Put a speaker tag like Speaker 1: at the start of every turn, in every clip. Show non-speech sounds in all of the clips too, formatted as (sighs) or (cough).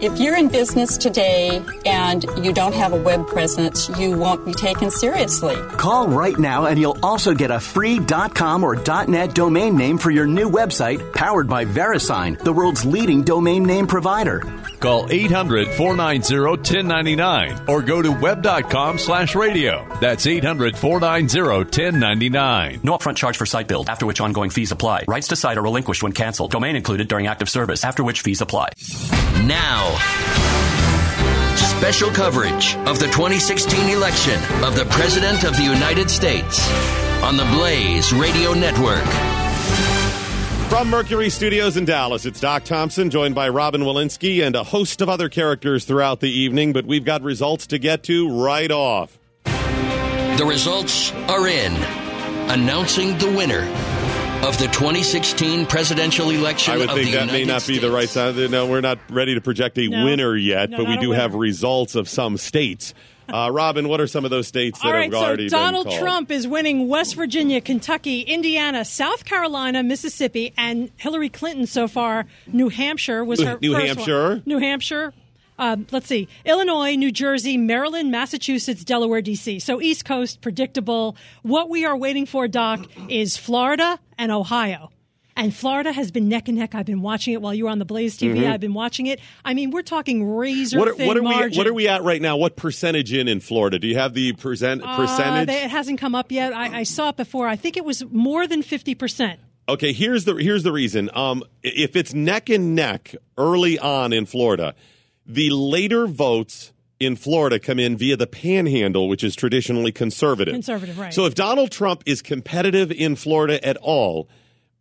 Speaker 1: If you're in business today and you don't have a web presence, you won't be taken seriously.
Speaker 2: Call right now and you'll also get a free .com or .net domain name for your new website powered by VeriSign, the world's leading domain name provider.
Speaker 3: Call 800-490-1099 or go to web.com slash radio. That's 800-490-1099.
Speaker 4: No upfront charge for site build, after which ongoing fees apply. Rights to site are relinquished when canceled. Domain included during active service, after which fees apply.
Speaker 5: Now, special coverage of the 2016 election of the President of the United States on the Blaze Radio Network.
Speaker 6: From Mercury Studios in Dallas, it's Doc Thompson, joined by Robyn Walensky and a host of other characters throughout the evening, but we've got results to get to right off.
Speaker 5: The results are in. Announcing the winner of the 2016 presidential election
Speaker 6: I would
Speaker 5: of
Speaker 6: think
Speaker 5: the
Speaker 6: that
Speaker 5: United
Speaker 6: may not be the right sound. No, we're not ready to project a
Speaker 7: No.
Speaker 6: winner yet,
Speaker 7: No,
Speaker 6: but we do have results of some states. Uh, Robyn, what are some of those states that
Speaker 7: All right,
Speaker 6: have
Speaker 7: so
Speaker 6: already
Speaker 7: Donald
Speaker 6: been called?
Speaker 7: Trump is winning West Virginia, Kentucky, Indiana, South Carolina, Mississippi, and Hillary Clinton so far. New Hampshire was her
Speaker 6: New Hampshire?
Speaker 7: One. New Hampshire. Um, let's see: Illinois, New Jersey, Maryland, Massachusetts, Delaware, D.C. So East Coast, predictable. What we are waiting for, Doc, is Florida and Ohio. And Florida has been neck and neck. I've been watching it while you were on the Blaze TV.
Speaker 6: Mhm.
Speaker 7: I've been watching it. I mean, we're talking razor
Speaker 6: What are,
Speaker 7: thin
Speaker 6: what are we?
Speaker 7: margin.
Speaker 6: What are we at right now? What percentage in in Florida? Do you have the present
Speaker 7: Uh,
Speaker 6: percentage?
Speaker 7: they- it hasn't come up yet. I, I saw it before. I think it was more than fifty percent.
Speaker 6: Okay, here's the here's the reason. Um, if it's neck and neck early on in Florida, the later votes in Florida come in via the Panhandle, which is traditionally conservative.
Speaker 7: Conservative, right.
Speaker 6: So if Donald Trump is competitive in Florida at all,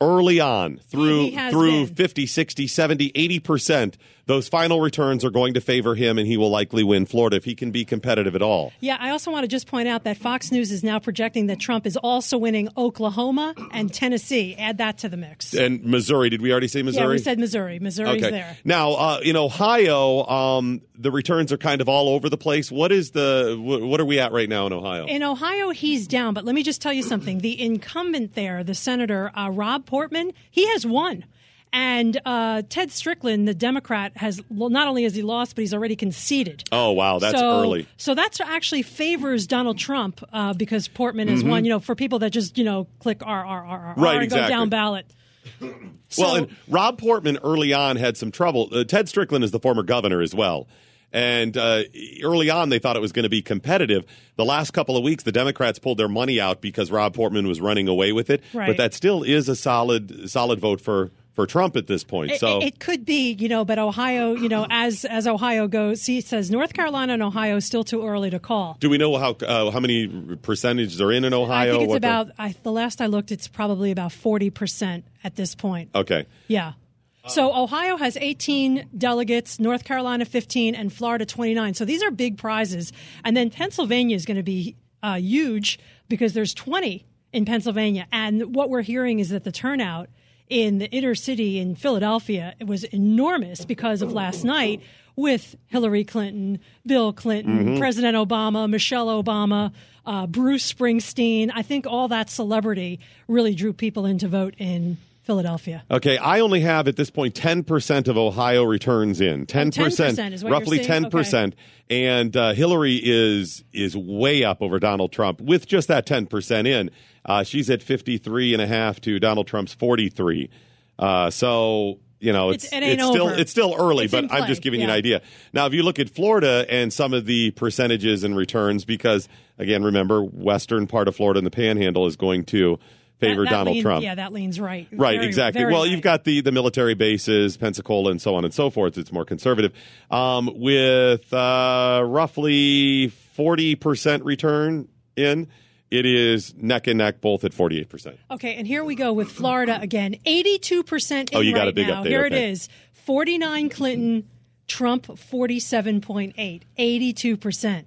Speaker 6: early on through through
Speaker 7: been.
Speaker 6: 50 60 70 80% those final returns are going to favor him and he will likely win florida if he can be competitive at all
Speaker 7: Yeah, I also want to just point out that Fox News is now projecting that Trump is also winning Oklahoma and Tennessee. Add that to the mix.
Speaker 6: and missouri did we already say missouri
Speaker 7: Yeah, we said Missouri. Missouri's
Speaker 6: okay
Speaker 7: there.
Speaker 6: now uh, in ohio um, the returns are kind of all over the place what is the wh- what are we at right now in ohio
Speaker 7: In Ohio, he's down. But let me just tell you something. The incumbent there, the senator uh, Rob Portman, he has won. And uh, Ted Strickland, the Democrat, has not only has he lost, but he's already conceded.
Speaker 6: oh wow that's
Speaker 7: so,
Speaker 6: early
Speaker 7: So that's actually favors Donald Trump uh, because Portman has
Speaker 6: Mhm.
Speaker 7: won. You know, for people that just you know click R R R R
Speaker 6: Right,
Speaker 7: and
Speaker 6: exactly.
Speaker 7: go down ballot. (clears throat)
Speaker 6: well, and Rob Portman early on had some trouble. Uh, Ted Strickland is the former governor as well. And uh, early on, they thought it was going to be competitive. The last couple of weeks, the Democrats pulled their money out because Rob Portman was running away with it.
Speaker 7: Right.
Speaker 6: But that still is a solid, solid vote for for Trump at this point.
Speaker 7: It,
Speaker 6: so
Speaker 7: it, it could be, you know, but Ohio, you know, as as Ohio goes, he says North Carolina and Ohio is still too early to call.
Speaker 6: do we know how uh, how many percentages are in in Ohio?
Speaker 7: I think it's about. I, the last I looked, it's probably about forty percent at this point.
Speaker 6: okay.
Speaker 7: Yeah. So Ohio has 18 delegates, North Carolina 15, and Florida 29. So these are big prizes. And then Pennsylvania is going to be uh, huge because there's 20 in Pennsylvania. And what we're hearing is that the turnout in the inner city in Philadelphia it was enormous because of last night with Hillary Clinton, Bill Clinton,
Speaker 6: Mhm.
Speaker 7: President Obama, Michelle Obama, uh, Bruce Springsteen. I think all that celebrity really drew people in to vote in Philadelphia.
Speaker 6: Okay, I only have at this point 10% of Ohio returns in. 10%,
Speaker 7: 10% is what you're
Speaker 6: roughly 10%. And uh, Hillary is is way up over Donald Trump with just that 10% in. Uh, she's at 53 and a half to Donald Trump's 43. Uh, so, you know, it's
Speaker 7: It's- it
Speaker 6: it's still it's still early,
Speaker 7: It's
Speaker 6: but I'm just giving you an idea. Now, if you look at Florida and some of the percentages and returns because again, remember, western part of Florida and the panhandle is going to favor
Speaker 7: That- that
Speaker 6: Donald
Speaker 7: lean-
Speaker 6: Trump.
Speaker 7: Yeah, that leans right.
Speaker 6: Right,
Speaker 7: Very-
Speaker 6: exactly.
Speaker 7: very
Speaker 6: well,
Speaker 7: right.
Speaker 6: you've got the the military bases, Pensacola, and so on and so forth. It's more conservative, um, with uh, roughly forty percent return in It is neck and neck, both at 48%.
Speaker 7: Okay, and here we go with Florida again. 82% in
Speaker 6: Oh, you got
Speaker 7: right
Speaker 6: a big
Speaker 7: now.
Speaker 6: update,
Speaker 7: Here
Speaker 6: okay.
Speaker 7: it is. 49 Clinton, Trump 47.8. 82%.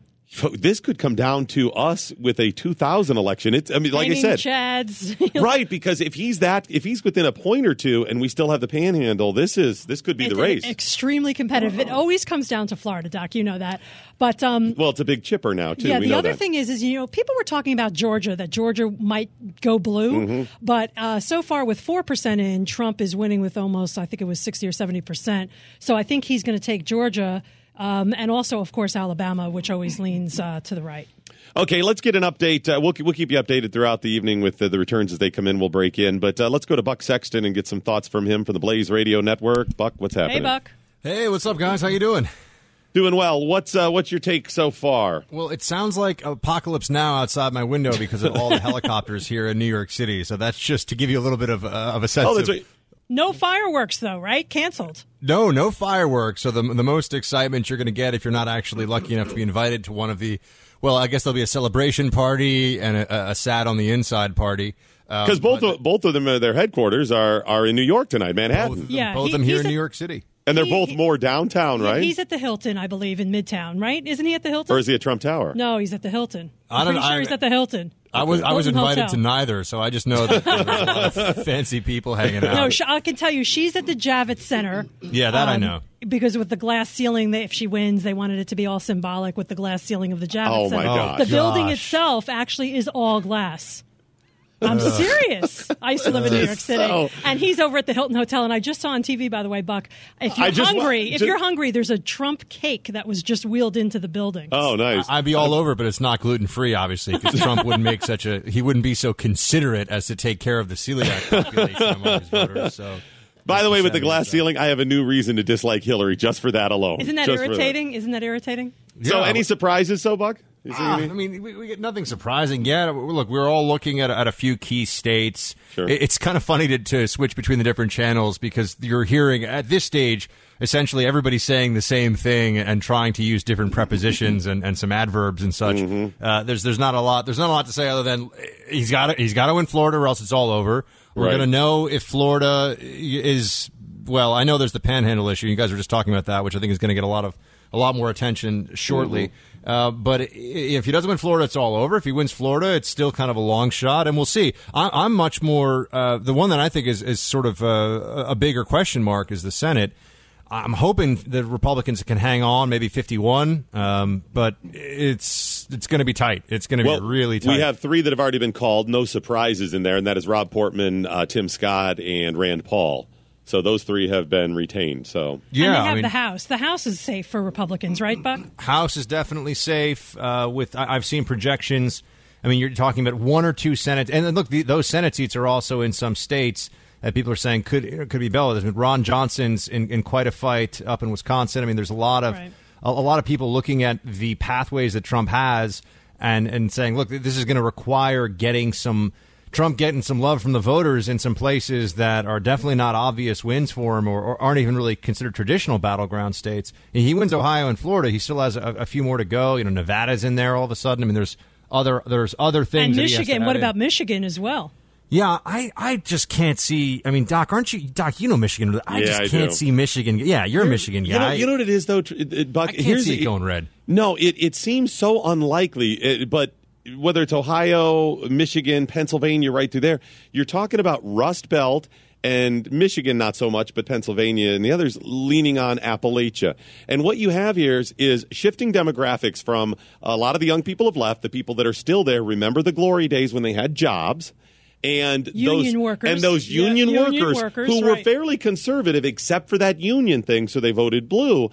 Speaker 6: This could come down to us with a 2000 election. It's, I mean, like I said,
Speaker 7: Chads. (laughs)
Speaker 6: right? Because if he's that, if he's within a point or two, and we still have the panhandle, this is this could be
Speaker 7: It's
Speaker 6: the race.
Speaker 7: extremely competitive. It always comes down to Florida, Doc. You know that. But um,
Speaker 6: well, it's a big chipper now too.
Speaker 7: yeah,
Speaker 6: we
Speaker 7: the other
Speaker 6: that.
Speaker 7: thing is, is you know, people were talking about Georgia that Georgia might go blue,
Speaker 6: Mm-hmm.
Speaker 7: but uh, so far with four percent in, Trump is winning with almost, I think it was sixty or seventy percent. So I think he's going to take Georgia. Um, and also, of course, Alabama, which always leans uh, to the right.
Speaker 6: Okay, let's get an update. Uh, we'll we'll keep you updated throughout the evening with the, the returns as they come in. We'll break in, but uh, let's go to Buck Sexton and get some thoughts from him from the Blaze Radio Network. Buck, what's happening?
Speaker 7: Hey, Buck.
Speaker 8: Hey, what's up, guys? How you doing?
Speaker 6: Doing well. What's uh, what's your take so far?
Speaker 8: Well, it sounds like apocalypse now outside my window because of all the (laughs) helicopters here in New York City. So that's just to give you a little bit of, uh, of a sense.
Speaker 6: Oh, that's
Speaker 8: of,
Speaker 6: right.
Speaker 7: No fireworks, though, right? Canceled.
Speaker 8: No, no fireworks. So the the most excitement you're going to get if you're not actually lucky enough to be invited to one of the, well, I guess there'll be a celebration party and a, a sad on the inside party. Um,
Speaker 6: Because both
Speaker 8: but
Speaker 6: of, both of them, uh, their headquarters are are in New York tonight, Manhattan,
Speaker 8: both,
Speaker 7: Yeah,
Speaker 8: both of
Speaker 7: he-
Speaker 8: them here in
Speaker 7: a-
Speaker 8: New York City.
Speaker 6: and they're
Speaker 7: he-
Speaker 6: both
Speaker 7: he-
Speaker 6: more downtown,
Speaker 7: Yeah,
Speaker 6: right?
Speaker 7: he's at the Hilton, I believe, in Midtown, right? Isn't he at the Hilton?
Speaker 6: or is he at Trump Tower?
Speaker 7: no, he's at the Hilton.
Speaker 8: I
Speaker 7: I'm
Speaker 8: don't-
Speaker 7: pretty sure
Speaker 8: I-
Speaker 7: he's at the Hilton.
Speaker 8: I was I was
Speaker 7: Hilton
Speaker 8: invited
Speaker 7: Hotel.
Speaker 8: to neither, so I just know that there's a lot of (laughs) fancy people hanging out.
Speaker 7: No, sh- I can tell you, she's at the Javits Center.
Speaker 8: yeah, that I
Speaker 7: Um,
Speaker 8: know.
Speaker 7: Because with the glass ceiling, they, if she wins, they wanted it to be all symbolic with the glass ceiling of the Javits
Speaker 6: Oh, my
Speaker 7: Center.
Speaker 6: gosh.
Speaker 7: The building
Speaker 8: Gosh.
Speaker 7: itself actually is all glass. I'm serious. I used to live in New York (laughs) City,
Speaker 6: So-
Speaker 7: and he's over at the Hilton Hotel. And I just saw on TV, by the way, Buck. If you're
Speaker 6: just wa-
Speaker 7: hungry, if
Speaker 6: ju-
Speaker 7: you're hungry, there's a Trump cake that was just wheeled into the building.
Speaker 6: Oh, nice.
Speaker 8: I'd be all over, but it's not gluten free, obviously, because Trump (laughs) wouldn't make such a he wouldn't be so considerate as to take care of the celiac population among his voters. So,
Speaker 6: By the way, with the glass
Speaker 8: uh,
Speaker 6: ceiling, I have a new reason to dislike Hillary just for that alone.
Speaker 7: Isn't that
Speaker 6: Just for
Speaker 7: irritating? Isn't that irritating?
Speaker 6: So,
Speaker 8: Yeah.
Speaker 6: any surprises, so Buck?
Speaker 8: Ah? I mean, we, we get nothing surprising yet. Look, we're all looking at, at a few key states.
Speaker 6: Sure.
Speaker 8: It- It's kind of funny to, to switch between the different channels because you're hearing at this stage essentially everybody's saying the same thing and trying to use different prepositions and, and some adverbs and such.
Speaker 6: Mm-hmm.
Speaker 8: Uh, there's there's not a lot there's not a lot to say other than he's got to, he's got to win Florida or else it's all over. We're
Speaker 6: Right.
Speaker 8: going to know if Florida is well. I know there's the Panhandle issue. You guys were just talking about that, which I think is going to get a lot of a lot more attention shortly.
Speaker 6: Mm-hmm.
Speaker 8: Uh, but if he doesn't win Florida, it's all over. If he wins Florida, it's still kind of a long shot, and we'll see. I, I'm much more uh, the one that I think is is sort of a, a bigger question mark is the Senate. I'm hoping the Republicans can hang on, maybe 51, um, but it's it's going to be tight. It's going to
Speaker 6: Well,
Speaker 8: be really tight.
Speaker 6: we have three that have already been called. No surprises in there, and that is Rob Portman, uh, Tim Scott, and Rand Paul. So those three have been retained. So
Speaker 8: yeah,
Speaker 7: and they have
Speaker 8: I mean,
Speaker 7: the House. The House is safe for Republicans, right, Buck?
Speaker 8: House is definitely safe. Uh, with I, I've seen projections. I mean, you're talking about one or two Senate, and then look, the, those Senate seats are also in some states that people are saying could could be balloted. I mean, Ron Johnson's in, in quite a fight up in Wisconsin. I mean, there's a lot of
Speaker 7: Right.
Speaker 8: a, a lot of people looking at the pathways that Trump has and and saying, look, this is going to require getting some. Trump getting some love from the voters in some places that are definitely not obvious wins for him or, or aren't even really considered traditional battleground states. He wins Ohio and Florida. He still has a, a few more to go. You know, Nevada's in there all of a sudden. I mean, there's other there's other things.
Speaker 7: And
Speaker 8: that he has to
Speaker 7: Michigan.
Speaker 8: add
Speaker 7: What
Speaker 8: in.
Speaker 7: about Michigan as well?
Speaker 8: Yeah, I, I just can't see. I mean, Doc, aren't you Doc? You know Michigan. I
Speaker 6: Yeah,
Speaker 8: just
Speaker 6: I
Speaker 8: can't
Speaker 6: do.
Speaker 8: see Michigan. Yeah, you're a Michigan
Speaker 6: you know,
Speaker 8: guy.
Speaker 6: you know what it is though, Tr- it, it- Buck.
Speaker 8: I can't
Speaker 6: here's
Speaker 8: see it going red.
Speaker 6: No, it it seems so unlikely. It, but whether it's Ohio, Michigan, Pennsylvania, right through there, you're talking about Rust Belt and Michigan, not so much, but Pennsylvania and the others leaning on Appalachia. And what you have here is, is shifting demographics from a lot of the young people have left. The people that are still there remember the glory days when they had jobs. And
Speaker 7: Union
Speaker 6: those
Speaker 7: workers.
Speaker 6: and those
Speaker 7: Yeah,
Speaker 6: union,
Speaker 7: union
Speaker 6: workers,
Speaker 7: workers,
Speaker 6: who were fairly conservative, except for that union thing, so they voted blue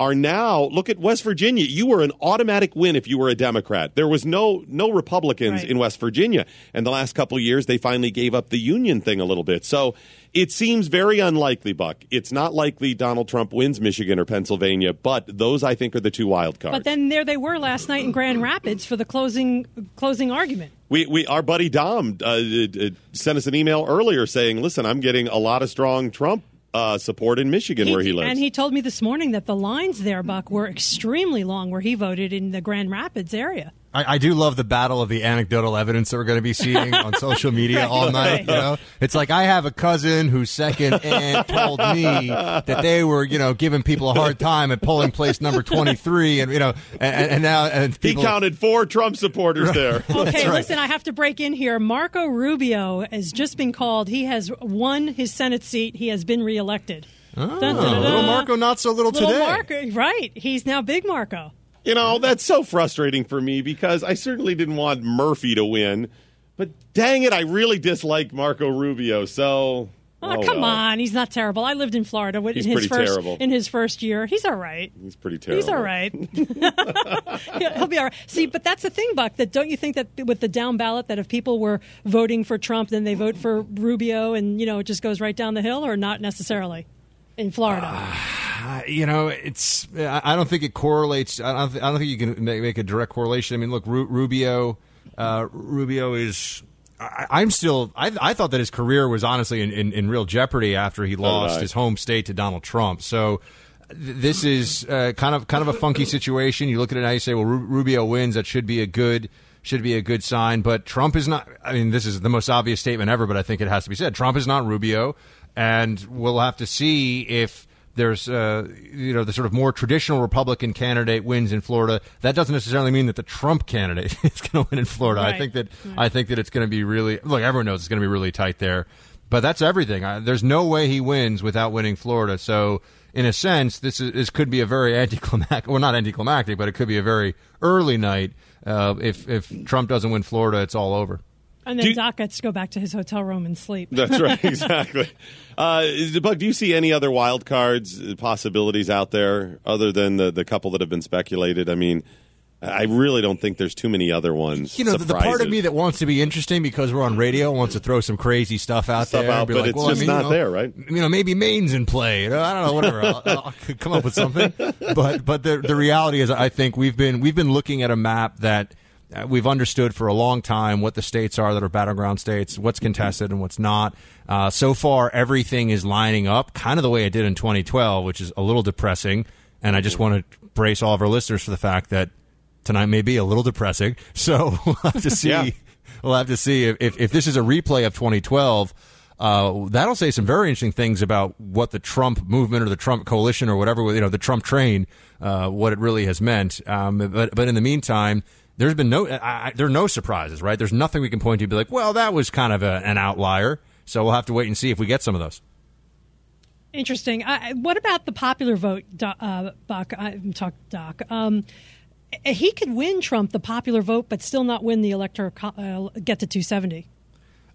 Speaker 6: are now look at West Virginia. You were an automatic win if you were a Democrat. There was no no Republicans
Speaker 7: Right.
Speaker 6: in West Virginia. And the last couple of years they finally gave up the union thing a little bit. So it seems very unlikely, Buck. It's not likely Donald Trump wins Michigan or Pennsylvania, but those I think are the two wild cards.
Speaker 7: But then there they were last night in Grand Rapids for the closing closing argument.
Speaker 6: we, we our buddy Dom uh, uh, sent us an email earlier saying, "Listen, I'm getting a lot of strong Trump uh, support in Michigan where he lives."
Speaker 7: And he told me this morning that the lines there, Buck, were extremely long where he voted in the Grand Rapids area.
Speaker 8: I, I, do love the battle of the anecdotal evidence that we're going to be seeing on social media (laughs) all night. You know, it's like I have a cousin whose second aunt told me that they were, you know, giving people a hard time at polling place number twenty three, and you know, and, and now and
Speaker 6: people, he counted four Trump supporters there. (laughs)
Speaker 7: okay, right. listen, I have to break in here. Marco Rubio has just been called. He has won his Senate seat. He has been reelected.
Speaker 8: Oh, dun, dun, dun, little Marco, not so little,
Speaker 7: little
Speaker 8: today.
Speaker 7: Marco, right? He's now big Marco.
Speaker 6: You know, that's so frustrating for me because I certainly didn't want Murphy to win. But dang it, I really dislike Marco Rubio. So
Speaker 7: Oh, oh, come well. on, he's not terrible. I lived in Florida in
Speaker 6: he's
Speaker 7: his first
Speaker 6: terrible.
Speaker 7: in his first year. He's all right.
Speaker 6: He's pretty terrible.
Speaker 7: He's all right. (laughs) (laughs) He'll be all right. See, but that's the thing, Buck. That don't you think that with the down ballot, that if people were voting for Trump, then they vote for Rubio, and you know it just goes right down the hill, or not necessarily in Florida. (sighs) (sighs)
Speaker 8: You know, it's. I don't think it correlates. I don't, I don't think you can make a direct correlation. I mean, look, Rubio. Uh, Rubio is I, am still. I, I, thought that his career was honestly in, in, in real jeopardy after he lost his home state to Donald Trump. So this is uh, kind of kind of a funky situation. You look at it now, you say, well, Rubio wins. That should be a good should be a good sign. But Trump is not. I mean, this is the most obvious statement ever, but I think it has to be said. Trump is not Rubio, and we'll have to see if there's uh, you know the sort of more traditional Republican candidate wins in Florida, that doesn't necessarily mean that the Trump candidate (laughs) is going to win in Florida. Right. I think that right. I think that it's going to be really look. Everyone knows it's going to be really tight there, but that's everything. I, there's no way he wins without winning Florida. So in a sense, this is this could be a very (laughs) anticlimactic, well, not anticlimactic, but it could be a very early night. Uh, if if Trump doesn't win Florida, it's all over.
Speaker 7: And then you, Doc gets to go back to his hotel room and sleep.
Speaker 6: That's right, (laughs) exactly. uh, Buck, do you see any other wild cards uh, possibilities out there other than the, the couple that have been speculated? I mean, I really don't think there's too many other ones.
Speaker 8: You know, the, the, part of me that wants to be interesting because we're on radio wants to throw some crazy stuff out
Speaker 6: stuff
Speaker 8: there.
Speaker 6: Out, but like, it's well, just I mean, not
Speaker 8: you know,
Speaker 6: there, right?
Speaker 8: You know, maybe Maine's in play. I don't know, whatever. I'll, I'll, (laughs) come up with something. But but the the reality is, I think we've been we've been looking at a map that we've understood for a long time what the states are that are battleground states, what's contested and what's not. Uh, so far, everything is lining up kind of the way it did in 2012, which is a little depressing. And I just want to brace all of our listeners for the fact that tonight may be a little depressing. (laughs) So we'll have to see. yeah. We'll have to see if, if, if this is a replay of 2012. Uh, that'll say some very interesting things about what the Trump movement or the Trump coalition or whatever, you know, the Trump train, uh, what it really has meant. Um, but, but in the meantime, there's been no I, there are no surprises, right? There's nothing we can point to be like, well, that was kind of a, an outlier. So we'll have to wait and see if we get some of those.
Speaker 7: Interesting. What about the popular vote, uh, Buck? I'm talking Doc. Um, he could win Trump the popular vote, but still not win the electoral uh, get to 270.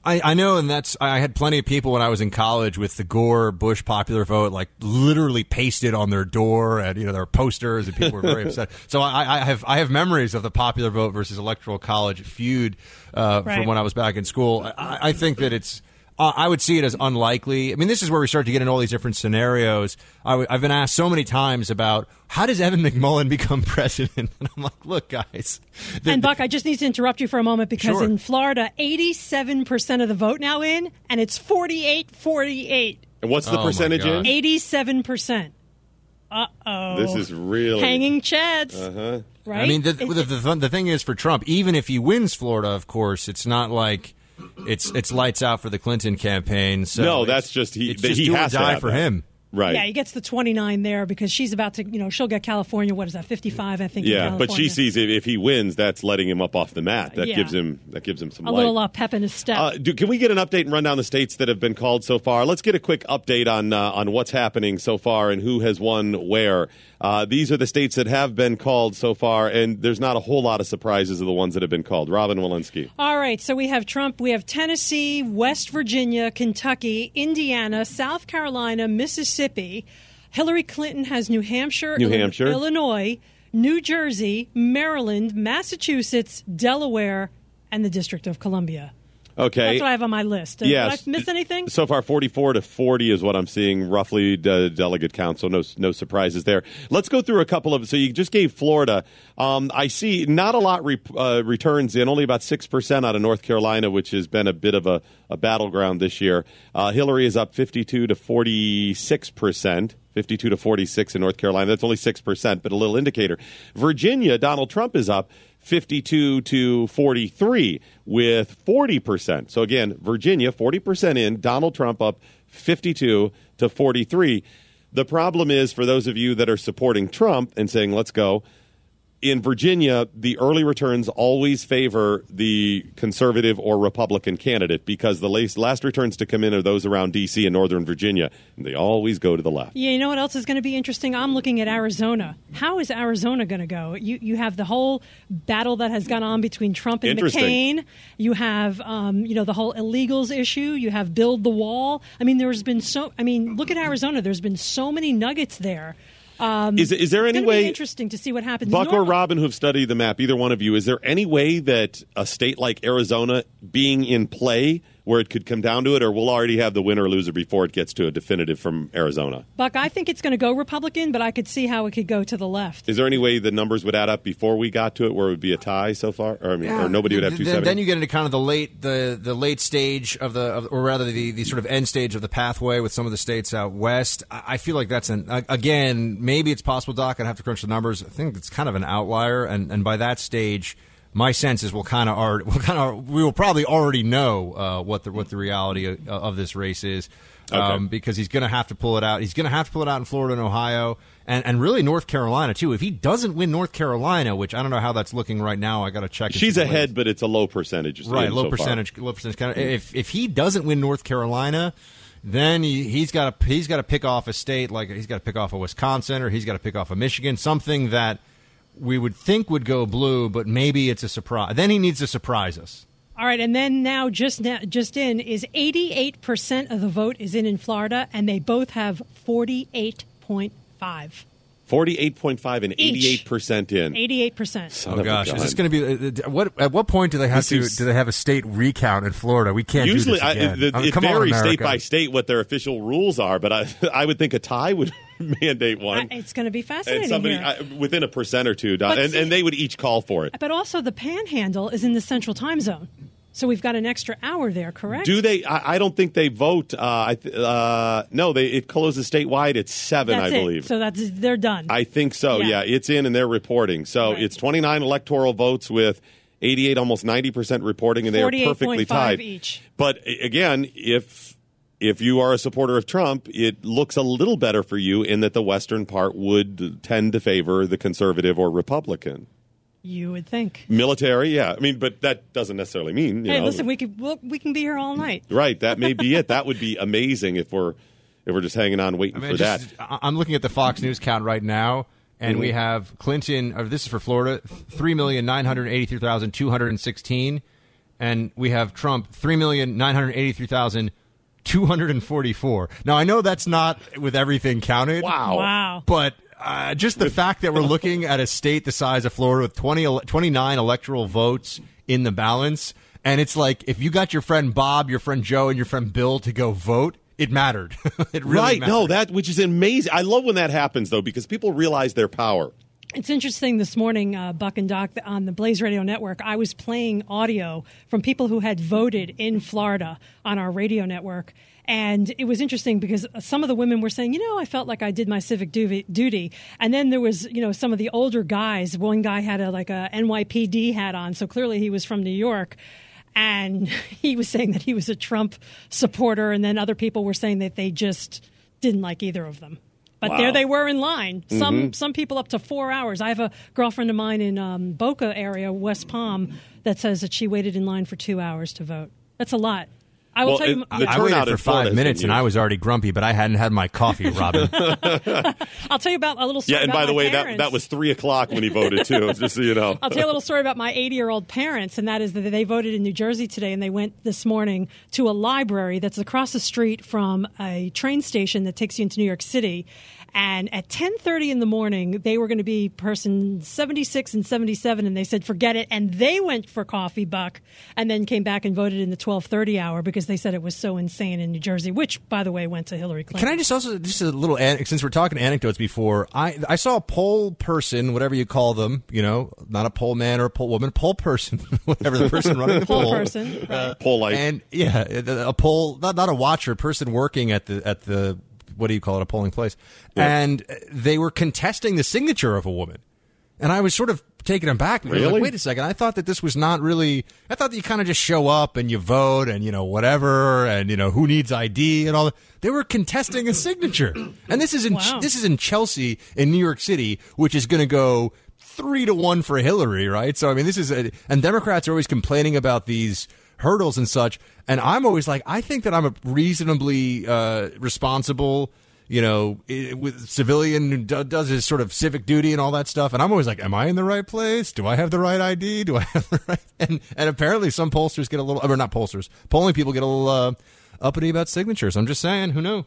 Speaker 8: I, I know, and that's I had plenty of people when I was in college with the Gore Bush popular vote, like literally pasted on their door, and you know there were posters, and people were very (laughs) upset. So I, I, have I have memories of the popular vote versus electoral college feud uh, right. from when I was back in school. I, I think that it's uh, I would see it as unlikely. I mean, this is where we start to get in all these different scenarios. i w- I've been asked so many times about how does Evan McMullin (laughs) become president? And I'm like, look, guys.
Speaker 7: The, and Buck, I just need to interrupt you for a moment because sure. in Florida, 87% of the vote now in, and it's 48 48.
Speaker 6: And what's the oh percentage in?
Speaker 7: 87%. Uh oh.
Speaker 6: This is really.
Speaker 7: Hanging chads. Uh huh. Right? I
Speaker 8: mean, the, the, the, the thing is for Trump, even if he wins Florida, of course, it's not like it's it's lights out for the Clinton campaign. So
Speaker 6: no, that's just he.
Speaker 8: Just
Speaker 6: he has
Speaker 8: or die
Speaker 6: to
Speaker 8: for him.
Speaker 6: Right.
Speaker 7: Yeah, he gets the 29 there because she's about to, you know, she'll get California. What is that, 55? I think.
Speaker 6: Yeah, but she sees if, if he wins, that's letting him up off the mat. That yeah. gives him that gives him some
Speaker 7: a
Speaker 6: light.
Speaker 7: little uh, pep in his step. Uh,
Speaker 6: do, can we get an update and run down the states that have been called so far? Let's get a quick update on uh, on what's happening so far and who has won where. Uh, these are the states that have been called so far, and there's not a whole lot of surprises of the ones that have been called. Robyn Walensky.
Speaker 7: All right, so we have Trump, we have Tennessee, West Virginia, Kentucky, Indiana, South Carolina, Mississippi. Hillary Clinton has New Hampshire,
Speaker 6: New Hampshire,
Speaker 7: Illinois, New Jersey, Maryland, Massachusetts, Delaware, and the District of Columbia.
Speaker 6: Okay.
Speaker 7: That's what I have on my list. Uh,
Speaker 6: yes.
Speaker 7: Did I miss anything?
Speaker 6: So far, 44 to 40 is what I'm seeing roughly de- delegate count. So no, no surprises there. Let's go through a couple of. So you just gave Florida. Um, I see not a lot re- uh, returns in, only about 6% out of North Carolina, which has been a bit of a, a battleground this year. Uh, Hillary is up 52 to 46%. 52 to 46 in North Carolina. That's only 6%, but a little indicator. Virginia, Donald Trump is up 52 to 43 with 40%. So again, Virginia 40% in, Donald Trump up 52 to 43. The problem is for those of you that are supporting Trump and saying let's go, in Virginia, the early returns always favor the conservative or Republican candidate because the last, last returns to come in are those around D.C. and Northern Virginia, and they always go to the left.
Speaker 7: Yeah, you know what else is going to be interesting? I'm looking at Arizona. How is Arizona going to go? You you have the whole battle that has gone on between Trump and McCain. You have um, you know the whole illegals issue. You have build the wall. I mean, there's been so. I mean, look at Arizona. There's been so many nuggets there. Um,
Speaker 6: Is, is there any way,
Speaker 7: interesting to see what happens?
Speaker 6: Buck or Robyn, who've studied the map, either one of you, is there any way that a state like Arizona being in play where it could come down to it, or we'll already have the winner or loser before it gets to a definitive from Arizona?
Speaker 7: Buck, I think it's going to go Republican, but I could see how it could go to the left.
Speaker 6: Is there any way the numbers would add up before we got to it where it would be a tie so far? Or, I mean, or nobody would have
Speaker 8: Then-
Speaker 6: 270?
Speaker 8: Then you get into kind of the late the the late stage of the of, or rather the the sort of end stage of the pathway with some of the states out west. I, I feel like that's an again maybe it's possible. Doc, I'd have to crunch the numbers. I think it's kind of an outlier, and and by that stage. My sense is we'll kind of already, we'll kind of we will probably already know uh, what the what the reality of, of this race is, um,
Speaker 6: Okay.
Speaker 8: because he's going to have to pull it out. He's going to have to pull it out in Florida and Ohio, and and really North Carolina too. If he doesn't win North Carolina, which I don't know how that's looking right now, I got to check.
Speaker 6: She's ahead, but it's a low percentage.
Speaker 8: Right, low
Speaker 6: so far.
Speaker 8: percentage, low percentage. Kind of, if if he doesn't win North Carolina, then he, he's got to he's got to pick off a state like he's got to pick off a Wisconsin or he's got to pick off a Michigan, something that we would think would go blue, but maybe it's a surprise. Then he needs to surprise us.
Speaker 7: All right, and then now just now, just in is 88% of the vote is in in Florida, and they both have 48.5.
Speaker 6: 48.5 and
Speaker 7: Each.
Speaker 6: 88% in.
Speaker 7: 88%.
Speaker 6: Son
Speaker 8: Oh
Speaker 6: of a
Speaker 8: gosh, is this going to be uh, what? At what point do they have
Speaker 6: This
Speaker 8: to?
Speaker 6: is-
Speaker 8: do they have a state recount in Florida? We can't
Speaker 6: Usually,
Speaker 8: do
Speaker 6: I,
Speaker 8: this again.
Speaker 6: the,
Speaker 8: I mean,
Speaker 6: it
Speaker 8: come on,
Speaker 6: varies state by state what their official rules are, but I, (laughs) I would think a tie would (laughs) mandate one.
Speaker 7: I- It's going to be fascinating
Speaker 6: and somebody. I, within a percent or two,
Speaker 7: But
Speaker 6: and,
Speaker 7: see-
Speaker 6: and they would each call for it.
Speaker 7: but also, the panhandle is in the central time zone. So we've got an extra hour there, correct?
Speaker 6: Do they? I, I don't think they vote. Uh, I th- uh, no, they it closes statewide at seven,
Speaker 7: That's
Speaker 6: I
Speaker 7: it.
Speaker 6: believe.
Speaker 7: So that's they're done.
Speaker 6: I think so.
Speaker 7: Yeah.
Speaker 6: Yeah. it's in and they're reporting. So
Speaker 7: Right.
Speaker 6: it's 29 electoral votes with 88, almost 90 percent reporting, and they are perfectly
Speaker 7: 48.5
Speaker 6: tied.
Speaker 7: each.
Speaker 6: But again, if if you are a supporter of Trump, it looks a little better for you in that the western part would tend to favor the conservative or Republican.
Speaker 7: you would think.
Speaker 6: Military, yeah. I mean, but that doesn't necessarily mean. You
Speaker 7: Hey,
Speaker 6: know,
Speaker 7: listen, we could we'll, we can be here all night.
Speaker 6: right? That may be (laughs) it. That would be amazing if we're if we're just hanging on waiting
Speaker 8: I mean,
Speaker 6: for
Speaker 8: just-
Speaker 6: that.
Speaker 8: I- I'm looking at the Fox News count right now, and we
Speaker 6: Mhm.
Speaker 8: have Clinton. Or this is for Florida, three million nine hundred eighty-three thousand two hundred and sixteen, and we have Trump three million nine hundred eighty-three thousand two hundred and forty-four. Now I know that's not with everything counted.
Speaker 6: Wow.
Speaker 7: Wow.
Speaker 8: But uh, just the fact that we're looking at a state the size of Florida with 20, 29 electoral votes in the balance, and it's like if you got your friend Bob, your friend Joe, and your friend Bill to go vote, it mattered. (laughs) it really
Speaker 6: right?
Speaker 8: mattered.
Speaker 6: No, that which is amazing. I love when that happens though because people realize their power.
Speaker 7: It's interesting this morning, uh, Buck and Doc, on the Blaze Radio Network, I was playing audio from people who had voted in Florida on our radio network. And it was interesting because some of the women were saying, you know, I felt like I did my civic duty. And then there was, you know, some of the older guys. One guy had a like a NYPD hat on, so clearly he was from New York. And (laughs) he was saying that he was a Trump supporter. And then other people were saying that they just didn't like either of them. But
Speaker 6: Wow.
Speaker 7: there they were in line. Some
Speaker 6: Mm-hmm.
Speaker 7: some people up to four hours. I have a girlfriend of mine in um, Boca area, West Palm, that says that she waited in line for two hours to vote. That's a lot. I will
Speaker 6: Well,
Speaker 7: tell you.
Speaker 6: it- the
Speaker 8: I waited for five minutes and I was already grumpy, but I hadn't had my coffee, Robyn. (laughs)
Speaker 7: I'll tell you about a little story.
Speaker 6: Yeah, and
Speaker 7: about
Speaker 6: by the
Speaker 7: my
Speaker 6: way, that that was three o'clock when he voted too. (laughs) just so you know.
Speaker 7: I'll tell you a little story about my 80 year old parents, and that is that they voted in New Jersey today, and they went this morning to a library that's across the street from a train station that takes you into New York City. And at 10:30 in the morning, they were going to be person 76 and 77, and they said forget it, and they went for coffee buck, and then came back and voted in the 12:30 hour because they said it was so insane in New Jersey, which, by the way, went to Hillary Clinton.
Speaker 8: Can I just also just a little since we're talking anecdotes before I I saw a poll person whatever you call them you know not a poll man or a poll woman poll person (laughs) whatever the person running the
Speaker 7: Poll
Speaker 8: poll
Speaker 7: person, right.
Speaker 6: Uh, poll light.
Speaker 8: and yeah a poll not not a watcher person working at the at the what do you call it a polling place and they were contesting the signature of a woman and I was sort of taken aback. because I was
Speaker 6: Really?
Speaker 8: Like, Wait a second. I thought that this was not really. I thought that you kind of just show up and you vote and you know whatever and you know who needs ID and all. that. They were contesting a signature, and this is in
Speaker 7: Wow.
Speaker 8: this is in Chelsea in New York City, which is going to go three to one for Hillary, right? So I mean, this is a, and Democrats are always complaining about these hurdles and such, and I'm always like, I think that I'm a reasonably uh, responsible. You know, with civilian who do, does his sort of civic duty and all that stuff, and I'm always like, "Am I in the right place? Do I have the right ID? Do I (laughs) have the right?" And and apparently, some pollsters get a little, or not pollsters, polling people get a little uh, uppity about signatures. I'm just saying, who knew?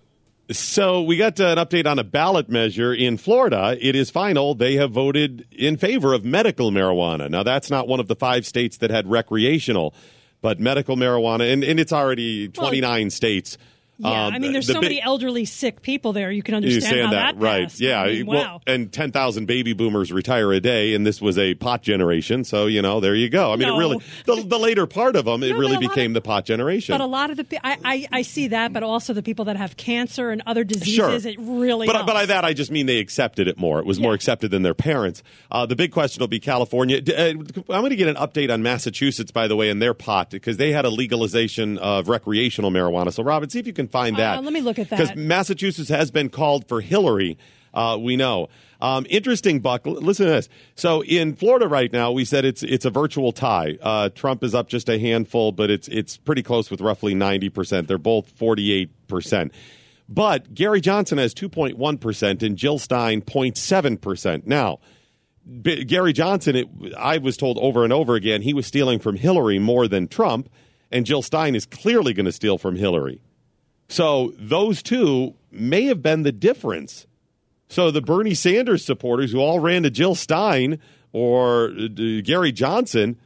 Speaker 6: So we got uh, an update on a ballot measure in Florida. It is final. They have voted in favor of medical marijuana. Now that's not one of the five states that had recreational, but medical marijuana, and, and it's already 29 states.
Speaker 7: Yeah,
Speaker 6: Um,
Speaker 7: I mean, there's
Speaker 6: the
Speaker 7: so
Speaker 6: big-
Speaker 7: many elderly, sick people there. You can
Speaker 6: You
Speaker 7: understand how
Speaker 6: understand
Speaker 7: that,
Speaker 6: right?
Speaker 7: passed.
Speaker 6: Yeah.
Speaker 7: I mean,
Speaker 6: Well,
Speaker 7: wow.
Speaker 6: and ten thousand baby boomers retire a day, and this was a pot generation. So you know, there you go. I mean,
Speaker 7: No.
Speaker 6: it really the, the later part of them, it
Speaker 7: No,
Speaker 6: really became
Speaker 7: of-
Speaker 6: the pot generation.
Speaker 7: but a lot of the, I, I, I see that, but also the people that have cancer and other diseases,
Speaker 6: Sure.
Speaker 7: it really
Speaker 6: But
Speaker 7: helps.
Speaker 6: but by that I just mean they accepted it more. It was more accepted than their parents. Uh, the big question will be California. Uh, I'm going to get an update on Massachusetts, by the way, and their pot because they had a legalization of recreational marijuana. So, Robyn, see if you can find that.
Speaker 7: Uh, let me look at that.
Speaker 6: because Massachusetts has been called for Hillary. Uh, we know. Um, interesting, Buck. Listen to this. So in Florida right now, we said it's it's a virtual tie. Uh, Trump is up just a handful, but it's it's pretty close with roughly ninety percent. They're both forty eight percent. But Gary Johnson has two point one percent and Jill Stein 0.7 percent. Now. B- Gary Johnson, it, I was told over and over again, he was stealing from Hillary more than Trump, and Jill Stein is clearly going to steal from Hillary. So those two may have been the difference. So the Bernie Sanders supporters who all ran to Jill Stein or uh, Gary Johnson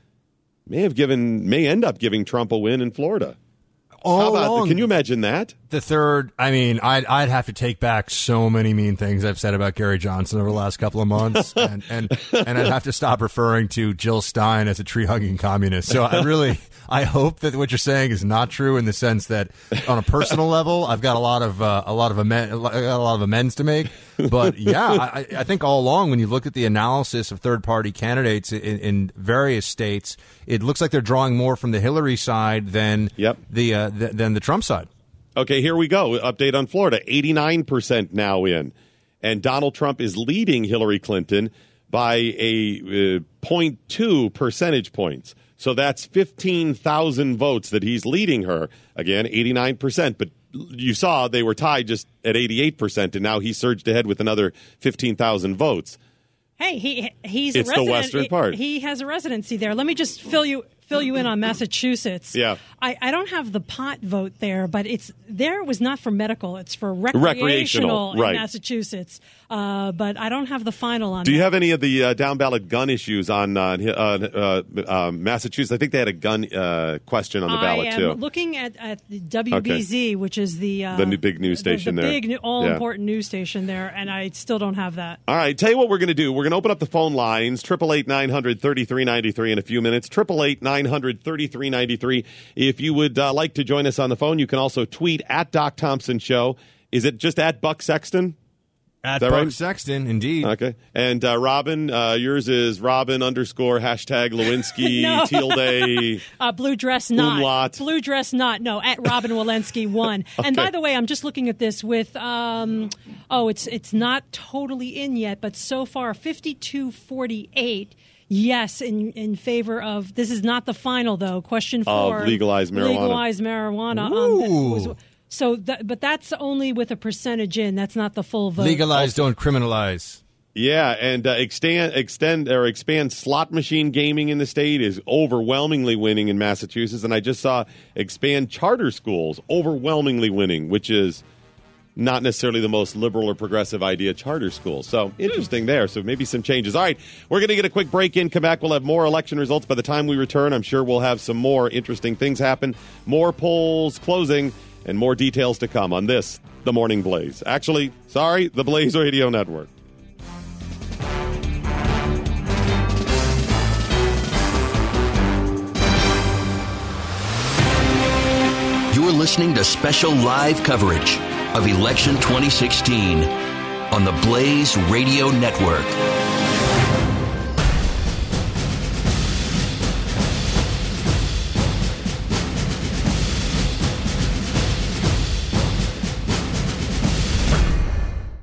Speaker 6: may have given may end up giving Trump a win in Florida.
Speaker 8: All
Speaker 6: How about
Speaker 8: along,
Speaker 6: can you imagine that?
Speaker 8: The third, I mean, I'd, I'd have to take back so many mean things I've said about Gary Johnson over the last couple of months, (laughs) and and, and I'd have to stop referring to Jill Stein as a tree hugging communist. So I really, I hope that what you're saying is not true in the sense that on a personal level, I've got a lot of uh, a lot of amen- a lot of amends to make. But yeah, I, I think all along when you look at the analysis of third party candidates in, in various states, it looks like they're drawing more from the Hillary side than
Speaker 6: Yep.
Speaker 8: the, uh, th- than the Trump side.
Speaker 6: Okay, here we go. Update on Florida. 89% now in. And Donald Trump is leading Hillary Clinton by a uh, 0.2 percentage points. So that's 15,000 votes that he's leading her. Again, 89%. But you saw they were tied just at 88%, and now he surged ahead with another 15,000 votes.
Speaker 7: Hey, he he's
Speaker 6: It's
Speaker 7: a
Speaker 6: the western part.
Speaker 7: He has a residency there. Let me just fill you fill you in on Massachusetts.
Speaker 6: Yeah.
Speaker 7: I, I don't have the pot vote there, but it's there was not for medical. It's for recreational,
Speaker 6: Recreational,
Speaker 7: in
Speaker 6: right.
Speaker 7: Massachusetts. Uh, but I don't have the final on.
Speaker 6: Do you
Speaker 7: that.
Speaker 6: have any of the uh, down ballot gun issues on uh, uh, uh, uh, Massachusetts? I think they had a gun uh, question on the ballot
Speaker 7: I am
Speaker 6: too.
Speaker 7: looking at, at the WBZ, which is the uh,
Speaker 6: The big news
Speaker 7: the-
Speaker 6: station
Speaker 7: the,
Speaker 6: there.
Speaker 7: big, all
Speaker 6: Yeah.
Speaker 7: important news station there, and I still don't have that.
Speaker 6: All right, tell you what we're going to do. We're going to open up the phone lines, triple eight nine hundred thirty three ninety three in a few minutes. Triple eight nine hundred thirty three ninety three. If you would uh, like to join us on the phone, you can also tweet at Doc Thompson Show. Is it just at Buck Sexton?
Speaker 8: At
Speaker 6: that right?
Speaker 8: Sexton, indeed.
Speaker 6: Okay. And uh, Robyn, uh, yours is Robyn underscore hashtag Lewinsky (laughs)
Speaker 7: No.
Speaker 6: tilde. (laughs)
Speaker 7: Uh, blue dress not.
Speaker 6: Umlaut.
Speaker 7: Blue dress not. No, at Robyn Walensky (laughs) one. And by the way, I'm just looking at this with um oh, it's it's not totally in yet, but so far 5248 Yes, in in favor of this is not the final though. Question four:
Speaker 6: legalized marijuana.
Speaker 7: Legalized marijuana. On
Speaker 8: Ooh.
Speaker 7: was- so, that, but that's only with a percentage in. That's not the full vote.
Speaker 8: Legalize, don't criminalize.
Speaker 6: Yeah, and uh, extend, extend or expand slot machine gaming in the state is overwhelmingly winning in Massachusetts. And I just saw expand charter schools overwhelmingly winning, which is not necessarily the most liberal or progressive idea. Charter schools, so interesting there. So maybe some changes. All right, we're going to get a quick break in. Come back. We'll have more election results by the time we return. I'm sure we'll have some more interesting things happen, more polls closing, and more details to come on this, the Morning Blaze. Actually, sorry, the Blaze Radio Network.
Speaker 5: You're listening to special live coverage of Election 2016 on the Blaze Radio Network.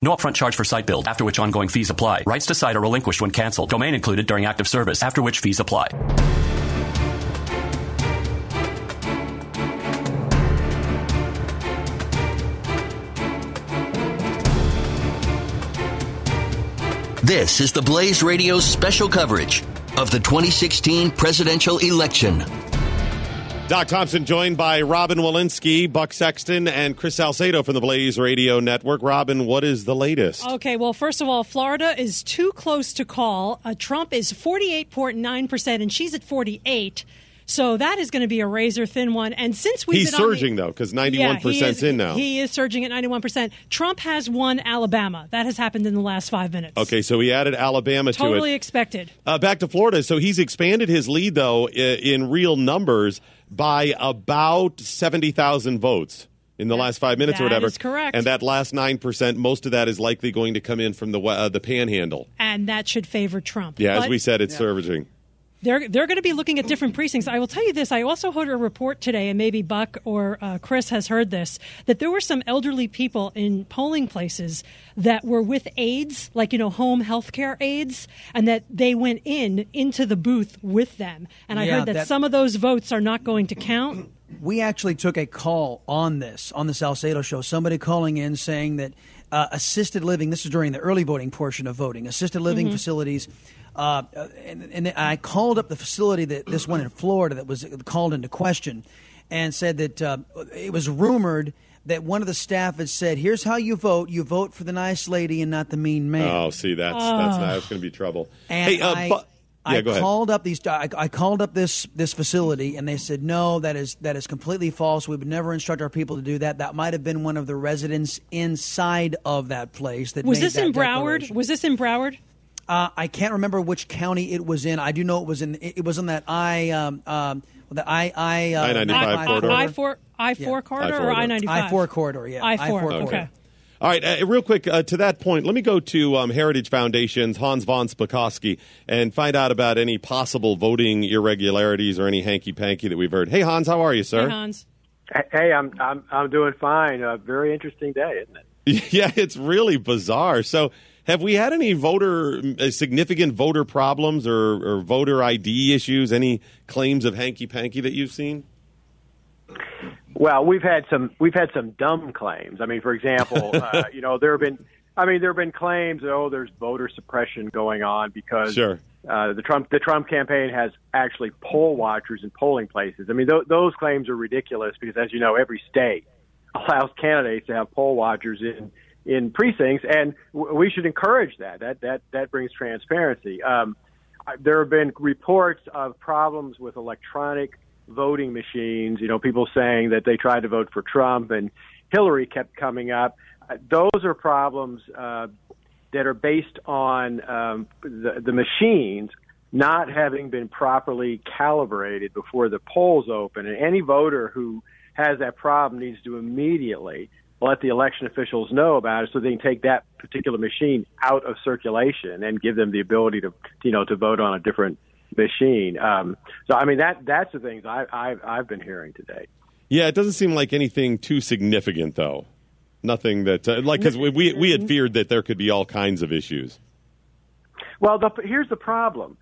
Speaker 4: No upfront charge for site build, after which ongoing fees apply. Rights to site are relinquished when canceled. Domain included during active service, after which fees apply.
Speaker 5: This is the Blaze Radio special coverage of the 2016 presidential election.
Speaker 6: Doc Thompson joined by Robyn Walensky, Buck Sexton, and Chris Salcedo from the Blaze Radio Network. Robyn, what is the latest?
Speaker 7: Okay, well, first of all, Florida is too close to call. Uh, Trump is 48.9%, and she's at 48 so that is going to be a razor thin one. And since we've
Speaker 6: he's surging
Speaker 7: the,
Speaker 6: though, because ninety one percent in now.
Speaker 7: He is surging at ninety one percent. Trump has won Alabama. That has happened in the last five minutes.
Speaker 6: Okay, so he added Alabama
Speaker 7: totally
Speaker 6: to it.
Speaker 7: Totally expected.
Speaker 6: Uh, back to Florida. So he's expanded his lead though in real numbers by about seventy thousand votes in the last five minutes
Speaker 7: that
Speaker 6: or whatever.
Speaker 7: Is correct.
Speaker 6: And that last nine percent, most of that is likely going to come in from the uh, the Panhandle,
Speaker 7: and that should favor Trump.
Speaker 6: Yeah,
Speaker 7: but,
Speaker 6: as we said, it's yeah. surging.
Speaker 7: They're they're going to be looking at different precincts. I will tell you this. I also heard a report today, and maybe Buck or uh, Chris has heard this, that there were some elderly people in polling places that were with aides, like you know, home health care aides, and that they went in into the booth with them. And I
Speaker 9: yeah,
Speaker 7: heard that,
Speaker 9: that
Speaker 7: some of those votes are not going to count. (clears throat)
Speaker 9: We actually took a call on this on the Salcedo show. Somebody calling in saying that uh, assisted living. This is during the early voting portion of voting. Assisted living mm-hmm. facilities uh, and, and, I called up the facility that this one in Florida that was called into question, and said that uh, it was rumored that one of the staff had said, "Here's how you vote: you vote for the nice lady and not the mean man."
Speaker 6: Oh, see, that's oh. that's that's going to be trouble.
Speaker 9: And
Speaker 6: hey, uh,
Speaker 9: I,
Speaker 6: but, yeah,
Speaker 9: I called up these. I, I, called up this this facility, and they said, "No, that is that is completely false. We would never instruct our people to do that. That might have been one of the residents inside of that place that
Speaker 7: was
Speaker 9: made
Speaker 7: this
Speaker 9: that
Speaker 7: in Broward. Was this in Broward?
Speaker 9: Uh, I can't remember which county it was in. I do know it was in. It was in that I um, um, the I I
Speaker 6: uh, ninety five corridor.
Speaker 7: I four I four corridor or I ninety five.
Speaker 9: I four corridor. Yeah.
Speaker 7: I four. Okay.
Speaker 6: All right, uh, real quick uh, to that point, let me go to um, Heritage Foundation's Hans von Spakovsky and find out about any possible voting irregularities or any hanky panky that we've heard. Hey, Hans, how are you, sir?
Speaker 7: Hey, Hans.
Speaker 10: Hey, I'm I'm I'm doing fine. A very interesting day, isn't
Speaker 6: it? (laughs) yeah, it's really bizarre. So, have we had any voter uh, significant voter problems or, or voter ID issues? Any claims of hanky panky that you've seen?
Speaker 10: Well, we've had some we've had some dumb claims. I mean, for example, (laughs) uh, you know, there have been I mean, there have been claims, that oh, there's voter suppression going on because
Speaker 6: sure.
Speaker 10: uh, the Trump the Trump campaign has actually poll watchers in polling places. I mean, th- those claims are ridiculous because, as you know, every state (laughs) allows candidates to have poll watchers in in precincts, and w- we should encourage that. That that that brings transparency. Um, there have been reports of problems with electronic voting machines. You know, people saying that they tried to vote for Trump and Hillary kept coming up. Uh, those are problems uh, that are based on um, the, the machines not having been properly calibrated before the polls open. And any voter who has that problem needs to immediately let the election officials know about it so they can take that particular machine out of circulation and give them the ability to you know to vote on a different machine. Um, so I mean that that's the things I, I've I've been hearing today.
Speaker 6: Yeah, it doesn't seem like anything too significant though. Nothing that uh, like because we, we we had feared that there could be all kinds of issues.
Speaker 10: Well, the, here's the problem: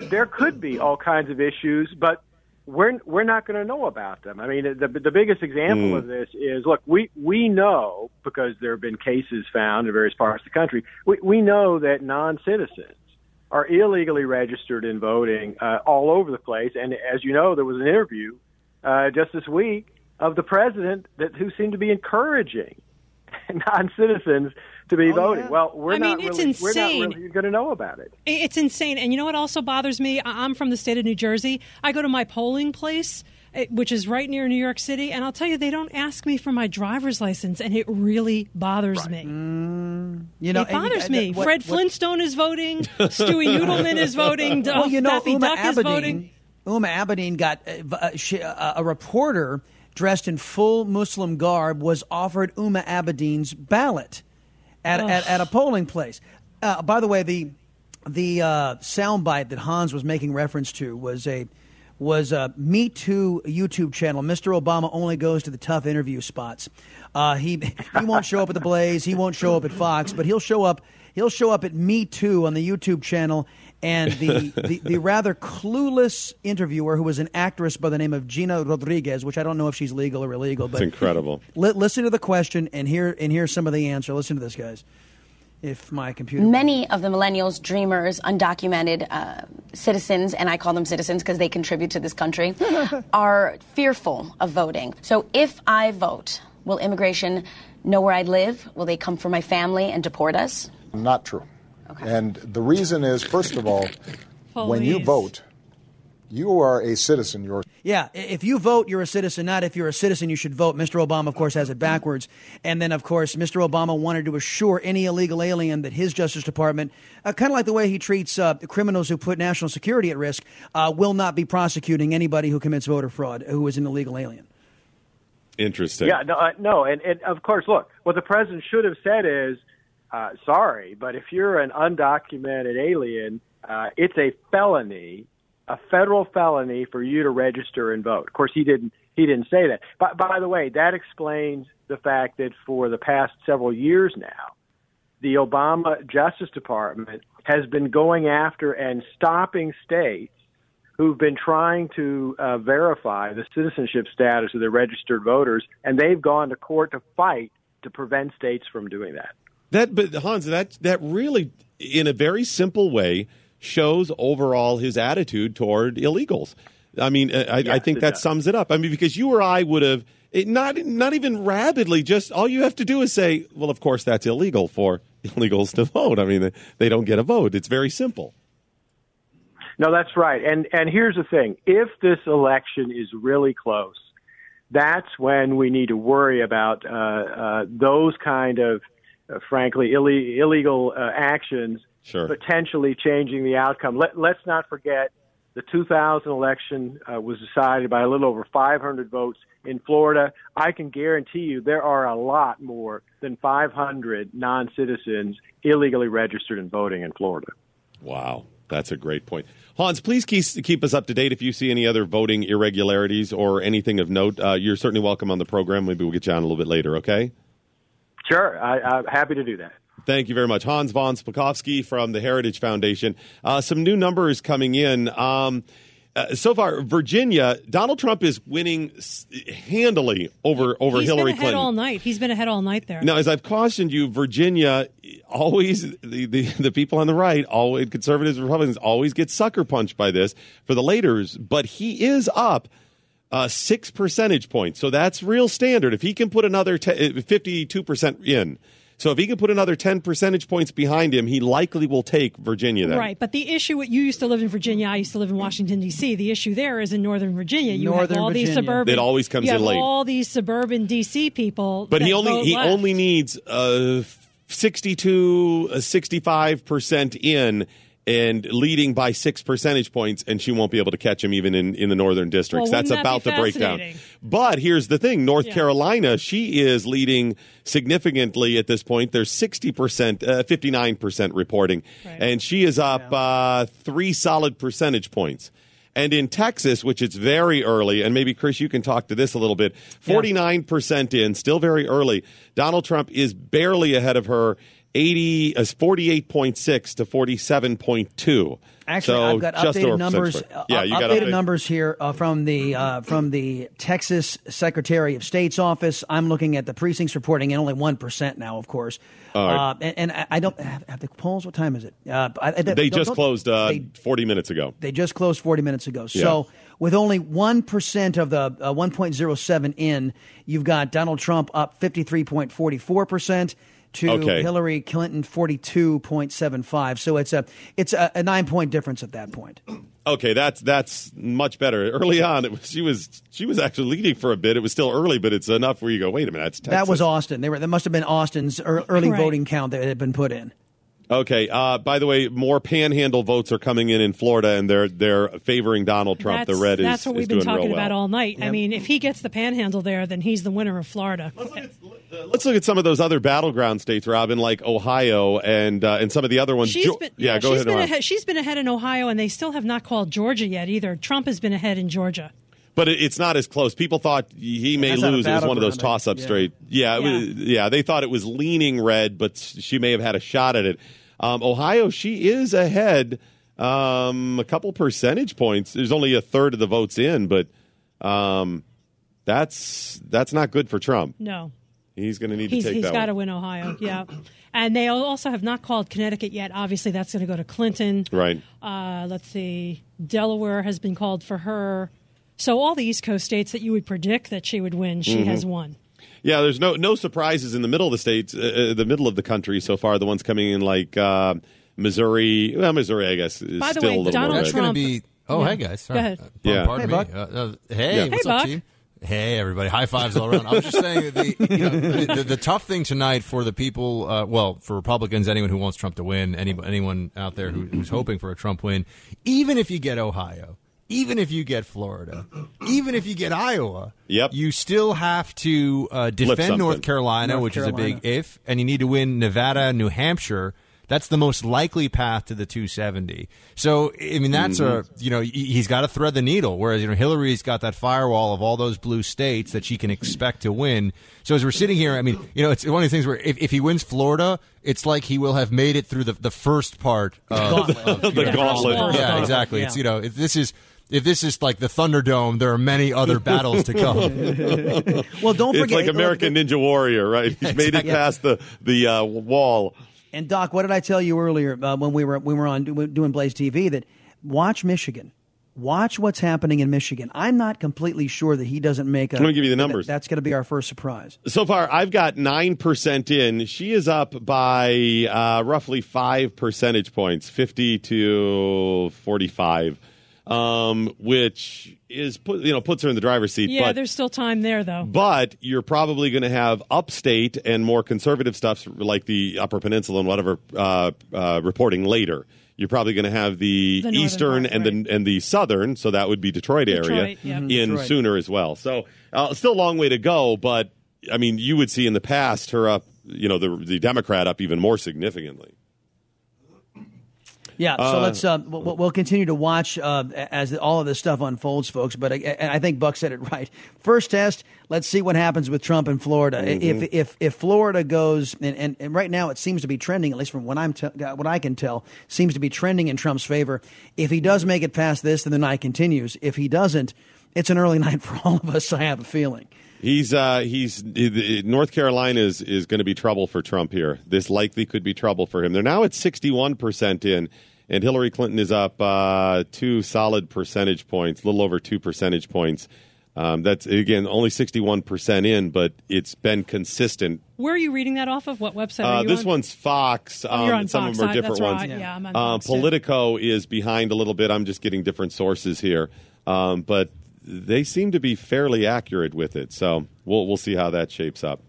Speaker 10: there could be all kinds of issues, but we're we're not going to know about them. I mean, the the biggest example mm. of this is look, we we know because there have been cases found in various parts of the country. We we know that non citizens are illegally registered in voting uh, all over the place. And as you know, there was an interview uh, just this week of the president that who seemed to be encouraging (laughs) non-citizens to be
Speaker 7: Oh,
Speaker 10: voting.
Speaker 7: yeah.
Speaker 10: Well, we're
Speaker 7: I
Speaker 10: not
Speaker 7: mean, it's
Speaker 10: really we're not
Speaker 7: insane.
Speaker 10: really going to know about it.
Speaker 7: It's insane. And you know what also bothers me? I- I'm from the state of New Jersey. I go to my polling place, eh, which is right near New York City, and I'll tell you, they don't ask me for my driver's license, and it really bothers me.
Speaker 9: You know,
Speaker 7: it
Speaker 9: and-
Speaker 7: bothers
Speaker 9: and
Speaker 7: me.
Speaker 9: what-
Speaker 7: Fred
Speaker 9: what-
Speaker 7: Flintstone is voting. (laughs) Stewie Udelman is voting.
Speaker 9: well, you know,
Speaker 7: Daffy
Speaker 9: Uma
Speaker 7: Duck is voting.
Speaker 9: Huma Abedin got uh, uh, she, uh, a reporter dressed in full Muslim garb was offered Huma Abedin's ballot at, at, at a polling place. Uh, by the way, the the uh, soundbite that Hans was making reference to was a was a mitú YouTube channel. Mr. Obama only goes to the tough interview spots. Uh, he he won't show up at the Blaze. He won't show up at Fox, but he'll show up. He'll show up at mitú on the YouTube channel. And the, (laughs) the, the rather clueless interviewer, who was an actress by the name of Gina Rodriguez, which I don't know if she's legal or illegal,
Speaker 6: It's
Speaker 9: but
Speaker 6: incredible. (laughs)
Speaker 9: li- listen to the question and hear and hear some of the answer. Listen to this, guys. If my computer
Speaker 11: Many of the millennials, dreamers, undocumented uh, citizens, and I call them citizens because they contribute to this country, (laughs) are fearful of voting. So if I vote, will immigration know where I live? Will they come for my family and deport us?
Speaker 12: Not true. And the reason is, first of all, when you vote, you are a citizen. You're
Speaker 9: Yeah, if you vote, you're a citizen. Not if you're a citizen, you should vote. Mr. Obama, of course, has it backwards. And then, of course, Mr. Obama wanted to assure any illegal alien that his Justice Department, uh, kind of like the way he treats uh, criminals who put national security at risk, uh, will not be prosecuting anybody who commits voter fraud who is an illegal alien.
Speaker 6: Interesting.
Speaker 10: Yeah, no, uh, no, and, and of course, look, what the president should have said is, uh, sorry, but if you're an undocumented alien, uh, it's a felony, a federal felony for you to register and vote. Of course, he didn't. He didn't say that. But by the way, that explains the fact that for the past several years now, the Obama Justice Department has been going after and stopping states who've been trying to uh, verify the citizenship status of their registered voters, and they've gone to court to fight to prevent states from doing that.
Speaker 6: That, but Hans, that that really, in a very simple way, shows overall his attitude toward illegals. I mean, I, I think that
Speaker 10: does.
Speaker 6: sums it up. I mean, because you or I would have it, not not even rabidly. Just all you have to do is say, "Well, of course, that's illegal for (laughs) illegals to vote." I mean, they, they don't get a vote. It's very simple.
Speaker 10: No, that's right. And and here's the thing: if this election is really close, that's when we need to worry about uh, uh, those kind of, frankly, ille- illegal uh, actions
Speaker 6: Sure.
Speaker 10: potentially changing the outcome. Let, let's not forget the 2000 election uh, was decided by a little over 500 votes in Florida. I can guarantee you there are a lot more than 500 non-citizens illegally registered and voting in Florida.
Speaker 6: Wow, that's a great point. Hans, please keep, keep us up to date if you see any other voting irregularities or anything of note. Uh, you're certainly welcome on the program. Maybe we'll get you on a little bit later. Okay.
Speaker 10: Sure, I, I'm happy to do that.
Speaker 6: Thank you very much. Hans von Spakovsky from the Heritage Foundation. Uh, some new numbers coming in. Um, uh, so far, Virginia, Donald Trump is winning s- handily over, over
Speaker 7: He's
Speaker 6: Hillary
Speaker 7: been ahead
Speaker 6: Clinton.
Speaker 7: all night. He's been ahead all night there.
Speaker 6: Now, as I've cautioned you, Virginia always the, the, (laughs) the people on the right, always conservatives, Republicans, always get sucker punched by this for the laters. But he is up uh, six percentage points, so that's real standard. If he can put another fifty-two percent in, so if he can put another ten percentage points behind him, he likely will take Virginia. Then.
Speaker 7: Right, but the issue you used to live in Virginia, I used to live in Washington D.C. The issue there is in Northern Virginia. You
Speaker 9: Northern
Speaker 7: have all these suburban.
Speaker 6: It always comes
Speaker 7: you
Speaker 6: in
Speaker 7: have
Speaker 6: late.
Speaker 7: All these suburban D.C. people.
Speaker 6: But he only he
Speaker 7: left.
Speaker 6: only needs uh, 62 65 percent in and leading by six percentage points, and she won't be able to catch him even in, in the northern districts.
Speaker 7: Well,
Speaker 6: That's
Speaker 7: that
Speaker 6: about the breakdown. But here's the thing: North
Speaker 7: Yeah.
Speaker 6: Carolina, she is leading significantly at this point. There's 60 percent, uh, 59 percent reporting, and she is up uh, three solid percentage points. And in Texas, which it's very early, and maybe Chris, you can talk to this a little bit. Forty nine percent in, still very early. Donald Trump is barely ahead of her 80 is 48.6 to 47.2.
Speaker 9: Actually,
Speaker 6: so
Speaker 9: I've got updated numbers. uh,
Speaker 6: Yeah, you got
Speaker 9: updated
Speaker 6: update-
Speaker 9: numbers here uh, from the uh, from the Texas Secretary of State's office. I'm looking at the precincts reporting, and only one percent now, of course.
Speaker 6: All right.
Speaker 9: Uh, and, and I- don't have, have the polls. What time is it? Uh, I, I-
Speaker 6: They
Speaker 9: don't-
Speaker 6: just
Speaker 9: don't-
Speaker 6: closed uh,
Speaker 9: they-
Speaker 6: 40 minutes ago.
Speaker 9: They just closed 40 minutes ago.
Speaker 6: Yeah.
Speaker 9: So, with only 1% of the uh, 1.07 in, you've got Donald Trump up 53.44% to
Speaker 6: Okay.
Speaker 9: Hillary Clinton 42.75. So, it's a it's a, a 9-point difference at that point.
Speaker 6: Okay, that's that's much better. Early on, it was, she was she was actually leading for a bit. It was still early, but it's enough where you go, wait a minute, that's Texas.
Speaker 9: That was Austin. They were that must have been Austin's early
Speaker 7: Right.
Speaker 9: voting count that had been put in.
Speaker 6: Okay. Uh, by the way, more panhandle votes are coming in in Florida, and they're they're favoring Donald Trump.
Speaker 7: That's,
Speaker 6: the red is
Speaker 7: that's what
Speaker 6: is
Speaker 7: we've been talking
Speaker 6: well.
Speaker 7: about all night. I mean, if he gets the panhandle there, then he's the winner of Florida.
Speaker 6: Let's look at some of those other battleground states, Robyn, like Ohio and uh, and some of the other ones.
Speaker 7: She's
Speaker 6: Jo-
Speaker 7: been,
Speaker 6: yeah, go
Speaker 7: she's
Speaker 6: ahead.
Speaker 7: Been ahead, she's been ahead in Ohio, and they still have not called Georgia yet either. Trump has been ahead in Georgia.
Speaker 6: But it, it's not as close. People thought he may
Speaker 7: That's
Speaker 6: lose. It was one of those toss-up
Speaker 7: yeah.
Speaker 6: straight. Yeah, it
Speaker 7: Yeah.
Speaker 6: was- yeah. They thought it was leaning red, but she may have had a shot at it. Um, Ohio, she is ahead um, a couple percentage points. There's only a third of the votes in, but um, that's that's not good for Trump.
Speaker 7: No.
Speaker 6: He's going to need to
Speaker 7: He's,
Speaker 6: take
Speaker 7: he's
Speaker 6: that
Speaker 7: He's
Speaker 6: got
Speaker 7: to win Ohio, yeah. And they also have not called Connecticut yet. Obviously, that's going to go to Clinton.
Speaker 6: Right.
Speaker 7: Uh, let's see. Delaware has been called for her. So all the East Coast states that you would predict that she would win, she
Speaker 6: Mhm.
Speaker 7: has won.
Speaker 6: Yeah, there's no no surprises in the middle of the states, uh, uh, the middle of the country so far. The ones coming in like uh, Missouri. Well, Missouri, I guess, is
Speaker 7: By the
Speaker 6: still
Speaker 7: way,
Speaker 6: a little
Speaker 7: Donald
Speaker 6: more
Speaker 8: That's going to be. Oh,
Speaker 7: Yeah.
Speaker 8: hey guys.
Speaker 7: Go ahead.
Speaker 8: Uh,
Speaker 6: Yeah.
Speaker 8: Pardon
Speaker 6: Hey,
Speaker 8: me.
Speaker 6: Buck.
Speaker 8: Uh, uh, hey,
Speaker 6: Yeah.
Speaker 8: what's
Speaker 7: Hey,
Speaker 8: up,
Speaker 7: Buck.
Speaker 8: team? Hey, everybody! High fives all around. I was just saying the, you know, the, the, the tough thing tonight for the people, uh, well, for Republicans, anyone who wants Trump to win, any, anyone out there who, who's hoping for a Trump win, even if you get Ohio, even if you get Florida, even if you get Iowa,
Speaker 6: yep.
Speaker 8: you still have to uh, defend. North Carolina,
Speaker 9: North
Speaker 8: which
Speaker 9: Carolina.
Speaker 8: is a big if, and you need to win Nevada, New Hampshire. That's the most likely path to the 270. So, I mean, that's a, you know, he- he's got to thread the needle. Whereas, you know, Hillary's got that firewall of all those blue states that she can expect to win. So, as we're sitting here, I mean, you know, it's one of the things where if, if he wins Florida, it's like he will have made it through the, the first part of
Speaker 9: Gauntlet.
Speaker 8: of, you
Speaker 6: The
Speaker 8: know,
Speaker 6: gauntlet.
Speaker 8: Yeah, exactly.
Speaker 9: Yeah.
Speaker 8: It's, you know, if this is. If this is like the Thunderdome, there are many other battles to come. (laughs)
Speaker 9: Well, don't forget, It's
Speaker 6: like American Ninja Warrior, right? He's made it past the the uh, wall.
Speaker 9: And Doc, what did I tell you earlier uh, when we were when we were on doing Blaze TV that watch Michigan, watch what's happening in Michigan. I'm not completely sure that he doesn't make a.
Speaker 6: Let me give you the numbers.
Speaker 9: That's going to be our first surprise.
Speaker 6: So far, I've got nine percent in. She is up by uh, roughly five percentage points, fifty to forty-five, um, which is put you know puts her in the driver's seat.
Speaker 7: Yeah,
Speaker 6: but
Speaker 7: there's still time there, though.
Speaker 6: but you're probably going to have upstate and more conservative stuff like the Upper Peninsula and whatever uh, uh, reporting later. You're probably going to have the,
Speaker 7: The
Speaker 6: eastern
Speaker 7: part,
Speaker 6: and the and the southern, so that would be Detroit, area
Speaker 7: Detroit, yep.
Speaker 6: in.
Speaker 9: Detroit.
Speaker 6: sooner as well. So uh, still a long way to go, but I mean, you would see in the past her up, you know, the the Democrat up even more significantly.
Speaker 9: Yeah, so
Speaker 6: Uh,
Speaker 9: let's uh, we'll, we'll continue to watch uh, as all of this stuff unfolds, folks. But I, I think Buck said it (laughs) right. First test. Let's see what happens with Trump in Florida.
Speaker 6: Mm-hmm.
Speaker 9: If if if Florida goes and, and, and right now it seems to be trending, at least from what I'm te- what I can tell, seems to be trending in Trump's favor. If he does make it past this, then the night continues. If he doesn't, it's an early (laughs) night for all of us. I have a feeling.
Speaker 6: He's uh, he's North Carolina is is going to be trouble for Trump here. This likely could be trouble for him. They're now at sixty one percent in, and Hillary Clinton is up uh, two solid percentage points, a little over two percentage points. Um, that's again only sixty one percent in, but it's been consistent.
Speaker 7: Where are you reading that off of? What website are
Speaker 6: Uh, this
Speaker 7: on?
Speaker 6: one's Fox.
Speaker 7: Oh,
Speaker 6: um,
Speaker 7: on
Speaker 6: some
Speaker 7: Fox.
Speaker 6: of them are different ones.
Speaker 7: right. Yeah, I'm on
Speaker 6: Um,
Speaker 7: Fox, too.
Speaker 6: Politico is behind a little bit. I'm just getting different sources here, um, but they seem to be fairly accurate with it. So we'll we'll see how that shapes up.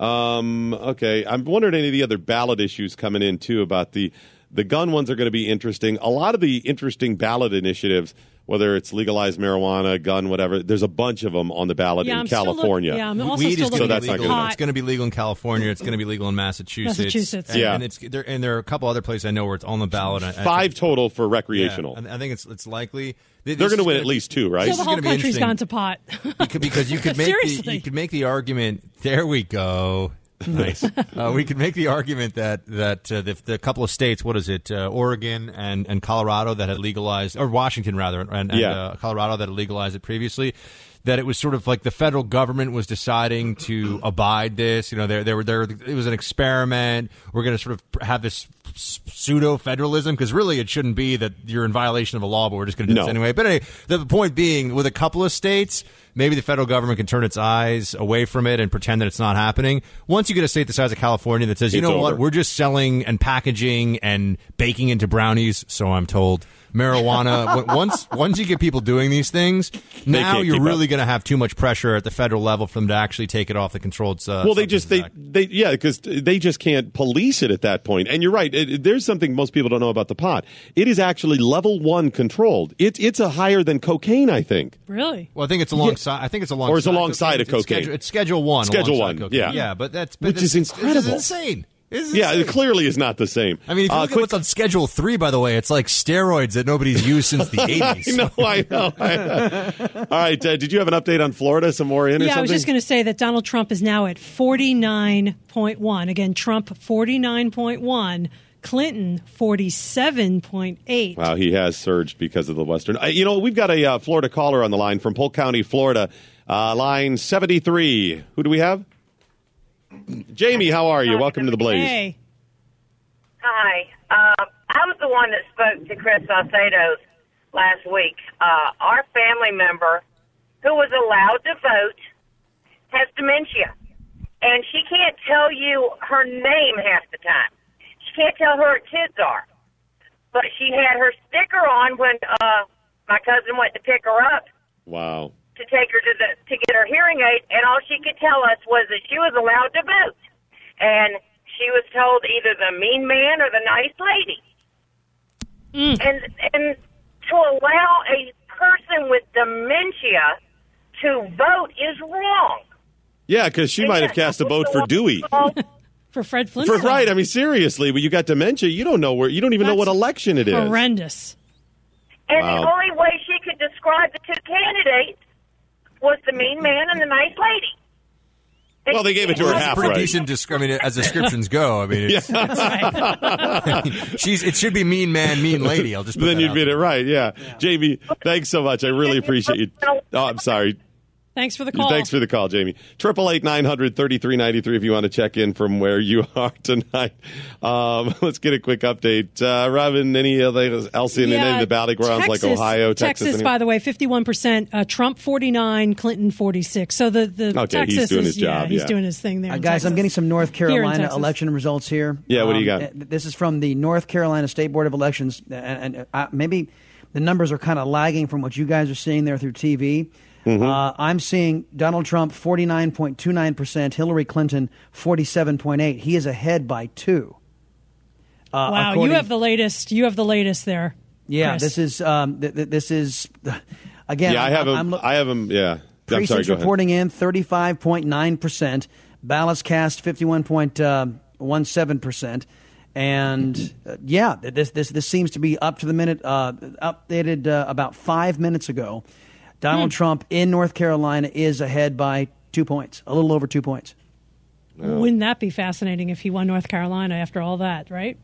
Speaker 6: Um, okay, I'm wondering any of the other ballot issues coming in too about the the gun ones are going to be interesting. A lot of the interesting ballot initiatives, whether it's legalized marijuana, gun, whatever. There's a bunch of them on the ballot
Speaker 7: Yeah,
Speaker 6: in
Speaker 7: I'm still look-
Speaker 6: California.
Speaker 7: yeah, I'm also
Speaker 8: Weed
Speaker 7: still
Speaker 8: is
Speaker 7: looking
Speaker 8: going
Speaker 6: So
Speaker 8: to
Speaker 6: that's
Speaker 8: be
Speaker 6: not
Speaker 8: legal.
Speaker 6: gonna-
Speaker 8: It's going to be legal in California. It's going to be legal in Massachusetts.
Speaker 7: Massachusetts.
Speaker 8: And,
Speaker 6: Yeah.
Speaker 8: and it's there, and there are a couple other places I know where it's on the ballot. I- I
Speaker 6: Five
Speaker 8: think-
Speaker 6: total for recreational.
Speaker 8: and I think it's it's likely
Speaker 6: They're going to win at least two, right?
Speaker 7: so the whole
Speaker 8: gonna be
Speaker 7: country's
Speaker 8: interesting.
Speaker 7: gone to pot. (laughs)
Speaker 8: because, because you could (laughs) make the, you could make the argument. There we go. (laughs) Nice. uh, we could make the argument that that uh, the, the couple of states, what is it, uh, Oregon and, and Colorado that had legalized, or Washington rather, and, and
Speaker 6: Yeah.
Speaker 8: uh, Colorado that had legalized it previously, that it was sort of like the federal government was deciding to abide this. You know, there there were there it was an experiment. We're going to sort of have this pseudo federalism because really it shouldn't be that you're in violation of a law, but we're just going to do this anyway. But anyway, the point being, with a couple of states, maybe the federal government can turn its eyes away from it and pretend that it's not happening. Once you get a state the size of California that says, you
Speaker 6: It's
Speaker 8: know what, we're just selling and packaging and baking into brownies, so I'm told. Marijuana. (laughs) once once you get people doing these things, now you're really going to have too much pressure at the federal level for them to actually take it off the controlled. Uh,
Speaker 6: well, they just they they yeah because they just can't police it at that point. And you're right. It, it- there's something most people don't know about the pot. It is actually level one controlled. It's it's a higher than cocaine, I think.
Speaker 7: Really?
Speaker 8: Well, I think it's alongside. I think it's alongside.
Speaker 6: Or it's alongside of
Speaker 8: It's
Speaker 6: cocaine.
Speaker 8: Schedule, it's Schedule One.
Speaker 6: Schedule one,
Speaker 8: cocaine.
Speaker 6: yeah.
Speaker 8: yeah, but that's but
Speaker 6: Which is incredible.
Speaker 8: This is insane. This
Speaker 6: Yeah, it clearly is not the same.
Speaker 8: I mean, if you
Speaker 6: Uh,
Speaker 8: look at what's on Schedule Three, by the way, it's like steroids that nobody's used since the
Speaker 6: I
Speaker 8: eighties. (laughs)
Speaker 6: know, I know. (laughs) All right, uh, did you have an update on Florida? Some more in or
Speaker 7: Yeah, I was just going to say that Donald Trump is now at 49.1. Again, Trump 49.1, Clinton 47.8.
Speaker 6: Wow, he has surged because of the Western. Uh, you know, we've got a uh, Florida caller on the line from Polk County, Florida. Uh, line 73. Who do we have? Jamie, how are you? Welcome to the Blaze.
Speaker 7: Hey.
Speaker 13: Hi. Uh, I was the one that spoke to Chris Salcedo last week. Uh, our family member who was allowed to vote has dementia. And she can't tell you her name half the time. She can't tell who her kids are. But she had her sticker on when uh, my cousin went to pick her up
Speaker 6: Wow.
Speaker 13: To take her to the to get her hearing aid, and all she could tell us was that she was allowed to vote, and she was told either the mean man or the nice lady. Mm. And and to allow a person with dementia to vote is wrong.
Speaker 6: Yeah, because she might have cast a vote for Dewey. (laughs)
Speaker 7: For Fred Flintstone.
Speaker 6: For,
Speaker 7: Flintstone.
Speaker 6: right, I mean, seriously, when you got dementia, you don't know where, you don't even know what election it is.
Speaker 7: Horrendous.
Speaker 13: And the only way she could describe the two candidates was the mean man and the nice lady.
Speaker 6: Well, they gave it to her half
Speaker 8: pretty
Speaker 6: right.
Speaker 8: decent. Disc- I mean, as descriptions go, I mean, it's, it's- (laughs) she's. It should be mean man, mean lady. I'll just put
Speaker 6: then
Speaker 8: that
Speaker 6: you'd
Speaker 8: out
Speaker 6: get it right. Yeah. Jamie, thanks so much. I really appreciate you. Oh, I'm sorry.
Speaker 7: Thanks for the call.
Speaker 6: Thanks for the call, Jamie. Triple eight nine hundred thirty three ninety three. If you want to check in from where you (laughs) are tonight, um, (laughs) let's get a quick update. Uh, Robyn, any other else in, in any of the battlegrounds like Ohio, Texas? any-
Speaker 7: by the way, fifty-one percent. Uh, Trump forty-nine, Clinton forty-six. So the the
Speaker 6: Okay, he's
Speaker 7: Texas
Speaker 6: doing
Speaker 7: is
Speaker 6: his job,
Speaker 7: Yeah, he's
Speaker 6: yeah.
Speaker 7: doing his thing there.
Speaker 9: Uh,
Speaker 7: in
Speaker 9: guys, I'm getting some North Carolina election results here.
Speaker 6: Yeah, what do you
Speaker 9: Um,
Speaker 6: got?
Speaker 9: uh, This is from the North Carolina State Board of Elections, and, and uh, maybe the numbers are kind of lagging from what you guys are seeing there through TV.
Speaker 6: Mm-hmm.
Speaker 9: Uh, I'm seeing Donald Trump 49.29 percent, Hillary Clinton 47.8. He is ahead by two. Uh,
Speaker 7: Wow, you have the latest. You have the latest there.
Speaker 9: Yeah,
Speaker 7: Chris.
Speaker 9: this is um, th- th- this is (laughs) again.
Speaker 6: yeah, I have
Speaker 9: I'm
Speaker 6: him.
Speaker 9: look-
Speaker 6: I have him. Yeah. I'm sorry.
Speaker 9: Precincts
Speaker 6: Go ahead.
Speaker 9: reporting in 35.9%. Ballots cast 51.17%. And uh, yeah, this, this, this seems to be up to the minute, uh, updated uh, about five minutes ago. Donald hmm. Trump in North Carolina is ahead by two points, a little over two points.
Speaker 7: Wouldn't that be fascinating if he won North Carolina after all that, right?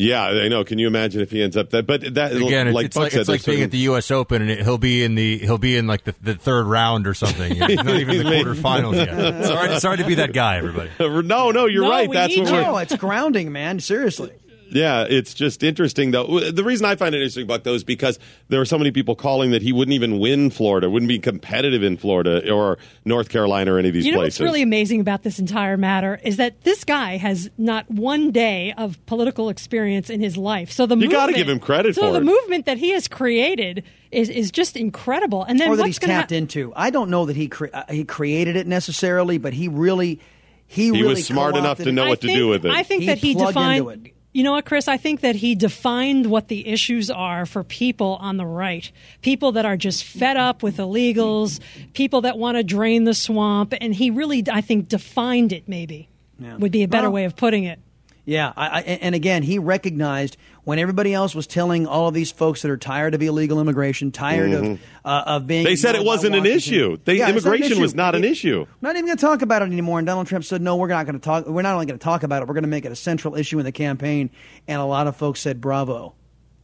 Speaker 6: Yeah, I know. Can you imagine if he ends up that? But that
Speaker 8: Again, it's
Speaker 6: like
Speaker 8: it's
Speaker 6: Buck
Speaker 8: like,
Speaker 6: said,
Speaker 8: it's like
Speaker 6: there's
Speaker 8: being
Speaker 6: certain-
Speaker 8: at the U.S. Open, and it, he'll be in the he'll be in like the, the third round or something. (laughs) He's not even the quarterfinals yet. Sorry, sorry to be that guy, everybody. (laughs)
Speaker 6: no, no, you're
Speaker 9: No,
Speaker 6: right.
Speaker 9: we
Speaker 6: That's
Speaker 9: need
Speaker 6: what we're.
Speaker 9: No, it's grounding, man. Seriously.
Speaker 6: Yeah, it's just interesting though. The reason I find it interesting, Buck, though, is because there were so many people calling that he wouldn't even win Florida, wouldn't be competitive in Florida or North Carolina or any of these
Speaker 7: you know
Speaker 6: places.
Speaker 7: what's really amazing about this entire matter is that this guy has not one day of political experience in his life. So the
Speaker 6: You gotta
Speaker 7: movement-
Speaker 6: give him credit
Speaker 7: so
Speaker 6: for
Speaker 7: the
Speaker 6: it.
Speaker 7: movement that he has created is is just incredible. And then
Speaker 9: or that
Speaker 7: what's
Speaker 9: he's tapped
Speaker 7: hap-
Speaker 9: into. I don't know that he cre- uh, he created it necessarily, but he really he,
Speaker 6: He
Speaker 9: really
Speaker 6: was smart enough to
Speaker 9: it.
Speaker 6: know what to do with it.
Speaker 7: I think that he
Speaker 9: plugged
Speaker 7: defined. You know what, Chris? I think that he defined what the issues are for people on the right. People that are just fed up with illegals, people that want to drain the swamp. And he really, I think, defined it, maybe,
Speaker 9: Yeah.
Speaker 7: would be a better
Speaker 9: Well,
Speaker 7: way of putting it.
Speaker 9: Yeah, I, I, and again, he recognized when everybody else was telling all of these folks that are tired of illegal immigration, tired
Speaker 6: Mhm.
Speaker 9: of uh, of being.
Speaker 6: They said it wasn't an issue. They,
Speaker 9: Yeah, it's not an
Speaker 6: immigration was not an
Speaker 9: It-
Speaker 6: issue.
Speaker 9: Not even going to talk about it anymore. And Donald Trump said, "No, we're not going to talk. We're not only going to talk about it. We're going to make it a central issue in the campaign." And a lot of folks said, "Bravo."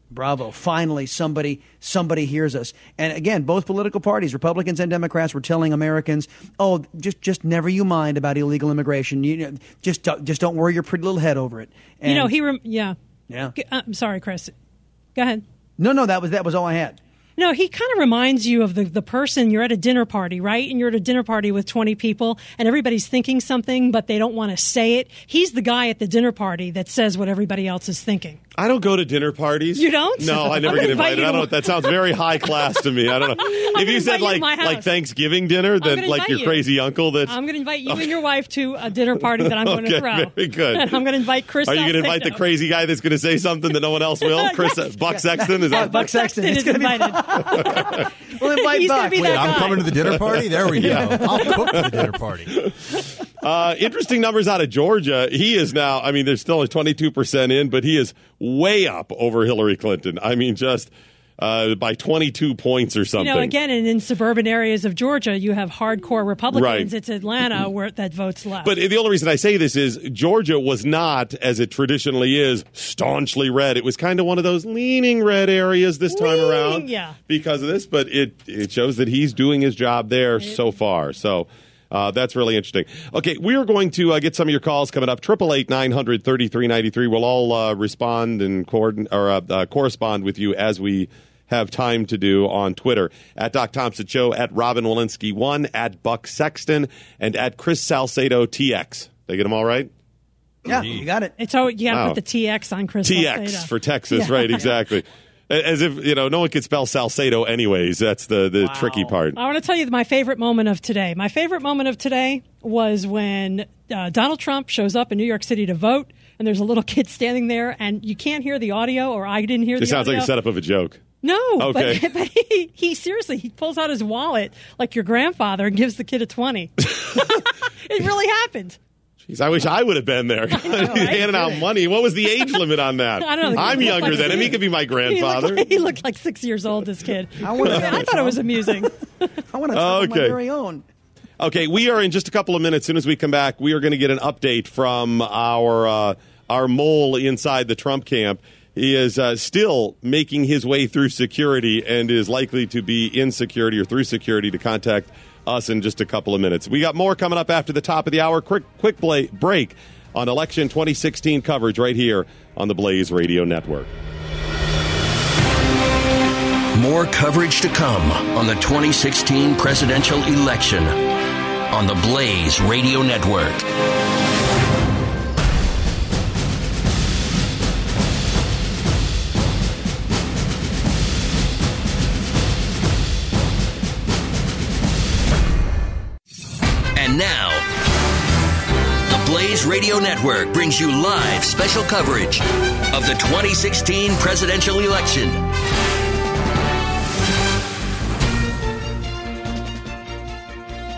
Speaker 9: Bravo! Finally, somebody somebody hears us. And again, both political parties, Republicans and Democrats, were telling Americans, "Oh, just just never you mind about illegal immigration. You know, just don't- just don't worry your pretty little head over it." And,
Speaker 7: you know, he. Rem- yeah.
Speaker 9: Yeah.
Speaker 7: G- uh, I'm sorry, Chris. Go ahead.
Speaker 9: No, no, that was that was all I had.
Speaker 7: No, he kind of reminds you of the, the person you're at a dinner party, right? And you're at a dinner party with 20 people and everybody's thinking something, but they don't want to say it. He's the guy at the dinner party that says what everybody else is thinking.
Speaker 6: I don't go to dinner parties.
Speaker 7: You don't?
Speaker 6: No, I never get (laughs) invited.
Speaker 7: you
Speaker 6: I don't. That sounds very high class to me. I don't know. (laughs) if you said
Speaker 7: invite you
Speaker 6: like like. Thanksgiving dinner, then like
Speaker 7: invite
Speaker 6: your
Speaker 7: you.
Speaker 6: crazy uncle that's
Speaker 7: I'm going to invite you (laughs) and your wife to a dinner party that I'm going
Speaker 6: okay,
Speaker 7: to throw.
Speaker 6: very good.
Speaker 7: I'm going to invite Chris.
Speaker 6: Are you going to invite the crazy guy that's going to say something that no one else will? Chris
Speaker 7: Yes.
Speaker 6: Buck Sexton is that
Speaker 9: Buck Sexton.
Speaker 7: is
Speaker 9: It's gonna be-
Speaker 7: invited.
Speaker 9: We'll invite
Speaker 7: He's
Speaker 9: Buck.
Speaker 7: be
Speaker 8: Wait,
Speaker 7: that
Speaker 8: I'm coming to the dinner party. There we go. I'll cook for the dinner party.
Speaker 6: Uh, interesting numbers out of Georgia. He is now, I mean, there's still a 22% in, but he is way up over Hillary Clinton. I mean, just uh, by 22 points or something.
Speaker 7: You know, again, and in suburban areas of Georgia, you have hardcore Republicans.
Speaker 6: Right.
Speaker 7: It's Atlanta (clears throat) where that votes left.
Speaker 6: But the only reason I say this is Georgia was not, as it traditionally is, staunchly red. It was kind of one of those leaning red areas this time
Speaker 7: Leaning,
Speaker 6: around
Speaker 7: yeah.
Speaker 6: because of this, but it, it shows that he's doing his job there so far. So uh, that's really interesting. Okay, we are going to uh, get some of your calls coming up. Triple eight nine hundred thirty three ninety three. We'll all uh, respond and coordin- or uh, uh, correspond with you as we have time to do on Twitter at Doc Thompson Show, at Robyn Walensky one, at Buck Sexton, and at Chris Salcedo TX. They get them all right?
Speaker 9: Yeah, you got it.
Speaker 7: It's oh, you got to
Speaker 6: Wow.
Speaker 7: put the TX on Chris.
Speaker 6: TX
Speaker 7: Salcedo.
Speaker 6: for Texas,
Speaker 7: Yeah.
Speaker 6: right? Exactly. (laughs) As if you know, no one could spell Salcedo anyways. That's the the tricky part.
Speaker 7: I want to tell you my favorite moment of today. My favorite moment of today was when uh, Donald Trump shows up in New York City to vote, and there's a little (laughs) kid standing there, and you can't hear the audio, or I didn't hear
Speaker 6: It
Speaker 7: the
Speaker 6: sounds
Speaker 7: audio.
Speaker 6: like a setup of a joke.
Speaker 7: No,
Speaker 6: Okay.
Speaker 7: but, (laughs) but he, he seriously he pulls out his wallet like your grandfather and gives the kid a twenty. (laughs) it really happened.
Speaker 6: Jeez, I wish I would have been there. (laughs) He's (laughs) handing out money. What was the age limit on that? (laughs)
Speaker 7: I don't know.
Speaker 6: I'm younger
Speaker 7: like-
Speaker 6: than him. He could be my
Speaker 7: He
Speaker 6: grandfather.
Speaker 7: looked, like, he looked like six years old. This kid.
Speaker 9: I wanna
Speaker 7: I,
Speaker 9: go to
Speaker 7: thought it was amusing.
Speaker 9: I want to talk about my very own.
Speaker 6: Okay, we are in just a couple of minutes. As soon as we come back, we are going to get an update from our uh, our mole inside the Trump camp. He is uh, still making his way through security and is likely to be in security or through security to contact us in just a couple of minutes. We got more coming up after the top of the hour. Quick, quick bla- break on election 2016 coverage right here on the Blaze Radio Network.
Speaker 5: More coverage to come on the 2016 presidential election on the Blaze Radio Network. And now, the Blaze Radio Network brings you live special coverage of the 2016 presidential election.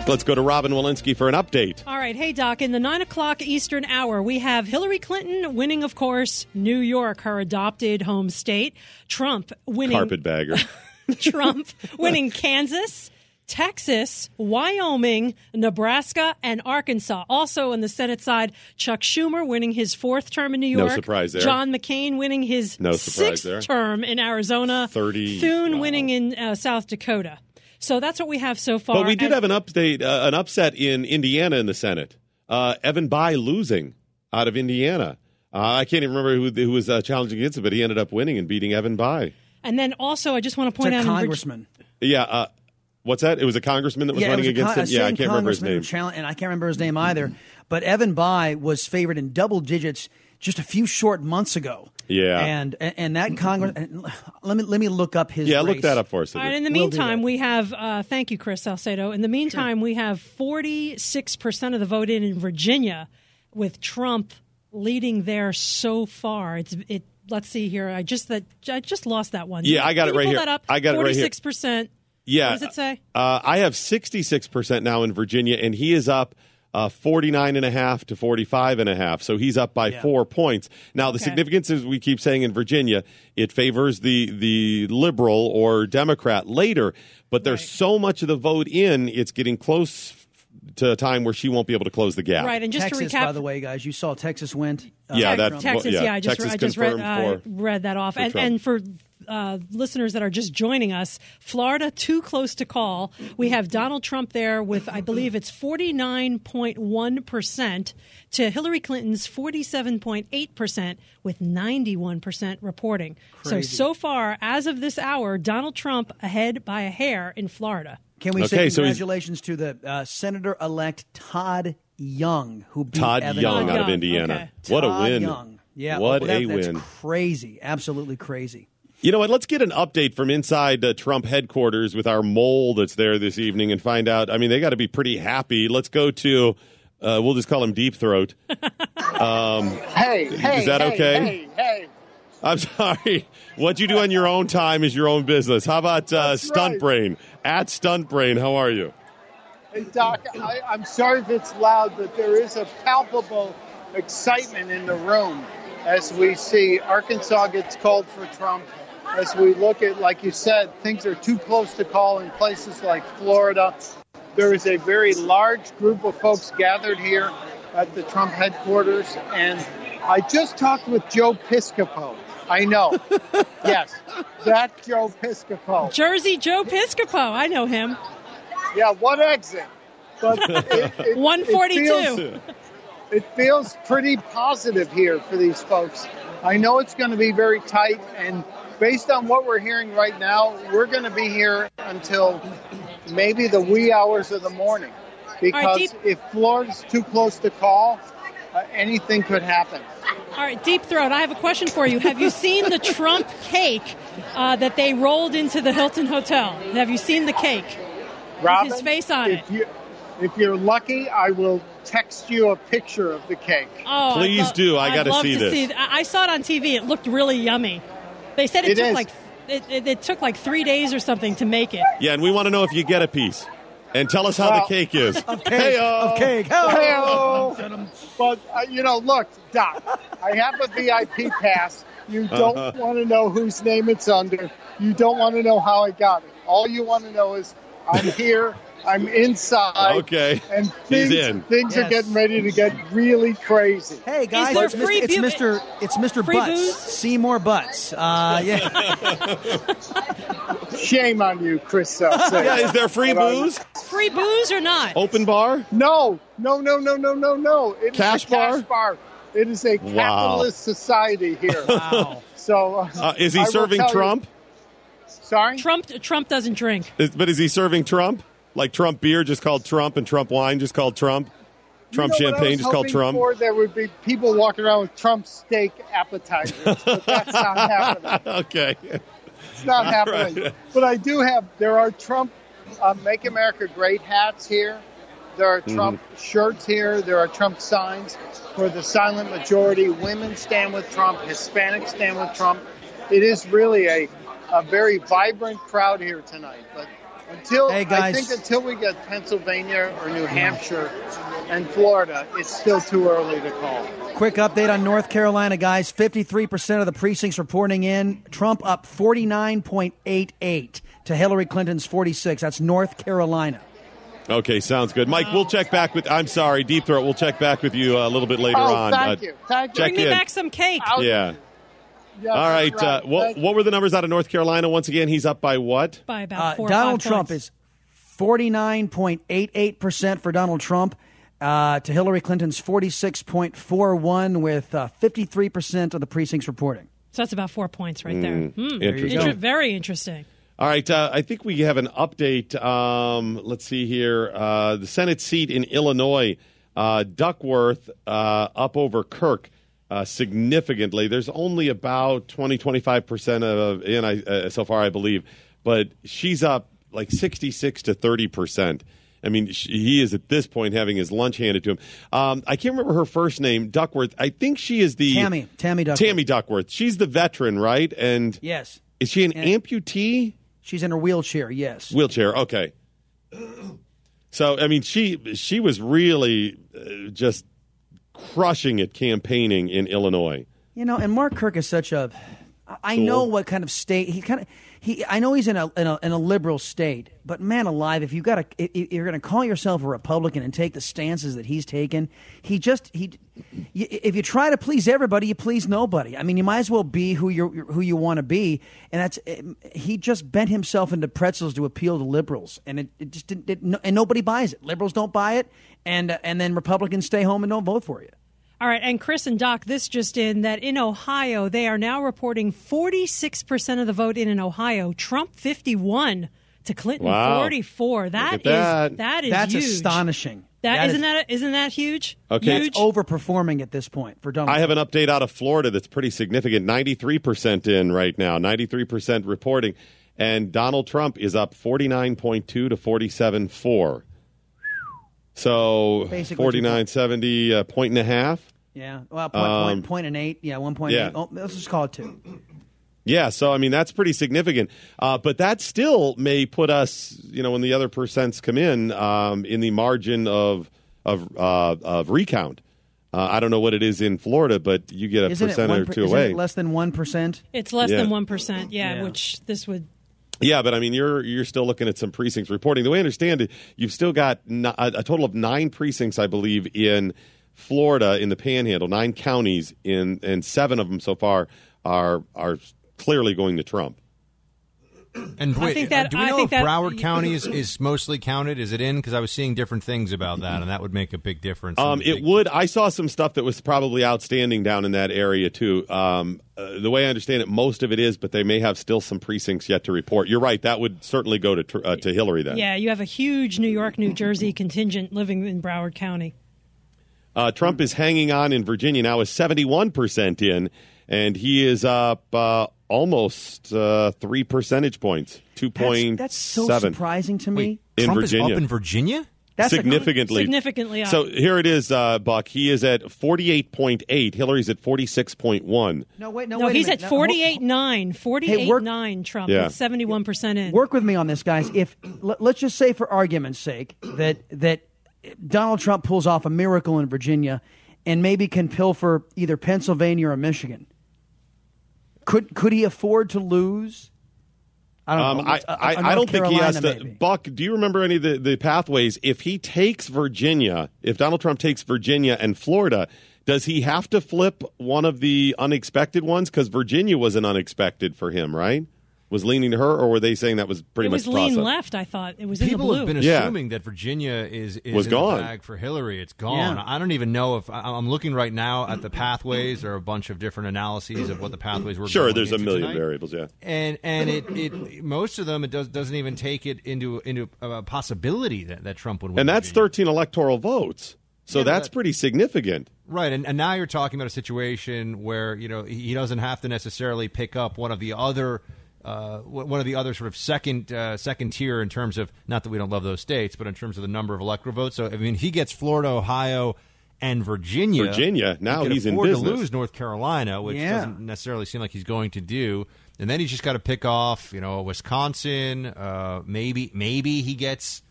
Speaker 6: Let's go to Robyn Walensky for an update.
Speaker 7: All right. Hey, Doc. In the nine o'clock Eastern hour, we have Hillary Clinton winning, of course, New York, her adopted home state. Trump winning.
Speaker 6: Carpetbagger. (laughs)
Speaker 7: Trump winning (laughs) Kansas. Texas, Wyoming, Nebraska, and Arkansas. Also on the Senate side, Chuck Schumer winning his fourth term in New York.
Speaker 6: No
Speaker 7: York.
Speaker 6: surprise there.
Speaker 7: John McCain winning his
Speaker 6: No
Speaker 7: sixth
Speaker 6: there.
Speaker 7: term in Arizona.
Speaker 6: 30
Speaker 7: Thune winning in uh, South Dakota. So that's what we have so far.
Speaker 6: But we did
Speaker 7: And-
Speaker 6: have an update, uh, an upset in Indiana in the Senate. Uh, Evan Bayh losing out of Indiana. Uh, I can't even remember who, who was uh, challenging against him, but he ended up winning and beating Evan Bayh.
Speaker 7: And then also, I just want to
Speaker 9: It's
Speaker 7: point
Speaker 9: a
Speaker 7: out in Virg-
Speaker 9: congressman.
Speaker 6: Yeah. Uh, what's that? It was a congressman that was
Speaker 9: yeah,
Speaker 6: running
Speaker 9: was
Speaker 6: against
Speaker 9: con-
Speaker 6: him. Yeah, I can't remember his name.
Speaker 9: challenge- and I can't remember his name either. But Evan Bayh was favored in double digits just a few short months ago.
Speaker 6: Yeah.
Speaker 9: and and, and that Congress. and let me let me look up his.
Speaker 6: Yeah, look that up for us.
Speaker 7: All right, in the
Speaker 9: We'll
Speaker 7: meantime, we have, uh, thank you, Chris Salcedo. In the meantime, we have 46% of the vote in in Virginia with Trump leading there so far. It's, it, let's see here. I just, that, I just lost that one.
Speaker 6: Yeah, I got
Speaker 7: Can
Speaker 6: it right
Speaker 7: pull
Speaker 6: here.
Speaker 7: That up?
Speaker 6: I got it right here.
Speaker 7: 46%.
Speaker 6: Yeah.
Speaker 7: What does it say?
Speaker 6: Uh, I have 66% now in Virginia, and he is up uh, 49 and a half to 45 and a half. So he's up by
Speaker 9: Yeah.
Speaker 6: four points. Now, the
Speaker 7: Okay.
Speaker 6: significance is we keep saying in Virginia, it favors the, the liberal or Democrat later, but there's so much of the vote in, it's getting close to a time where she won't be able to close the gap.
Speaker 7: Right, and just
Speaker 9: Texas,
Speaker 7: to recap,
Speaker 9: by the way, guys, you saw Texas went. uh,
Speaker 6: Yeah, that-
Speaker 7: Texas,
Speaker 6: yeah,
Speaker 7: yeah, I just,
Speaker 6: Texas
Speaker 7: I just read,
Speaker 6: confirmed
Speaker 7: uh,
Speaker 6: for-
Speaker 7: read that off.
Speaker 6: for
Speaker 7: And, and for uh, listeners that are just joining us, Florida, too close to call. We have Donald Trump there with, I believe it's 49.1% to Hillary Clinton's 47.8% with 91% reporting. So,
Speaker 9: Crazy.
Speaker 7: so far, as of this hour, Donald Trump ahead by a hair in Florida.
Speaker 9: Can we
Speaker 6: Okay,
Speaker 9: say
Speaker 6: so
Speaker 9: congratulations to the uh, Senator-elect Todd Young, who beat
Speaker 6: Todd
Speaker 9: Evan
Speaker 6: Young
Speaker 9: Young.
Speaker 6: out of Indiana. What a win.
Speaker 9: Young. Yeah,
Speaker 6: What
Speaker 9: well, that-
Speaker 6: a
Speaker 9: that's
Speaker 6: win.
Speaker 9: Crazy, absolutely crazy.
Speaker 6: You know what? Let's get an update from inside uh, Trump headquarters with our mole that's there this evening and find out. I mean, they got to be pretty happy. Let's go to, uh, we'll just call him Deep Throat. (laughs) Um,
Speaker 14: Hey, hey,
Speaker 6: is that
Speaker 14: hey,
Speaker 6: okay?
Speaker 14: Hey, hey.
Speaker 6: I'm (laughs) sorry. What you do on your own time is your own business. How about uh, Stunt
Speaker 14: right.
Speaker 6: Brian? At Stunt Brian, how are you?
Speaker 14: Hey, Doc, I, I'm sorry if it's loud, but there is a palpable excitement in the room as we see Arkansas gets called for Trump. As we look at, like you said, things are too close to call in places like Florida. There is a very large group of folks gathered here at the Trump headquarters, and I just talked with Joe Piscopo. I know. (laughs) yes, that Joe Piscopo.
Speaker 7: Jersey Joe Piscopo, I know him.
Speaker 14: Yeah, one exit. But (laughs) it, it,
Speaker 7: 142.
Speaker 14: It feels, it feels pretty positive here for these folks. I know it's going to be very tight, and based on what we're hearing right now, we're going to be here until maybe the wee hours of the morning. Because
Speaker 7: Deep-
Speaker 14: if Florida's too close to call, uh, anything could happen.
Speaker 7: All right, Deep Throat, I have a question for you. Have you seen the Trump cake uh, that they rolled into the Hilton Hotel? Have you seen the cake?
Speaker 14: Robyn,
Speaker 7: his face on
Speaker 14: if You, if you're lucky, I will text you a picture of the cake.
Speaker 7: Oh, I'd
Speaker 6: Please
Speaker 7: lo-
Speaker 6: do. I gotta see
Speaker 7: to
Speaker 6: this.
Speaker 7: th- I I saw it on TV. It looked really yummy. They said it,
Speaker 14: It
Speaker 7: took
Speaker 14: is.
Speaker 7: like it, it, it took like three days or something to make it.
Speaker 6: Yeah, and we want to know if you get a piece. And tell us how
Speaker 14: Well-
Speaker 6: the cake is. (laughs)
Speaker 9: Of cake. Of cake.
Speaker 14: Hey-o. But uh, you know, look, Doc, I have a VIP pass. You don't
Speaker 6: Uh-huh.
Speaker 14: want to know whose name it's under. You don't want to know how I got it. All you want to know is I'm here. I'm inside.
Speaker 6: Okay.
Speaker 14: And
Speaker 6: He's
Speaker 14: things,
Speaker 6: in.
Speaker 14: things are getting ready to get really crazy.
Speaker 9: Hey guys,
Speaker 7: there
Speaker 9: it's,
Speaker 7: free
Speaker 9: Mr. it's Mr. It's Mr.
Speaker 7: free
Speaker 9: Butts.
Speaker 7: booze?
Speaker 9: Seymour Butts. Uh, yeah. (laughs)
Speaker 14: Shame on you, Chris (laughs)
Speaker 6: Yeah, is there free
Speaker 14: But I-
Speaker 6: booze?
Speaker 7: Free booze or not?
Speaker 6: Open bar?
Speaker 14: No, no, no, no, no, no, no. It is
Speaker 6: Cash
Speaker 14: a cash
Speaker 6: bar?
Speaker 14: bar. It is a
Speaker 6: Wow.
Speaker 14: capitalist society here.
Speaker 9: wow. (laughs)
Speaker 14: So, uh,
Speaker 6: Uh, is he
Speaker 14: I
Speaker 6: serving
Speaker 14: tell you-
Speaker 6: Trump?
Speaker 14: sorry.
Speaker 7: Trump Trump doesn't drink.
Speaker 6: Is, but is he serving Trump? Like Trump beer just called Trump and Trump wine just called Trump? Trump
Speaker 14: You know
Speaker 6: champagne just called Trump?
Speaker 14: For? There would be people walking around with Trump steak appetizers, but that's not happening. (laughs)
Speaker 6: okay.
Speaker 14: It's not
Speaker 6: All
Speaker 14: happening.
Speaker 6: right.
Speaker 14: But I do have. There are Trump uh, "Make America Great" hats here. There are
Speaker 6: Mm-hmm.
Speaker 14: Trump shirts here. There are Trump signs for the silent majority. Women stand with Trump. Hispanics stand with Trump. It is really a, a very vibrant crowd here tonight. But until
Speaker 9: Hey,
Speaker 14: I think until we get Pennsylvania or New Hampshire and Florida, it's still too early to call.
Speaker 9: Quick update on North Carolina, guys. 53% of the precincts reporting in. Trump up 49.88 to Hillary Clinton's 46. That's North Carolina.
Speaker 6: Okay, sounds good. Mike, we'll check back with. I'm sorry, Deep Throat. We'll check back with you uh, a little bit later
Speaker 14: oh,
Speaker 6: on.
Speaker 14: thank
Speaker 6: Uh,
Speaker 14: you. Thank you.
Speaker 6: check
Speaker 7: Bring me
Speaker 6: in.
Speaker 7: back some cake.
Speaker 14: I'll-
Speaker 6: Yeah.
Speaker 14: Yeah,
Speaker 6: All right.
Speaker 14: that's
Speaker 6: Uh, what, what were the numbers out of North Carolina? Once again, he's up by what?
Speaker 7: By about
Speaker 9: Uh,
Speaker 7: four or
Speaker 9: Donald Trump
Speaker 7: points.
Speaker 9: is 49.88% for Donald Trump uh, to Hillary Clinton's 46.41 with uh, 53% of the precincts reporting.
Speaker 7: So that's about four points right there. Hmm.
Speaker 6: Mm, interesting.
Speaker 7: Inter- very interesting.
Speaker 6: All right, uh, I think we have an update. Um, let's see here. Uh, the Senate seat in Illinois, uh, Duckworth uh, up over Kirk uh, significantly. There's only about 20, 25% of in I, uh, so far, I believe, but she's up like 66 to 30%. I mean, sh he is at this point having his lunch handed to him. Um, I can't remember her first name, Duckworth. I think she is the
Speaker 9: Tammy, Tammy Duckworth.
Speaker 6: Tammy Duckworth. She's the veteran, right? And
Speaker 9: Yes.
Speaker 6: is she an
Speaker 9: And-
Speaker 6: amputee?
Speaker 9: She's in her wheelchair, yes.
Speaker 6: Wheelchair. Okay. So I mean, she she was really uh, just crushing it campaigning in Illinois.
Speaker 9: You know, and Mark Kirk is such a. I
Speaker 6: Cool.
Speaker 9: know what kind of state he kind of he. I know he's in a in a, in a liberal state, but man alive, if you got a, you're going to call yourself a Republican and take the stances that he's taken, he just he. If you try to please everybody, you please nobody. I mean, you might as well be who you who you want to be, and that's eh, he just bent himself into pretzels to appeal to liberals, and it, it just didn't. It, no, and nobody buys it. Liberals don't buy it, and uh, and then Republicans stay home and don't vote for you.
Speaker 7: All right, and Chris and Doc, this just in that in Ohio, they are now reporting 46% of the vote in in Ohio. Trump 51 to Clinton
Speaker 9: Wow.
Speaker 7: 44.
Speaker 9: Look
Speaker 7: That
Speaker 9: at
Speaker 7: is
Speaker 9: that.
Speaker 7: that is
Speaker 9: That's
Speaker 7: huge.
Speaker 9: astonishing.
Speaker 7: That,
Speaker 9: That
Speaker 7: isn't
Speaker 9: is-
Speaker 7: that isn't that huge?
Speaker 6: Okay.
Speaker 7: Huge.
Speaker 9: overperforming at this point for Donald.
Speaker 6: I have an update out of Florida that's pretty significant. 93% in right now, 93% reporting. And Donald Trump is up 49.2 to 47.4. So
Speaker 9: Basically
Speaker 6: 49.70, a point and a half.
Speaker 9: Yeah, well, point,
Speaker 6: Um,
Speaker 9: point, point and eight. Yeah, one point
Speaker 6: yeah.
Speaker 9: eight. Oh, let's just call it two.
Speaker 6: Yeah, so I mean that's pretty significant, uh, but that still may put us, you know, when the other percents come in, um, in the margin of of uh, of recount. Uh, I don't know what it is in Florida, but you get a
Speaker 9: Isn't it
Speaker 6: percent
Speaker 9: one
Speaker 6: or two
Speaker 9: isn't
Speaker 6: away.
Speaker 9: it less than one percent?
Speaker 7: It's less
Speaker 6: Yeah.
Speaker 7: than 1%. Yeah,
Speaker 9: Yeah.
Speaker 7: which this would
Speaker 6: Yeah, but I mean, you're you're still looking at some precincts reporting. The way I understand it, you've still got a total of nine precincts, I believe, in Florida in the Panhandle, nine counties, in and seven of them so far are are clearly going to Trump. (clears throat)
Speaker 8: And
Speaker 7: I think that-
Speaker 8: do we
Speaker 7: I
Speaker 8: know
Speaker 7: think
Speaker 8: if
Speaker 7: that-
Speaker 8: Broward County (clears throat) is, is mostly counted? Is it in? Because I was seeing different things about that, and that would make a big difference.
Speaker 6: Um, it would. I saw some stuff that was probably outstanding down in that area too. Um, uh, the way I understand it, most of it is, but they may have still some precincts yet to report. You're right. That would certainly go to uh, to Hillary then.
Speaker 7: Yeah, you have a huge New York, New Jersey contingent living in Broward County.
Speaker 6: Uh, Trump is hanging on in Virginia now, is 71% in, and he is up uh, almost uh, three percentage points, 2.7.
Speaker 9: That's, that's so surprising to me.
Speaker 6: in
Speaker 8: Trump
Speaker 6: Virginia.
Speaker 8: is up in Virginia.
Speaker 9: That's
Speaker 6: significantly.
Speaker 7: Significantly up.
Speaker 6: So here it is, uh, Buck. He is at 48.8. Hillary's at 46.1.
Speaker 9: No, wait, no,
Speaker 7: No,
Speaker 9: wait a
Speaker 7: he's
Speaker 9: minute.
Speaker 7: at
Speaker 9: No, hold-
Speaker 7: 48.9. 48.9 Trump
Speaker 6: Yeah.
Speaker 7: 71% in.
Speaker 9: Work with me on this, guys. If let, let's just say, for argument's sake, that that Donald Trump pulls off a miracle in Virginia, and maybe can pilfer either Pennsylvania or Michigan. Could could he afford to lose? I don't
Speaker 6: Um,
Speaker 9: know.
Speaker 6: I, I, I don't think he has to.
Speaker 9: Maybe.
Speaker 6: Buck, do you remember any of the, the pathways? If he takes Virginia, if Donald Trump takes Virginia and Florida, does he have to flip one of the unexpected ones? Because Virginia was an unexpected for him, right? Was leaning to her, or were they saying that was pretty
Speaker 7: it was
Speaker 6: much
Speaker 7: lean
Speaker 6: toss-up?
Speaker 7: left, I thought. It was in the
Speaker 8: People
Speaker 7: blue.
Speaker 8: have been
Speaker 6: Yeah.
Speaker 8: assuming that Virginia is, is
Speaker 6: Was
Speaker 8: in
Speaker 6: gone.
Speaker 8: the bag for Hillary. It's gone.
Speaker 9: Yeah.
Speaker 8: I don't even know if I- I'm looking right now at the pathways. There are a bunch of different analyses of what the pathways were.
Speaker 6: Sure,
Speaker 8: going
Speaker 6: there's a
Speaker 8: into
Speaker 6: million
Speaker 8: tonight.
Speaker 6: variables. Yeah.
Speaker 8: and and it, it most of them it does doesn't even take it into into a possibility that, that Trump would win.
Speaker 6: And that's
Speaker 8: Virginia.
Speaker 6: 13 electoral votes. So
Speaker 8: Yeah, but
Speaker 6: that's
Speaker 8: that-
Speaker 6: pretty significant.
Speaker 8: right. And, and now you're talking about a situation where you know he doesn't have to necessarily pick up one of the other. Uh, one of the other sort of second uh, second tier in terms of not that we don't love those states, but in terms of the number of electoral votes. So I mean, he gets Florida, Ohio, and Virginia.
Speaker 6: Virginia, now
Speaker 8: he can
Speaker 6: he's in
Speaker 8: afford to
Speaker 6: business.
Speaker 8: lose North Carolina, which
Speaker 9: Yeah.
Speaker 8: doesn't necessarily seem like he's going to do. And then he's just got to pick off, you know, Wisconsin. Uh, maybe maybe he gets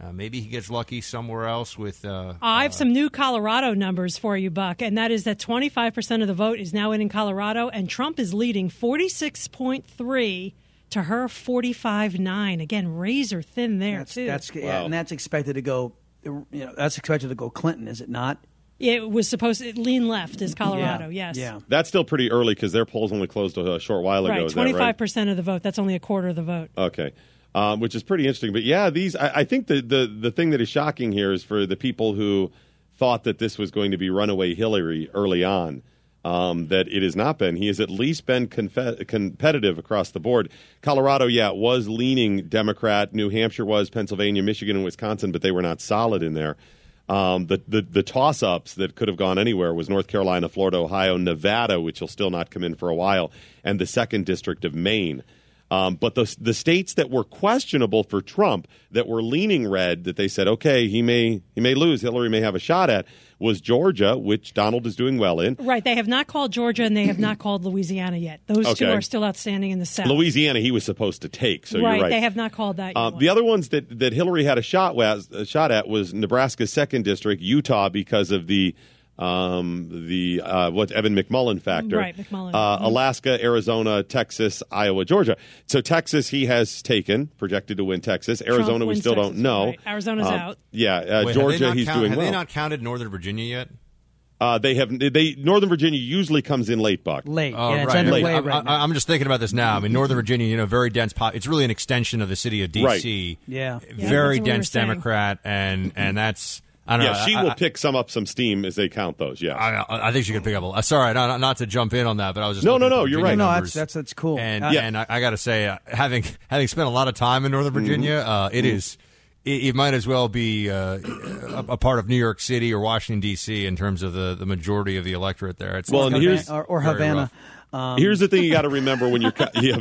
Speaker 8: uh, maybe he gets lucky somewhere else with. Uh,
Speaker 7: I have some new Colorado numbers for you, Buck, and that is that 25% of the vote is now in in Colorado, and Trump is leading 46.3 to her 45.9. Again, razor thin there,
Speaker 9: That's,
Speaker 7: too.
Speaker 9: that's yeah, and that's expected to go. You know, that's expected to go Clinton, is it not?
Speaker 7: it was supposed to lean left is Colorado, yes.
Speaker 9: Yeah.
Speaker 6: That's still pretty early because their polls only closed a short while ago.
Speaker 7: Right,
Speaker 6: is that right?
Speaker 7: 25% of the vote. That's only a quarter of the vote.
Speaker 6: Okay. Um, which is pretty interesting. But yeah, these I, I think the, the the thing that is shocking here is for the people who thought that this was going to be runaway Hillary early on. Um, that it has not been. He has at least been confe- competitive across the board. Colorado, yeah, was leaning Democrat. New Hampshire was, Pennsylvania, Michigan, and Wisconsin, but they were not solid in there. Um, the the, the toss ups that could have gone anywhere was North Carolina, Florida, Ohio, Nevada, which will still not come in for a while, and the second district of Maine. Um, but the the states that were questionable for Trump, that were leaning red, that they said, okay, he may he may lose, Hillary may have a shot at, was Georgia, which Donald is doing well in.
Speaker 7: Right. They have not called Georgia and they have not called Louisiana yet. Those two are still outstanding in the South.
Speaker 6: Louisiana, he was supposed to take. So
Speaker 7: right,
Speaker 6: you're right.
Speaker 7: They have not called that yet.
Speaker 6: Uh, the other ones that, that Hillary had a shot was a shot at was Nebraska's second district, Utah, because of the um, the uh, what Evan McMullin factor,
Speaker 7: Right, McMullin.
Speaker 6: Uh,
Speaker 7: Mhm.
Speaker 6: Alaska, Arizona, Texas, Iowa, Georgia. So Texas, he has taken, projected to win Texas. Arizona, we still
Speaker 7: Texas,
Speaker 6: don't know.
Speaker 7: right. Arizona's
Speaker 6: Um,
Speaker 7: out.
Speaker 6: Yeah, uh,
Speaker 8: Wait,
Speaker 6: Georgia,
Speaker 8: not
Speaker 6: he's
Speaker 8: count-
Speaker 6: doing
Speaker 8: Have
Speaker 6: well.
Speaker 8: they not counted Northern Virginia yet?
Speaker 6: uh, they have. They Northern Virginia usually comes in late, Buck.
Speaker 9: Late,
Speaker 8: Oh,
Speaker 9: yeah,
Speaker 8: right.
Speaker 9: underway
Speaker 8: I'm,
Speaker 9: right
Speaker 8: I- I'm just thinking about this now. I mean, Northern Virginia, you know, very dense. Pop- it's really an extension of the city of D.C.
Speaker 9: Yeah.
Speaker 7: Yeah,
Speaker 8: very
Speaker 7: that's what we were
Speaker 8: dense
Speaker 7: saying.
Speaker 8: Democrat, and and that's I don't
Speaker 6: Yeah,
Speaker 8: know.
Speaker 6: she
Speaker 8: I,
Speaker 6: will
Speaker 8: I-
Speaker 6: pick some up some steam as they count those. Yeah.
Speaker 8: I, I think she could pick up. A, uh, sorry, not, not to jump in on that, but I was just
Speaker 6: No,
Speaker 8: looking
Speaker 6: no,
Speaker 8: at
Speaker 6: no, you're
Speaker 8: Virginia
Speaker 6: right.
Speaker 9: No, that's that's that's cool.
Speaker 8: And
Speaker 9: Uh,
Speaker 8: and I, I got to say, uh, having having spent a lot of time in Northern Virginia, uh, it is it, it might as well be uh, a, a part of New York City or Washington D.C. in terms of the, the majority of the electorate there. It's
Speaker 6: Well, and
Speaker 8: it's
Speaker 6: here's-
Speaker 9: or, or
Speaker 8: very
Speaker 9: Havana. Um,
Speaker 6: Here's the thing you got to (laughs) remember when you're yeah,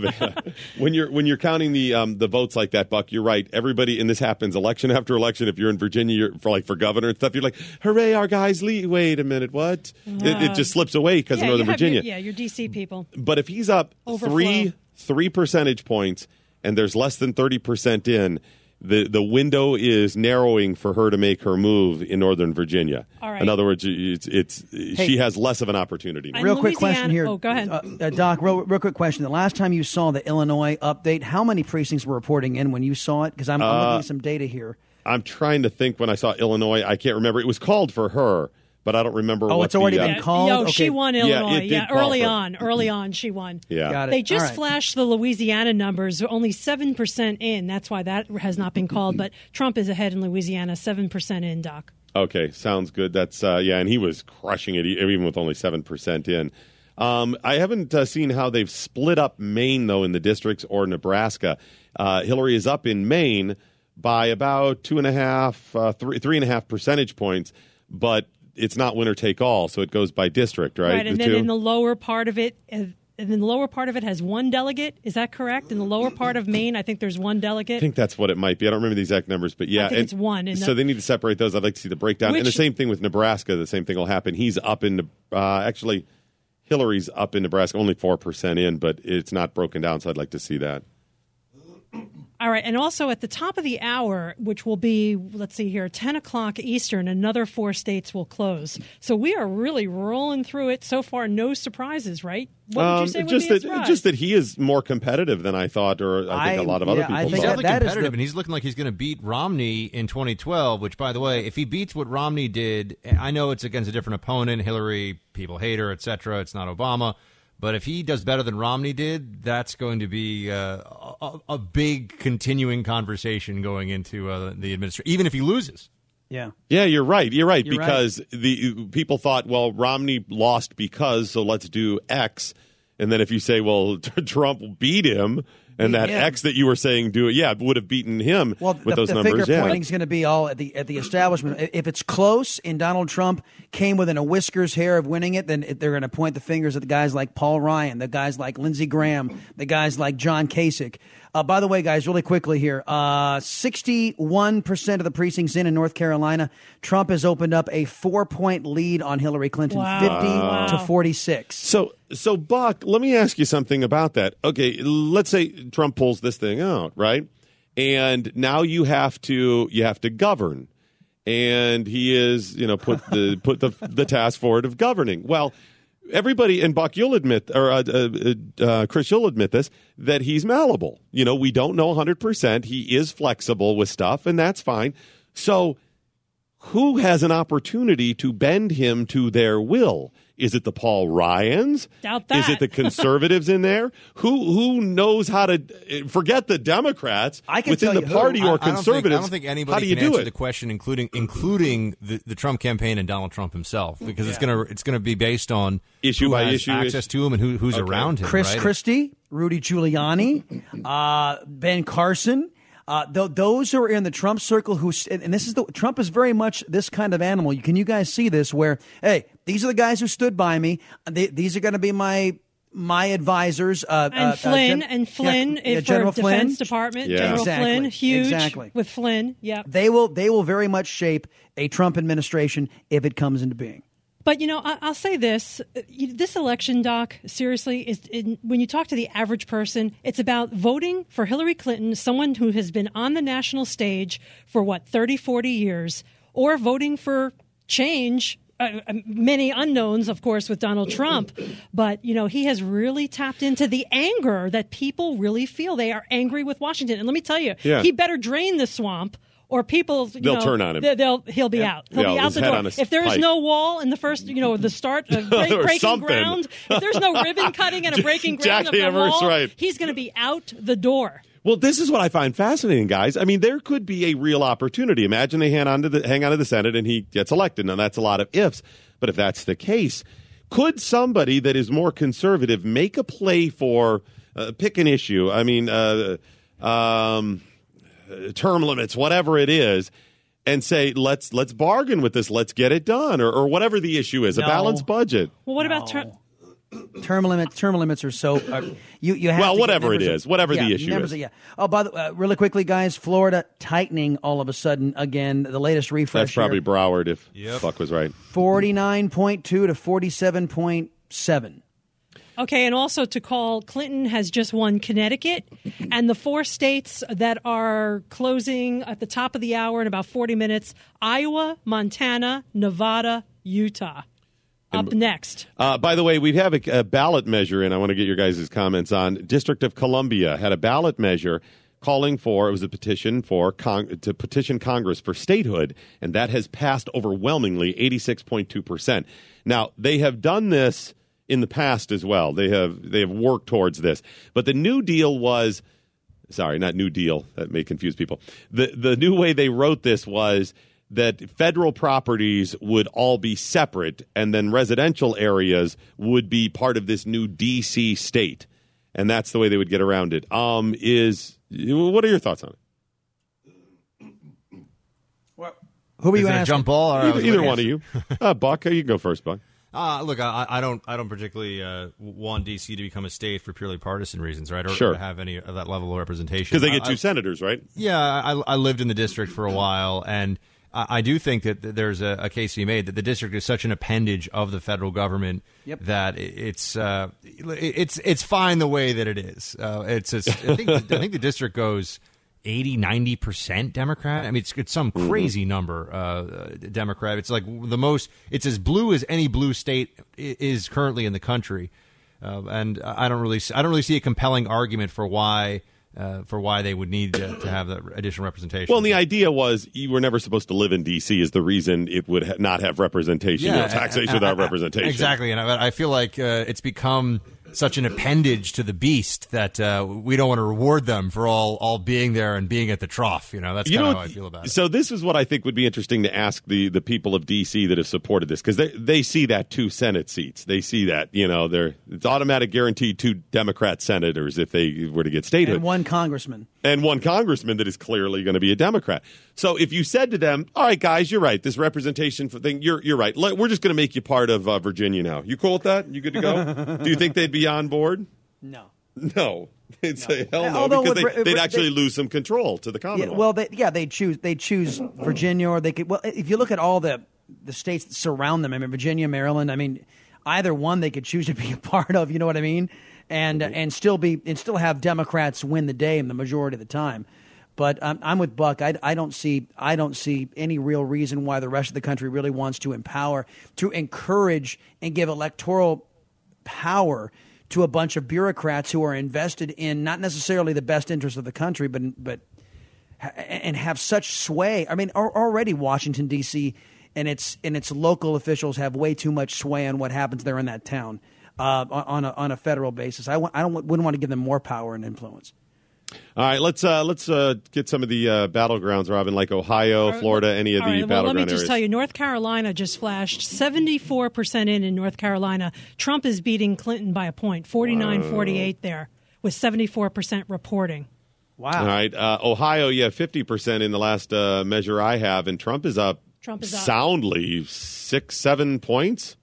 Speaker 6: when you're when you're counting the um, the votes like that, Buck. You're right. Everybody, and this happens election (laughs) after election. If you're in Virginia, you're, for like for governor and stuff, you're like, "Hooray, our guys lead." Wait a minute, what? it, it just slips away because
Speaker 7: yeah,
Speaker 6: of Northern Virginia.
Speaker 7: Your, yeah, your DC people.
Speaker 6: But if he's up
Speaker 7: Overflow.
Speaker 6: three three percentage points and there's less than thirty percent in, the the window is narrowing for her to make her move in Northern Virginia.
Speaker 7: All right.
Speaker 6: In other words, it's, it's she has less of an opportunity.
Speaker 7: And
Speaker 9: real quick question here.
Speaker 7: Oh, go ahead.
Speaker 9: Uh, uh, Doc, real, real quick question. The last time you saw the Illinois update, how many precincts were reporting in when you saw it? Because I'm, I'm
Speaker 6: Uh,
Speaker 9: looking at some data here.
Speaker 6: I'm trying to think when I saw Illinois. I can't remember. It was called for her, but I don't remember.
Speaker 9: Oh,
Speaker 6: what
Speaker 9: it's already
Speaker 6: the, uh,
Speaker 9: been called?
Speaker 7: Yo,
Speaker 9: Okay.
Speaker 7: she won Illinois.
Speaker 6: it did
Speaker 7: Yeah, early
Speaker 6: for-
Speaker 7: on. Early on, she won.
Speaker 6: Yeah.
Speaker 9: Got it.
Speaker 7: They just
Speaker 9: All right.
Speaker 7: flashed the Louisiana numbers, only 7% in. That's why that has not been called. But Trump is ahead in Louisiana, 7% in, Doc.
Speaker 6: Okay, sounds good. That's uh, yeah, and he was crushing it even with only seven percent in. Um, I haven't uh, seen how they've split up Maine though in the districts or Nebraska. Uh, Hillary is up in Maine by about two and a half, uh, three three and a half percentage points, but it's not winner take all, so it goes by district, right?
Speaker 7: Right, and
Speaker 6: The
Speaker 7: then
Speaker 6: two?
Speaker 7: in the lower part of it, uh, and then the lower part of it has one delegate. Is that correct? In the lower part of Maine, I think there's one delegate.
Speaker 6: I think that's what it might be. I don't remember the exact numbers, but yeah,
Speaker 7: it's one, and
Speaker 6: so they need to separate those. I'd like to see the breakdown. and the same thing with Nebraska. The same thing will happen. He's up in uh, actually, Hillary's up in Nebraska, only four percent in, but it's not broken down. So I'd like to see that.
Speaker 7: All right, and also at the top of the hour, which will be, let's see here, 10 o'clock Eastern, another four states will close. So we are really rolling through it so far. No surprises, right? What would
Speaker 6: Um,
Speaker 7: you say would
Speaker 6: just
Speaker 7: be a
Speaker 6: that just that he is more competitive than I thought, or I think a
Speaker 9: I-
Speaker 6: lot of other
Speaker 9: yeah, I
Speaker 6: people
Speaker 9: think
Speaker 6: thought.
Speaker 9: that-
Speaker 8: definitely
Speaker 9: that is
Speaker 8: competitive,
Speaker 9: the-
Speaker 8: and he's looking like he's going to beat Romney in 2012. Which, by the way, if he beats what Romney did, I know it's against a different opponent. Hillary, people hate her, etc. It's not Obama, but if he does better than Romney did, that's going to be uh, a, a big continuing conversation going into uh, the administration, even if he loses.
Speaker 9: Yeah.
Speaker 6: Yeah, you're right. You're right
Speaker 9: You're right.
Speaker 6: because the people thought, well, Romney lost because, so let's do X. And then if you say, well, (laughs) Trump beat him, and that
Speaker 9: him.
Speaker 6: X that you were saying do it, yeah, would have beaten him
Speaker 9: Well,
Speaker 6: with
Speaker 9: the,
Speaker 6: those
Speaker 9: the
Speaker 6: numbers.
Speaker 9: finger
Speaker 6: Yeah.
Speaker 9: pointing is going to be all at the at the establishment. If it's close and Donald Trump came within a whiskers hair of winning it, then they're going to point the fingers at the guys like Paul Ryan, the guys like Lindsey Graham, the guys like John Kasich. Uh, by the way, guys, really quickly here, uh, sixty-one percent of the precincts in in North Carolina, Trump has opened up a four-point lead on Hillary Clinton,
Speaker 7: Wow.
Speaker 9: fifty
Speaker 7: Wow.
Speaker 9: to forty-six.
Speaker 6: So, so Buck, let me ask you something about that. Okay, let's say Trump pulls this thing out, right? And now you have to you have to govern, and he is you know put the (laughs) put the the task forward of governing. Well, everybody and Buck, you'll admit, or uh, uh, uh, Chris, you'll admit this that he's malleable. You know, we don't know 100. percent He is flexible with stuff, and that's fine. So who has an opportunity to bend him to their will? Is it the Paul Ryans?
Speaker 7: Doubt
Speaker 6: Is it the (laughs) conservatives in there? Who who knows how to forget the Democrats
Speaker 9: I can
Speaker 6: within
Speaker 9: tell
Speaker 6: the
Speaker 9: you who.
Speaker 6: party
Speaker 8: I-
Speaker 6: or
Speaker 8: I don't think-
Speaker 6: conservatives?
Speaker 8: I don't think anybody
Speaker 6: how do
Speaker 8: can
Speaker 6: do
Speaker 8: answer
Speaker 6: it?
Speaker 8: the question, including including the, the Trump campaign and Donald Trump himself, because it's gonna it's gonna be based on
Speaker 6: Issue
Speaker 8: who
Speaker 6: by
Speaker 8: has
Speaker 6: issue,
Speaker 8: access
Speaker 6: issue.
Speaker 8: to him and who, who's
Speaker 6: Okay.
Speaker 8: around him.
Speaker 9: Chris
Speaker 8: right?
Speaker 9: Christie, Rudy Giuliani, uh, Ben Carson. Uh, th- those who are in the Trump circle, who s- and this is the Trump is very much this kind of animal. Can you guys see this? Where hey, these are the guys who stood by me. They, these are going to be my my advisors, uh,
Speaker 7: and
Speaker 9: uh,
Speaker 7: Flynn
Speaker 9: Gen-
Speaker 7: and Flynn
Speaker 9: yeah, yeah,
Speaker 7: for
Speaker 9: General
Speaker 7: Defense
Speaker 9: Flynn.
Speaker 7: Department.
Speaker 6: Yeah.
Speaker 7: General
Speaker 9: Exactly.
Speaker 7: Flynn, huge
Speaker 9: Exactly.
Speaker 7: with Flynn. Yeah.
Speaker 9: They will they will very much shape a Trump administration if it comes into being.
Speaker 7: But you know, I, I'll say this: uh, this election, Doc, seriously, is in, when you talk to the average person, it's about voting for Hillary Clinton, someone who has been on the national stage for what 30, 40 years, or voting for change. Uh, uh, many unknowns, of course, with Donald Trump, but you know he has really tapped into the anger that people really feel. They are angry with Washington, and let me tell you,
Speaker 6: Yeah.
Speaker 7: he better drain the swamp, or people you
Speaker 6: They'll
Speaker 7: know,
Speaker 6: turn on him.
Speaker 7: they- They'll he'll be out. He'll
Speaker 6: Yeah,
Speaker 7: be out the door. If there is no wall in the first, you know, the start of (laughs) break, breaking
Speaker 6: something.
Speaker 7: ground, if there's no ribbon cutting and a (laughs) breaking ground
Speaker 6: Jackhammer's
Speaker 7: wall,
Speaker 6: right.
Speaker 7: he's going to be out the door.
Speaker 6: Well, this is what I find fascinating, guys. I mean, there could be a real opportunity. Imagine they hang on to the hang on to the Senate and he gets elected. Now that's a lot of ifs, but if that's the case, could somebody that is more conservative make a play for uh, pick an issue? I mean, uh, um, term limits, whatever it is, and say let's let's bargain with this, let's get it done, or, or whatever the issue is, a balanced budget.
Speaker 7: Well, what about ter-
Speaker 9: Term limits. Term limits are so. Uh, you you have
Speaker 6: Well,
Speaker 9: to
Speaker 6: whatever it is
Speaker 9: members of-
Speaker 6: is, whatever the issue is.
Speaker 9: of- yeah. Oh, by the uh, really quickly, guys, Florida tightening all of a sudden again. The latest refresh.
Speaker 6: That's probably
Speaker 9: here,
Speaker 6: Broward if Buck was right.
Speaker 9: forty nine point two to forty seven point seven.
Speaker 7: Okay, and also to call, Clinton has just won Connecticut, and the four states that are closing at the top of the hour in about 40 minutes Iowa, Montana, Nevada, Utah. Up next.
Speaker 6: Uh, by the way, we have a, a ballot measure, and I want to get your guys' comments on. District of Columbia had a ballot measure calling for it was a petition for con- to petition Congress for statehood, and that has passed overwhelmingly, eighty six point two percent. Now they have done this in the past as well. They have they have worked towards this, but the New Deal was sorry, not New Deal. That may confuse people. The the new way they wrote this was that federal properties would all be separate, and then residential areas would be part of this new DC state, and that's the way they would get around it. Um, is what are your thoughts on it?
Speaker 9: Well, Who are
Speaker 8: Is
Speaker 9: you
Speaker 8: it a
Speaker 9: asking?
Speaker 8: jump ball? Or
Speaker 6: Either, either one of you, (laughs) uh, Buck. You can go first, Buck.
Speaker 8: Uh, look, I, I don't, I don't particularly uh, want DC to become a state for purely partisan reasons, right? Or,
Speaker 6: Sure.
Speaker 8: or have any of that level of representation.
Speaker 6: Because they get
Speaker 8: I-
Speaker 6: two
Speaker 8: I-
Speaker 6: senators, right?
Speaker 8: Yeah, I, I lived in the district for a while, and I, I do think that there's a, a case to be made that the district is such an appendage of the federal government
Speaker 9: Yep.
Speaker 8: that it's uh, it's it's fine the way that it is. Uh, it's, it's I think I think the district goes 80 90 percent Democrat. I mean, it's it's some crazy number uh, Democrat. It's like the most. It's as blue as any blue state is currently in the country. Uh, and I don't really, I don't really see a compelling argument for why, uh, for why they would need to, to have that additional representation.
Speaker 6: Well, and the idea was you were never supposed to live in DC. Is the reason it would ha- not have representation? you know, taxation without representation.
Speaker 8: Exactly, and I, I feel like uh, it's become such an appendage to the beast that uh, we don't want to reward them for all all being there and being at the trough. You know, that's
Speaker 6: You
Speaker 8: kind of
Speaker 6: know,
Speaker 8: how I feel about it.
Speaker 6: So this is what I think would be interesting to ask the the people of DC that have supported this because they they see that two Senate seats. They see that you know they're it's automatic guaranteed two Democrat senators if they were to get statehood
Speaker 9: And one congressman.
Speaker 6: and one congressman that is clearly going to be a Democrat. So if you said to them, "All right, guys, you're right. This representation thing, you're you're right. We're just going to make you part of uh, Virginia now. You cool with that? You good to go? Do you think they'd be on board?
Speaker 9: No.
Speaker 6: No, (laughs) they'd say hell no
Speaker 9: Although
Speaker 6: because
Speaker 9: with-
Speaker 6: they, they'd actually
Speaker 9: they-
Speaker 6: lose some control to the
Speaker 9: Yeah,
Speaker 6: Commonwealth.
Speaker 9: well, they, yeah, they choose they choose Virginia, or they could. Well, if you look at all the the states that surround them, I mean, Virginia, Maryland. I mean, either one they could choose to be (laughs) a part of. You know what I mean? And and still be and still have Democrats win the day in the majority of the time. But um, I'm with Buck. I, I don't see I don't see any real reason why the rest of the country really wants to empower, to encourage and give electoral power to a bunch of bureaucrats who are invested in not necessarily the best interest of the country, but but and have such sway. I mean, already Washington D.C. and its and its local officials have way too much sway on what happens there in that town uh, on a, on a federal basis. I, I don't wouldn't want to give them more power and influence.
Speaker 6: All right, let's uh, let's uh, get some of the uh, battlegrounds, Robyn, like Ohio, Florida, any of
Speaker 7: All
Speaker 6: the
Speaker 7: right, well,
Speaker 6: battleground
Speaker 7: let me just
Speaker 6: areas.
Speaker 7: tell you, North Carolina just flashed 74% in in North Carolina. Trump is beating Clinton by a point, 49 48 there, with 74% reporting. Wow.
Speaker 6: All right, uh, Ohio, yeah, fifty percent in the last uh, measure I have, and Trump is up.
Speaker 7: Trump is up.
Speaker 6: soundly six, seven points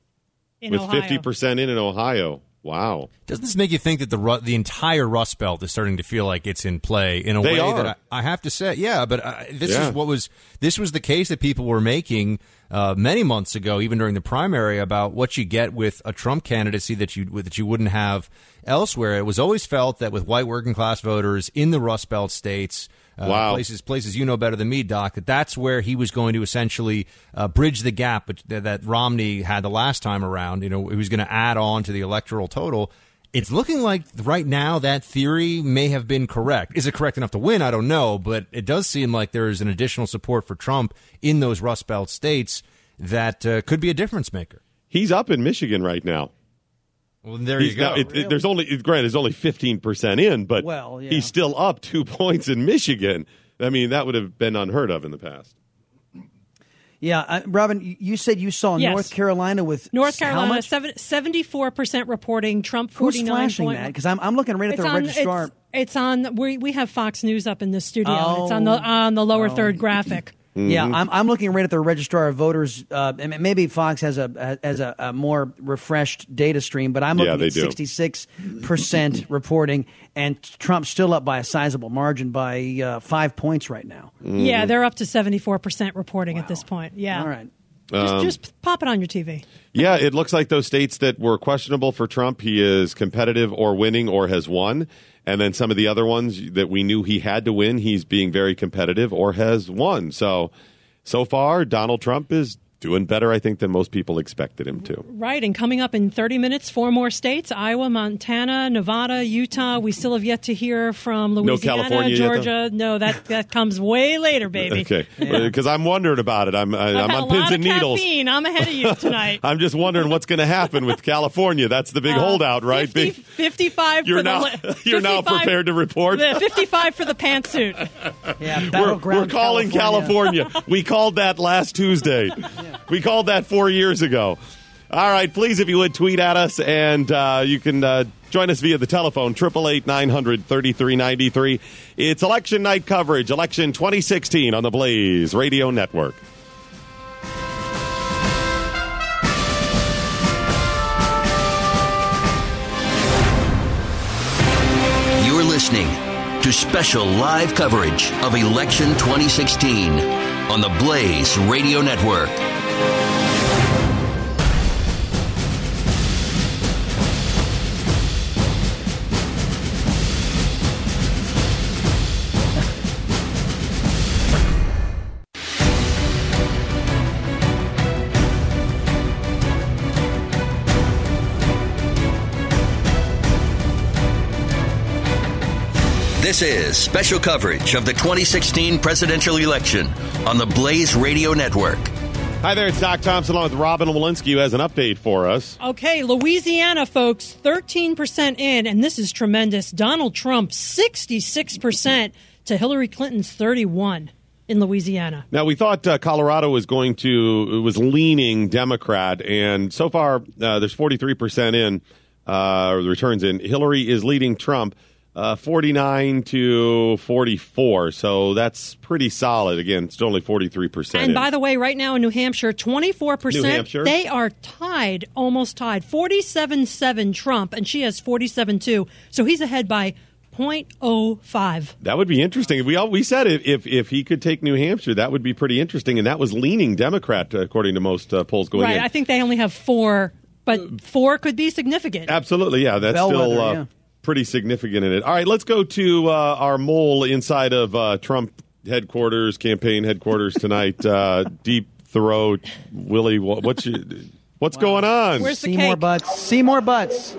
Speaker 7: In
Speaker 6: with
Speaker 7: Ohio.
Speaker 6: fifty percent in in Ohio. Wow.
Speaker 8: Doesn't this make you think that the the entire Rust Belt is starting to feel like it's in play in a
Speaker 6: They
Speaker 8: way
Speaker 6: are.
Speaker 8: that I, I have to say, yeah, but uh, this
Speaker 6: Yeah.
Speaker 8: is what was this was the case that people were making uh, many months ago, even during the primary, about what you get with a Trump candidacy that you that you wouldn't have elsewhere. It was always felt that with white working class voters in the Rust Belt states. Uh,
Speaker 6: Wow.
Speaker 8: Places, places you know better than me, Doc. That that's where he was going to essentially uh, bridge the gap that Romney had the last time around. You know, he was going to add on to the electoral total. It's looking like right now that theory may have been correct. Is it correct enough to win? I don't know, but it does seem like there is an additional support for Trump in those Rust Belt states that uh, could be a difference maker.
Speaker 6: He's up in Michigan right now.
Speaker 8: Well, there
Speaker 6: He's
Speaker 8: you go.
Speaker 6: now- it- it- there's only Grant is only 15 percent in, but
Speaker 9: Well, yeah.
Speaker 6: he's still up two (laughs) points in Michigan. I mean, that would have been unheard of in the past.
Speaker 9: Yeah, uh, Robyn, you- you said you saw
Speaker 7: Yes.
Speaker 9: North Carolina with
Speaker 7: North
Speaker 9: how
Speaker 7: Carolina,
Speaker 9: much?
Speaker 7: seven- 74% reporting, Trump
Speaker 9: Who's
Speaker 7: 49.
Speaker 9: flashing that? Because I'm, I'm looking right at
Speaker 7: It's
Speaker 9: the
Speaker 7: on,
Speaker 9: registrar.
Speaker 7: It's, it's on. We we have Fox News up in the studio.
Speaker 9: Oh.
Speaker 7: It's on the on the lower
Speaker 9: Oh.
Speaker 7: third graphic.
Speaker 9: Yeah,
Speaker 6: Mm-hmm.
Speaker 9: I'm, I'm looking right at the registrar of voters. Uh, and maybe Fox has a has a, a more refreshed data stream, but I'm
Speaker 6: Yeah,
Speaker 9: looking
Speaker 6: they
Speaker 9: at 66 percent (clears throat) reporting, and Trump's still up by a sizable margin by uh, five points right now.
Speaker 7: Yeah, they're up to 74% reporting at this point. Yeah.
Speaker 9: All right.
Speaker 7: Just,
Speaker 6: Um,
Speaker 7: just pop it on your TV.
Speaker 6: Yeah, it looks like those states that were questionable for Trump, he is competitive or winning or has won. And then some of the other ones that we knew he had to win, he's being very competitive or has won. So, so far, Donald Trump is doing better, I think, than most people expected him to.
Speaker 7: Right, and coming up in 30 minutes, four more states Iowa, Montana, Nevada, Utah. We still have yet to hear from
Speaker 6: No
Speaker 7: Louisiana,
Speaker 6: California yet.
Speaker 7: Georgia. no, that, that comes way later, baby.
Speaker 6: Okay, because I'm wondering about it. I'm I,
Speaker 7: I've
Speaker 6: I'm on
Speaker 7: a
Speaker 6: pins
Speaker 7: lot
Speaker 6: and
Speaker 7: of
Speaker 6: needles.
Speaker 7: caffeine. I'm ahead of you tonight. (laughs)
Speaker 6: I'm just wondering what's going to happen with California. That's the big
Speaker 7: Uh,
Speaker 6: holdout, right?
Speaker 7: 50
Speaker 6: Big,
Speaker 7: 55
Speaker 6: you're
Speaker 7: for
Speaker 6: now
Speaker 7: the (laughs)
Speaker 6: you're now prepared to report.
Speaker 7: the 55 for the pantsuit.
Speaker 9: Yeah,
Speaker 6: We're, we're calling California. we called that last Tuesday. (laughs) (laughs) We called that four years ago. All right, please, if you would, tweet at us, and uh, you can uh, join us via the telephone, 888 It's election night coverage, election 2016 on the Blaze Radio Network.
Speaker 5: You're listening to special live coverage of Election 2016 on the Blaze Radio Network. This is special coverage of the 2016 presidential election on the Blaze Radio Network.
Speaker 6: Hi there, it's Doc Thompson along with Robyn Walensky, who has an update for us.
Speaker 7: Okay, Louisiana, folks, 13% in, and this is tremendous. Donald Trump, 66% to Hillary Clinton's 31 in Louisiana.
Speaker 6: Now we thought uh, Colorado was going to was leaning Democrat, and so far uh, there's 43 percent in uh, the returns in. Hillary is leading Trump. Uh, 49 to 44, so that's pretty solid. Again, it's only 43 percent.
Speaker 7: And by the way, right now in New Hampshire, 24%.
Speaker 6: New Hampshire?
Speaker 7: They are tied, almost tied. 47 7 Trump, and she has 47 2. So he's ahead by 0.05.
Speaker 6: That would be interesting. We all we said if, if if he could take New Hampshire, that would be pretty interesting, and that was leaning Democrat uh, according to most uh, polls going
Speaker 7: right.
Speaker 6: in.
Speaker 7: I think they only have four, but four could be significant.
Speaker 6: Absolutely, yeah. That's
Speaker 7: Bellwether,
Speaker 6: still uh,
Speaker 7: yeah.
Speaker 6: Pretty significant in it. All right, let's go to uh, our mole inside of uh, Trump headquarters, campaign headquarters tonight. uh, (laughs) deep throat, Willie. What, what's your, what's going on?
Speaker 9: Seymour Butts. Seymour Butts.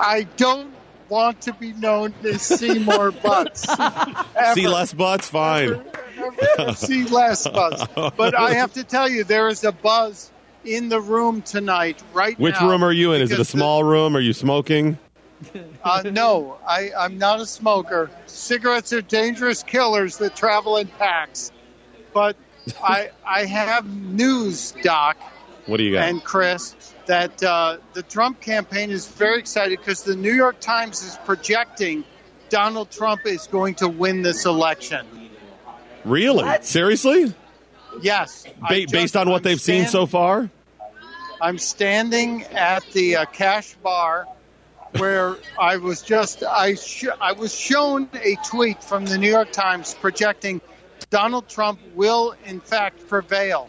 Speaker 14: I don't want to be known as Seymour Butts. (laughs)
Speaker 6: See less butts, fine.
Speaker 14: See less butts. But I have to tell you, there is a buzz in the room tonight, right
Speaker 6: Which
Speaker 14: now.
Speaker 6: room are you in? Is it a
Speaker 14: because the-
Speaker 6: small room? Are you smoking? (laughs)
Speaker 14: Uh, no, I, I'm not a smoker. Cigarettes are dangerous killers that travel in packs. But I, I have news, Doc
Speaker 6: What do you got?
Speaker 14: and Chris, that uh, the Trump campaign is very excited because the New York Times is projecting Donald Trump is going to win this election.
Speaker 6: really? Seriously?
Speaker 14: Yes.
Speaker 6: Ba-
Speaker 14: just-
Speaker 6: based on what
Speaker 14: I'm
Speaker 6: they've seen so far?
Speaker 14: I'm standing at the uh, cash bar where I was just I sh- I was shown a tweet from the New York Times projecting Donald Trump will in fact prevail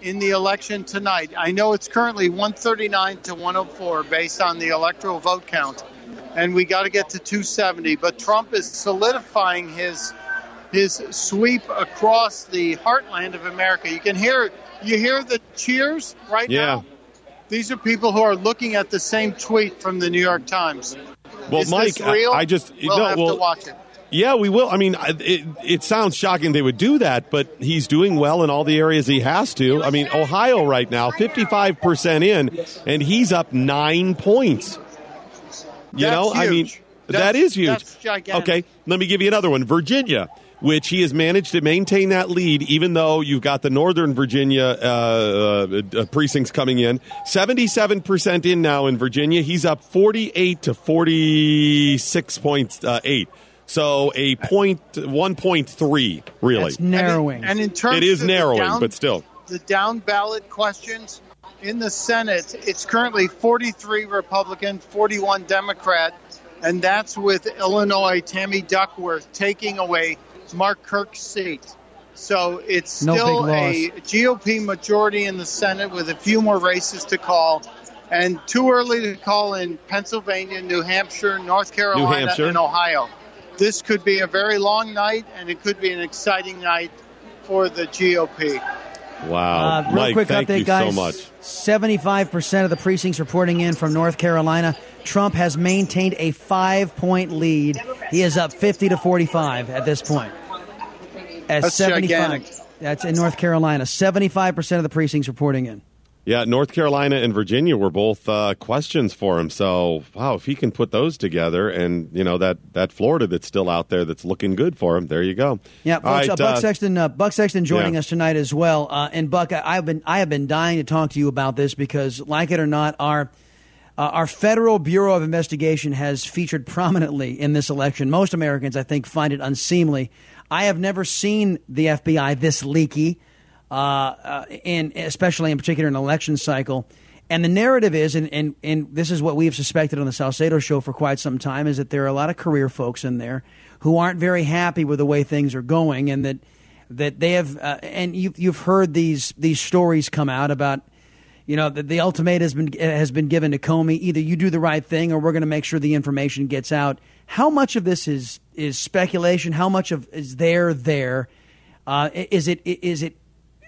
Speaker 14: in the election tonight. I know it's currently 139 to 104 based on the electoral vote count, and we got to get to 270. But Trump is solidifying his his sweep across the heartland of America. You can hear you hear the cheers right
Speaker 6: Yeah.
Speaker 14: now. These are people who are looking at the same tweet from the New York Times.
Speaker 6: Well,
Speaker 14: Is
Speaker 6: Mike? I, I just
Speaker 14: we'll
Speaker 6: no,
Speaker 14: have
Speaker 6: well,
Speaker 14: to watch it.
Speaker 6: Yeah, we will. I mean, it, it sounds shocking they would do that, but he's doing well in all the areas he has to. I mean, Ohio right now, 55% in, and he's up nine points. You
Speaker 14: That's
Speaker 6: know, I mean,
Speaker 14: huge.
Speaker 6: that
Speaker 14: That's-
Speaker 6: huge.
Speaker 14: that's gigantic.
Speaker 6: Okay, let me give you another one Virginia. Which he has managed to maintain that lead, even though you've got the Northern Virginia uh, uh, uh, precincts coming in. Seventy-seven percent in now in Virginia. He's up forty-eight to 46.8. uh. So a point, one point three, really.
Speaker 9: That's narrowing.
Speaker 14: And in terms
Speaker 6: it is
Speaker 14: of
Speaker 6: narrowing,
Speaker 14: down-
Speaker 6: but still.
Speaker 14: the down ballot questions in the Senate, it's currently 43 Republican, 41 Democrat, and that's with Illinois Tammy Duckworth taking away Mark Kirk's seat. So it's still
Speaker 9: big
Speaker 14: a GOP majority in the Senate with a few more races to call. And too early to call in Pennsylvania, New Hampshire, North Carolina,
Speaker 6: Hampshire.
Speaker 14: and Ohio. This could be a very long night, and it could be an exciting night for the GOP.
Speaker 6: Wow.
Speaker 9: Uh, real
Speaker 6: Mike,
Speaker 9: quick
Speaker 6: thank
Speaker 9: update,
Speaker 6: you
Speaker 9: guys.
Speaker 6: so
Speaker 9: 75% of the precincts reporting in from North Carolina. Trump has maintained a five point lead. He is up 50 to 45 at this point. At
Speaker 14: That's
Speaker 9: 75.
Speaker 14: gigantic.
Speaker 9: That's in North Carolina. 75% of the precincts reporting in.
Speaker 6: Yeah, North Carolina and Virginia were both uh, questions for him. So, wow, if he can put those together, and you know that that Florida that's still out there that's looking good for him, there you go.
Speaker 9: Yeah, folks,
Speaker 6: right,
Speaker 9: Buck
Speaker 6: uh,
Speaker 9: Sexton. Uh, Buck Sexton joining
Speaker 6: yeah.
Speaker 9: us tonight as well. Uh, and Buck, I, I've been I have been dying to talk to you about this because, like it or not, our uh, our federal bureau of investigation has featured prominently in this election. Most Americans, I think, find it unseemly. I have never seen the FBI this leaky, uh, uh, in especially in particular in an election cycle. And the narrative is, and, and, and this is what we've suspected on the Salcedo show for quite some time, is that there are a lot of career folks in there who aren't very happy with the way things are going, and that that they have, uh, and you've you've heard these these stories come out about, you know, that the ultimate has been has been given to Comey: either you do the right thing, or we're going to make sure the information gets out. How much of this is is speculation? How much of is there there? Uh, is it is it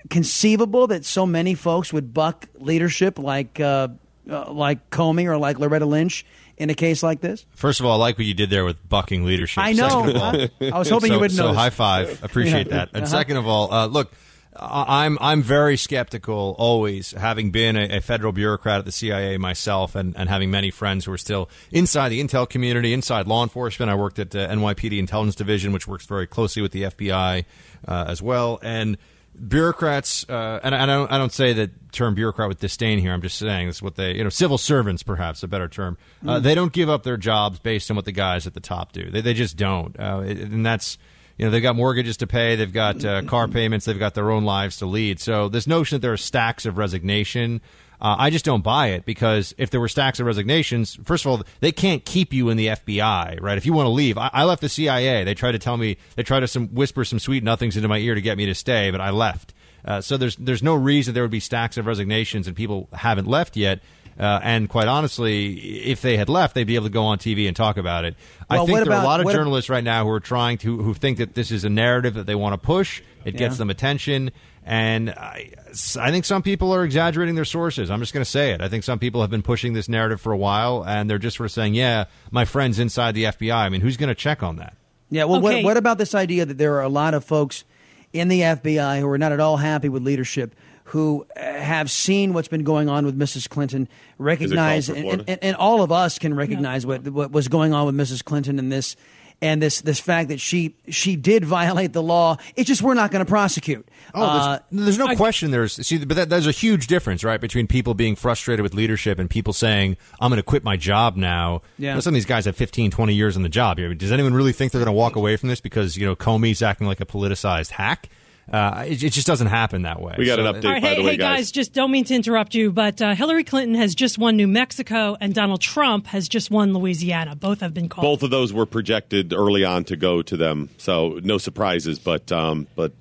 Speaker 9: conceivable that so many folks would buck leadership like uh, uh, like Comey or like Loretta Lynch in a case like this?
Speaker 8: First of all, I like what you did there with bucking leadership.
Speaker 9: I know.
Speaker 8: All,
Speaker 9: I was hoping
Speaker 8: so,
Speaker 9: you would
Speaker 8: So
Speaker 9: notice.
Speaker 8: high five. (laughs) Appreciate
Speaker 9: Yeah.
Speaker 8: that. And
Speaker 9: Uh-huh.
Speaker 8: second of all, uh, look, I'm I'm very skeptical always, having been a, a federal bureaucrat at the CIA myself, and, and having many friends who are still inside the intel community, inside law enforcement. I worked at uh, NYPD Intelligence Division, which works very closely with the FBI uh, as well, and bureaucrats, uh, and I don't, I don't say the term bureaucrat with disdain here. I'm just saying this is what they, you know, civil servants, perhaps a better term. Uh,
Speaker 15: Mm.
Speaker 8: They don't give up their jobs based on what the guys at the top do. They, they just don't, uh, and that's. You know, they've got mortgages to pay, they've got uh, car payments, they've got their own lives to lead. So this notion that there are stacks of resignation, uh, I just don't buy it because if there were stacks of resignations, first of all, they can't keep you in the FBI, right? If you want to leave, I, I left the CIA. They tried to tell me, they tried to some, whisper some sweet nothings into my ear to get me to stay, but I left. Uh, so there's there's no reason there would be stacks of resignations and people haven't left yet. Uh, and quite honestly, if they had left, they'd be able to go on TV and talk about it.
Speaker 9: Well,
Speaker 8: I think there are a lot of
Speaker 9: ab-
Speaker 8: journalists right now who are trying to who think that this is a narrative that they want to push. It gets them attention, and I, I think some people are exaggerating their sources. I'm just going to say it. I think some people have been pushing this narrative for a while, and they're just sort of saying, "Yeah, my friends inside the FBI." I mean, who's going to check on that?
Speaker 9: Yeah, well,
Speaker 7: Okay.
Speaker 9: what, what about this idea that there are a lot of folks in the FBI who are not at all happy with leadership, who uh, have seen what's been going on with Mrs. Clinton, recognize, and, and, and all of us can recognize what, what was going on with Mrs. Clinton in this. And this, this fact that she she did violate the law, it's just we're not going to prosecute.
Speaker 8: Oh,
Speaker 9: Uh,
Speaker 8: there's, there's no question. There's see, but that, there's a huge difference, right, between people being frustrated with leadership and people saying, "I'm going to quit my job now."
Speaker 9: Yeah.
Speaker 8: You know, some of these guys have 15, 20 years in the job. I mean, Does anyone really think they're going to walk away from this because you know Comey's acting like a politicized hack? Uh, it, it just doesn't happen that way.
Speaker 6: We got an
Speaker 8: So-
Speaker 6: update,
Speaker 7: All right, hey, hey guys. just don't mean to interrupt you, but uh, Hillary Clinton has just won New Mexico, and Donald Trump has just won Louisiana. Both have been called.
Speaker 6: Both of those were projected early on to go to them, so no surprises. But um, but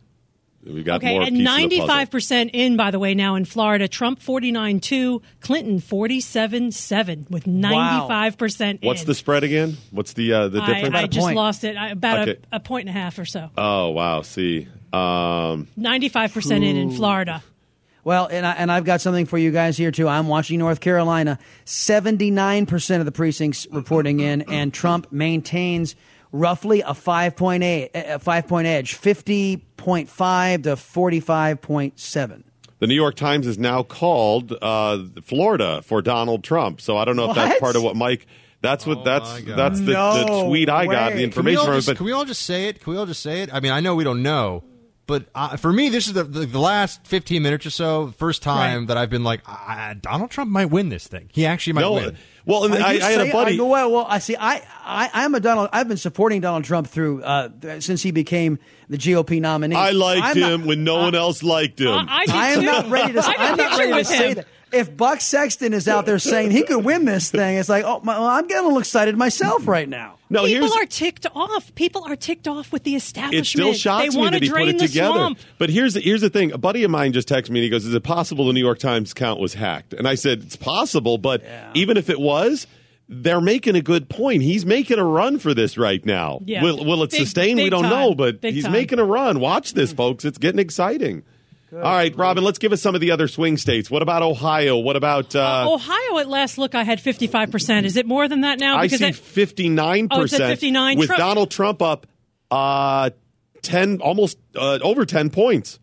Speaker 6: we got
Speaker 7: Okay,
Speaker 6: more
Speaker 7: and
Speaker 6: pieces of the puzzle.
Speaker 7: ninety-five percent in, by the way, now in Florida. Trump forty-nine two, Clinton forty-seven seven, with ninety-five percent.
Speaker 6: What's the spread again? What's the uh, the difference?
Speaker 7: I just lost it. I, about
Speaker 6: Okay.
Speaker 7: a, a point and a half or so.
Speaker 6: Oh wow! See,
Speaker 7: Ninety-five percent in in Florida.
Speaker 9: Well, and, I, and I've got something for you guys here, too. I'm watching North Carolina. 79% of the precincts reporting in, and Trump maintains roughly a five point eight, a five point edge, 50.5 to 45.7.
Speaker 6: the New York Times is now called uh, Florida for Donald Trump. So I don't know if that's
Speaker 9: What?
Speaker 6: part of what Mike. That's what that's
Speaker 8: Oh God.
Speaker 6: that's the, the
Speaker 9: No
Speaker 6: tweet I got.
Speaker 9: way.
Speaker 6: The
Speaker 8: Can we,
Speaker 6: information
Speaker 8: all
Speaker 6: from it,
Speaker 8: just,
Speaker 6: but
Speaker 8: can we all just say it? Can we all just say it? I mean, I know we don't know, but uh, for me, this is the, the, the last 15 minutes or so, first time
Speaker 9: Right.
Speaker 8: that I've been like, ah, Donald Trump might win this thing. He actually might
Speaker 6: no.
Speaker 8: win.
Speaker 6: Well, and
Speaker 9: Are
Speaker 6: I, I had a buddy.
Speaker 9: I, well, well, I see. I, I, I'm a Donald. I've been supporting Donald Trump through uh, since he became the GOP nominee.
Speaker 6: I liked
Speaker 9: I'm
Speaker 6: him
Speaker 9: not-
Speaker 6: when no one else liked him.
Speaker 7: I did
Speaker 9: I am not ready to. (laughs)
Speaker 7: I have a
Speaker 9: I'm not ready to say
Speaker 7: him.
Speaker 9: that. If Buck Sexton is out there saying he could win this thing, it's like, oh, my, well, I'm getting a little excited myself right now.
Speaker 6: No,
Speaker 7: People
Speaker 6: here's
Speaker 7: are ticked off. People are ticked off with the establishment.
Speaker 6: it still shocks
Speaker 7: they
Speaker 6: me that he put it together.
Speaker 7: swamp.
Speaker 6: But here's the, here's the thing. A buddy of mine just texted me and he goes, "Is it possible the New York Times count was hacked?" And I said, "It's possible, but even if it was." They're making a good point. He's making a run for this right now.
Speaker 7: Yeah.
Speaker 6: Will, will it
Speaker 7: Big-
Speaker 6: sustain? we don't
Speaker 7: time.
Speaker 6: know, but
Speaker 7: Big
Speaker 6: he's
Speaker 7: time.
Speaker 6: making a run. Watch this, folks. It's getting exciting. All right, Robyn, let's give us some of the other swing states. What about Ohio? What about uh,
Speaker 7: Ohio, at last look, I had 55%. Is it more than that now?
Speaker 6: I
Speaker 7: Because
Speaker 6: see
Speaker 7: it-
Speaker 6: fifty nine
Speaker 7: Oh, it's at
Speaker 6: percent
Speaker 7: 59.
Speaker 6: with
Speaker 7: Trump-
Speaker 6: Donald Trump up uh, ten, almost uh, over ten points.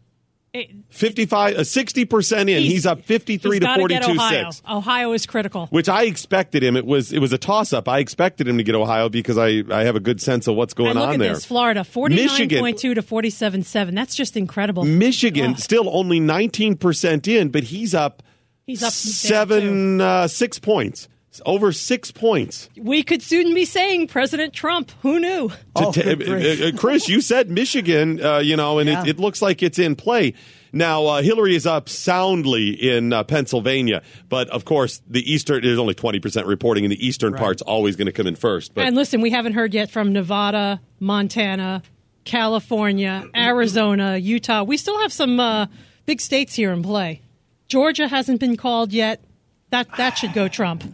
Speaker 7: It-
Speaker 6: Fifty five, uh, sixty percent in. He's, up fifty three
Speaker 7: he's
Speaker 6: to
Speaker 7: gotta
Speaker 6: forty
Speaker 7: get
Speaker 6: two
Speaker 7: Ohio.
Speaker 6: six.
Speaker 7: Ohio is critical.
Speaker 6: Which I expected him. It was it was a toss up. I expected him to get Ohio because I, I have a good sense of what's going
Speaker 7: and look
Speaker 6: on
Speaker 7: at
Speaker 6: there.
Speaker 7: this, Florida, 49.2 to 47.7. That's just incredible.
Speaker 6: Michigan
Speaker 7: Oh,
Speaker 6: still only nineteen percent in, but he's up
Speaker 7: he's up
Speaker 6: seven uh, six points. Over six points.
Speaker 7: We could soon be saying President Trump. Who knew?
Speaker 9: Oh,
Speaker 6: ta-
Speaker 9: good grief.
Speaker 6: uh, uh, Chris, you said Michigan, uh, you know, and
Speaker 9: Yeah.
Speaker 6: it, it looks like it's in play. Now, uh, Hillary is up soundly in uh, Pennsylvania, but of course, the eastern, there's only 20% reporting, and the eastern part's always going to come in first. But
Speaker 7: and listen, we haven't heard yet from Nevada, Montana, California, Arizona, Utah. We still have some uh, big states here in play. Georgia hasn't been called yet. That that should go Trump.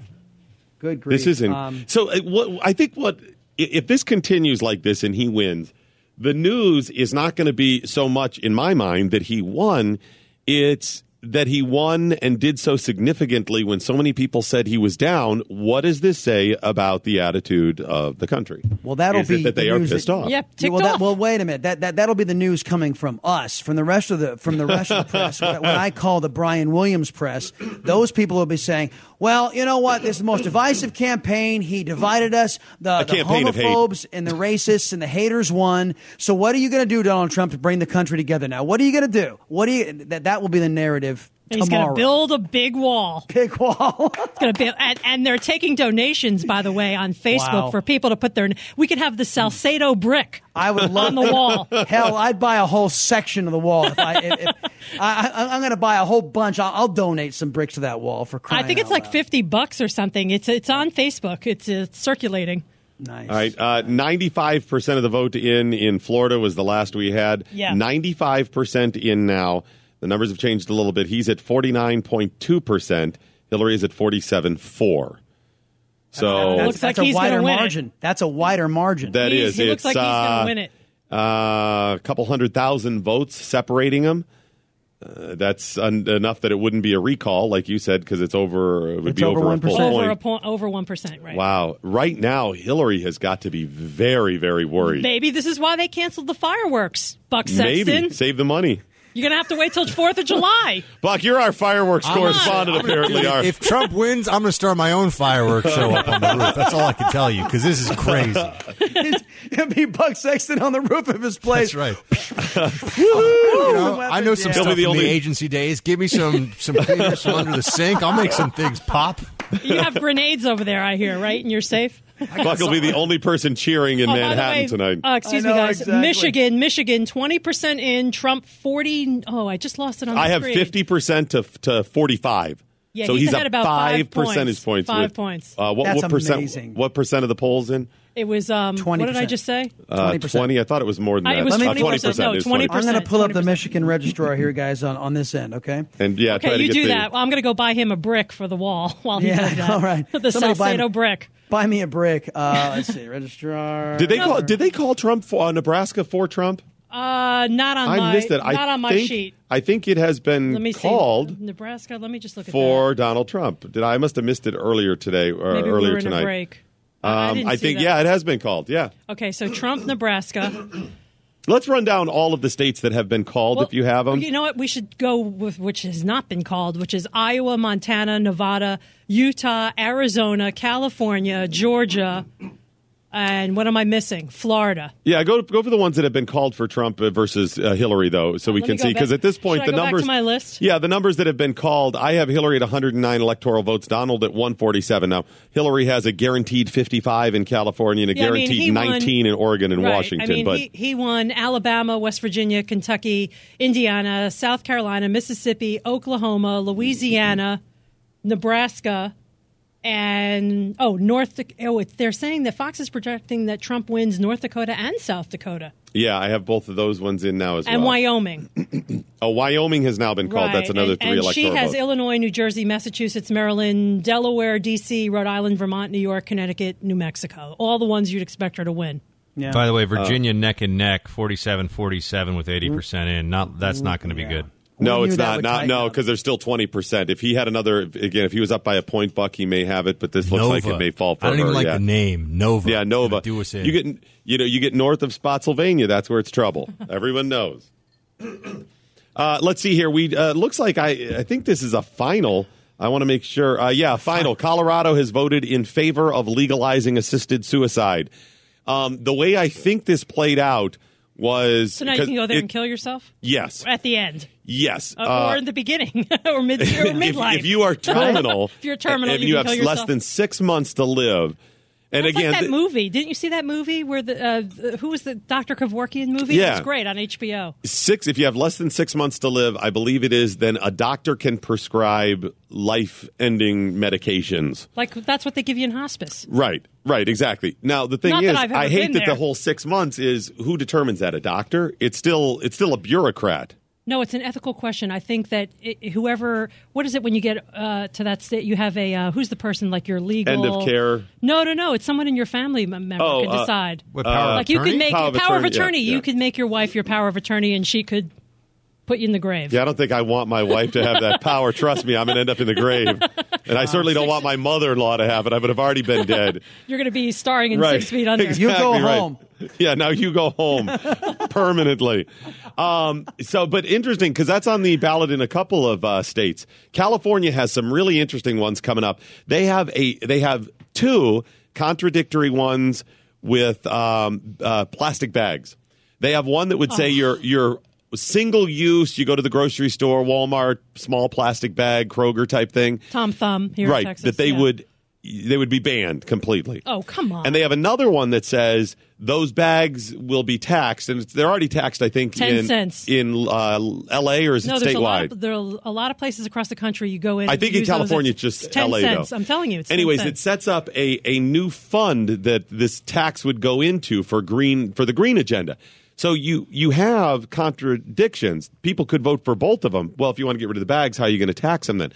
Speaker 9: Good grief.
Speaker 6: this isn't.
Speaker 9: Um,
Speaker 6: so, uh, what, I think what, if this continues like this and he wins, the news is not going to be so much, in my mind, that he won. It's that he won and did so significantly when so many people said he was down. What does this say about the attitude of the country?
Speaker 9: Well, that'll
Speaker 6: Is it
Speaker 9: be
Speaker 6: that they
Speaker 9: the
Speaker 6: are
Speaker 9: news
Speaker 6: pissed
Speaker 9: that-
Speaker 6: off.
Speaker 7: Yep,
Speaker 9: Yeah,
Speaker 7: ticked
Speaker 9: well, that, well, wait a minute. That, that that'll be the news coming from us, from the rest of the from the rest of the press. what, what I call the Brian Williams press. Those people will be saying, "Well, you know what? This is the most divisive campaign. He divided us. The, the
Speaker 6: campaign of hate.
Speaker 9: homophobes and the racists and the haters won. So what are you going to do, Donald Trump, to bring the country together? Now, what are you going to do? What do you? That that will be the narrative
Speaker 7: And he's going to build a big wall. (laughs)
Speaker 9: big wall.
Speaker 7: It's going to be, and, and they're taking donations, by the way, on Facebook
Speaker 9: Wow.
Speaker 7: for people to put their. We could have the Salcedo brick.
Speaker 9: I would love
Speaker 7: on the (laughs) wall.
Speaker 9: Hell, I'd buy a whole section of the wall. If I, if, if, I, I, I'm going to buy a whole bunch. I'll, I'll donate some bricks to that wall for crying
Speaker 7: I think it's
Speaker 9: out
Speaker 7: like
Speaker 9: loud.
Speaker 7: fifty bucks or something. It's it's on Facebook. It's, uh circulating.
Speaker 9: Nice.
Speaker 6: All right, uh, ninety-five percent of the vote in in Florida was the last we had.
Speaker 7: Yeah.
Speaker 6: ninety-five percent in now. The numbers have changed a little bit. He's at forty-nine point two percent. Hillary is at forty-seven four. So
Speaker 9: That's,
Speaker 7: Looks like
Speaker 9: that's a wider
Speaker 7: win it.
Speaker 9: margin. That's a wider margin.
Speaker 6: that
Speaker 7: He's-
Speaker 6: is,
Speaker 7: he looks
Speaker 6: it's
Speaker 7: like he's
Speaker 6: uh,
Speaker 7: gonna win it.
Speaker 6: Uh, a couple hundred thousand votes separating them. Uh, that's un- enough that it wouldn't be a recall, like you said, because it's over. It would
Speaker 9: It's
Speaker 6: be
Speaker 9: over
Speaker 6: over, a
Speaker 9: 1%.
Speaker 7: Over a
Speaker 6: point.
Speaker 7: point, over one percent, right?
Speaker 6: Wow! Right now, Hillary has got to be very, very worried.
Speaker 7: Maybe this is why they canceled the fireworks. Buck Sexton,
Speaker 6: Maybe save the money.
Speaker 7: You're gonna have to wait till Fourth of July.
Speaker 6: Buck, you're our fireworks
Speaker 8: I'm-
Speaker 6: correspondent. Apparently, are
Speaker 8: If Trump wins, I'm going to start my own fireworks show up on the roof. That's all I can tell you because this is crazy. (laughs)
Speaker 9: It'd be Buck Sexton on the roof of his place.
Speaker 8: That's right. (laughs) You know, I know some
Speaker 9: Yeah.
Speaker 8: stuff
Speaker 6: He'll be the
Speaker 8: from
Speaker 6: only-
Speaker 8: the agency days. Give me some some cleaners from under the sink. I'll make some things pop.
Speaker 7: You have grenades over there, I hear, right? In your safe.
Speaker 6: Buck will be the only person cheering in
Speaker 7: Oh,
Speaker 6: Manhattan
Speaker 7: way,
Speaker 6: tonight.
Speaker 7: Uh, excuse
Speaker 9: I
Speaker 7: me, guys.
Speaker 9: exactly.
Speaker 7: Michigan, Michigan, twenty percent in. Trump forty. Oh, I just lost it on. The
Speaker 6: I have fifty percent to to forty five.
Speaker 7: Yeah,
Speaker 6: so
Speaker 7: he's
Speaker 6: he's,
Speaker 7: ahead
Speaker 6: up
Speaker 7: about five
Speaker 6: percentage points.
Speaker 7: Five
Speaker 6: with-
Speaker 7: points.
Speaker 6: Uh, what,
Speaker 9: That's
Speaker 6: what percent?
Speaker 9: amazing.
Speaker 6: What percent of the polls in?
Speaker 7: It was um. What did I just say?
Speaker 6: Uh,
Speaker 9: 20%.
Speaker 6: Twenty. I thought it was more than that.
Speaker 7: it was
Speaker 6: Uh,
Speaker 7: 20%. No,
Speaker 6: is
Speaker 7: 20%.
Speaker 9: I'm going to pull up the
Speaker 7: 20%.
Speaker 9: Michigan registrar here, guys, on, on this end. Okay.
Speaker 6: And yeah, try
Speaker 7: Okay,
Speaker 6: to
Speaker 7: you
Speaker 6: get
Speaker 7: do
Speaker 6: the,
Speaker 7: that. Well, I'm going to go buy him a brick for the wall (laughs) while he
Speaker 9: Yeah,
Speaker 7: does that.
Speaker 9: all right.
Speaker 7: the
Speaker 9: Somebody buy
Speaker 7: Salcedo
Speaker 9: me-
Speaker 7: brick.
Speaker 9: Buy me a brick. Uh, let's see, (laughs) registrar.
Speaker 6: Did they call? Did they call Trump for uh, Nebraska for Trump?
Speaker 7: Uh, not on
Speaker 6: I
Speaker 7: my.
Speaker 6: missed it. I
Speaker 7: Not on my
Speaker 6: think,
Speaker 7: sheet.
Speaker 6: I think it has been
Speaker 7: Let me
Speaker 6: called
Speaker 7: see. Nebraska. Let me just look at
Speaker 6: for Donald Trump. Did I, I must have missed it earlier today or
Speaker 7: that. Maybe
Speaker 6: earlier
Speaker 7: we were in
Speaker 6: tonight?
Speaker 7: a break. I
Speaker 6: Um,
Speaker 7: didn't
Speaker 6: I think
Speaker 7: that.
Speaker 6: yeah, it has been called. Yeah.
Speaker 7: Okay, so Trump, Nebraska.
Speaker 6: Let's run down all of the states that have been called
Speaker 7: Well,
Speaker 6: if you have them.
Speaker 7: You know what? We should go with which has not been called, which is Iowa, Montana, Nevada, Utah, Arizona, California, Georgia, and what am I missing? Florida.
Speaker 6: Yeah, go go for the ones that have been called for Trump uh, versus uh, Hillary, though, so we
Speaker 7: Let
Speaker 6: can see. Because at this point,
Speaker 7: I
Speaker 6: the numbers.
Speaker 7: to my list?
Speaker 6: Yeah, the numbers that have been called. I have Hillary at 109 electoral votes. Donald at 147. Now, Hillary has a guaranteed 55 in California and a
Speaker 7: Yeah, I mean,
Speaker 6: guaranteed
Speaker 7: he won-
Speaker 6: 19 in Oregon and
Speaker 7: right.
Speaker 6: Washington.
Speaker 7: I mean,
Speaker 6: but
Speaker 7: he, he won Alabama, West Virginia, Kentucky, Indiana, South Carolina, Mississippi, Oklahoma, Louisiana, Nebraska, and oh, North. Dak- Oh, they're saying that Fox is projecting that Trump wins North Dakota and South Dakota
Speaker 6: yeah, I have both of those ones in now as
Speaker 7: and
Speaker 6: well.
Speaker 7: And Wyoming. (clears throat)
Speaker 6: Oh, Wyoming has now been called.
Speaker 7: Right.
Speaker 6: That's another
Speaker 7: and,
Speaker 6: three
Speaker 7: and
Speaker 6: electoral
Speaker 7: she has
Speaker 6: votes.
Speaker 7: Illinois, New Jersey, Massachusetts, Maryland, Delaware, D.C., Rhode Island, Vermont, New York, Connecticut, New Mexico. All the ones you'd expect her to win.
Speaker 9: Yeah.
Speaker 8: By the way,
Speaker 6: Uh,
Speaker 8: Virginia neck and neck, 47-47 with 80% in. Not That's not going to be good.
Speaker 6: No, it's not. Not no, because there's still 20 percent. If he had another, again, if he was up by a point, Buck, he may have it. But this looks like it may fall for
Speaker 8: I don't
Speaker 6: her.
Speaker 8: even like
Speaker 6: yeah.
Speaker 8: the name Nova.
Speaker 6: Yeah, Nova.
Speaker 8: gonna Do us in.
Speaker 6: You get, you know, you get north of Spotsylvania. That's where it's trouble. (laughs) Everyone knows. (clears throat) Uh, let's see here. We uh, looks like I. I think this is a final. I want to make sure. Uh, yeah, final. Colorado has voted in favor of legalizing assisted suicide. Um, the way I think this played out was
Speaker 7: So now you can go there
Speaker 6: it-
Speaker 7: and kill yourself
Speaker 6: Yes,
Speaker 7: at the end.
Speaker 6: yes.
Speaker 7: Uh,
Speaker 6: Uh,
Speaker 7: or in the beginning, (laughs) or mid, or (laughs)
Speaker 6: if,
Speaker 7: midlife.
Speaker 6: if you are terminal, (laughs)
Speaker 7: if you're terminal,
Speaker 6: and
Speaker 7: you,
Speaker 6: you, have less than six months to live, and
Speaker 7: It's
Speaker 6: again,
Speaker 7: like that
Speaker 6: th-
Speaker 7: movie. Didn't you see that movie where the uh, the- who was the Dr. Kevorkian movie?
Speaker 6: Yeah.
Speaker 7: It was great on HBO.
Speaker 6: six if you have less than six months to live i believe it is then a doctor can prescribe life-ending medications
Speaker 7: Like that's what they give you in hospice.
Speaker 6: right right exactly now the thing
Speaker 7: Not
Speaker 6: is
Speaker 7: I've ever
Speaker 6: i hate
Speaker 7: been
Speaker 6: that the whole six months is who determines that a doctor it's still it's still a bureaucrat
Speaker 7: No, it's an ethical question. I think that it, whoever, what is it when you get uh, to that state? You have a uh, who's the person like your legal
Speaker 6: End of care.
Speaker 7: No, no, no. It's someone in your family member
Speaker 6: Oh,
Speaker 7: can
Speaker 6: uh,
Speaker 7: decide.
Speaker 8: What, power of
Speaker 7: like you
Speaker 8: attorney?
Speaker 7: could make
Speaker 6: Power of
Speaker 7: power of
Speaker 6: attorney,
Speaker 7: attorney.
Speaker 6: yeah,
Speaker 7: You
Speaker 6: yeah.
Speaker 7: could make your wife your power of attorney, and she could put you in the grave.
Speaker 6: yeah i don't think i want my wife to have that power (laughs) trust me i'm going to end up in the grave and i certainly don't want my mother-in-law to have it i would have already been dead (laughs)
Speaker 7: You're going to be starring in
Speaker 6: right.
Speaker 7: Six Feet Under.
Speaker 6: Exactly
Speaker 9: You go
Speaker 6: right.
Speaker 9: home. (laughs)
Speaker 6: Yeah, now you go home permanently. Um, so, but interesting because that's on the ballot in a couple of uh, states. California has some really interesting ones coming up. They have a they have two contradictory ones with um, uh, plastic bags. They have one that would say you're you're single use. You go to the grocery store, Walmart, small plastic bag, Kroger type thing,
Speaker 7: Tom Thumb here
Speaker 6: right?
Speaker 7: in Texas.
Speaker 6: that they
Speaker 7: yeah.
Speaker 6: would they would be banned completely.
Speaker 7: Oh come on!
Speaker 6: And they have another one that says those bags will be taxed, and they're already taxed. I think
Speaker 7: 10
Speaker 6: in
Speaker 7: cents.
Speaker 6: in uh, L.A. or is
Speaker 7: no,
Speaker 6: it
Speaker 7: there's a lot.
Speaker 6: statewide?
Speaker 7: Of, there are a lot of places across the country you go in.
Speaker 6: I think in. California
Speaker 7: It's
Speaker 6: just
Speaker 7: ten
Speaker 6: LA
Speaker 7: cents.
Speaker 6: though.
Speaker 7: I'm telling you, it's 10
Speaker 6: Anyways, it sets up a, a new fund that this tax would go into for green for the green agenda. So you you have contradictions. People could vote for both of them. Well, if you want to get rid of the bags, how are you going to tax them then?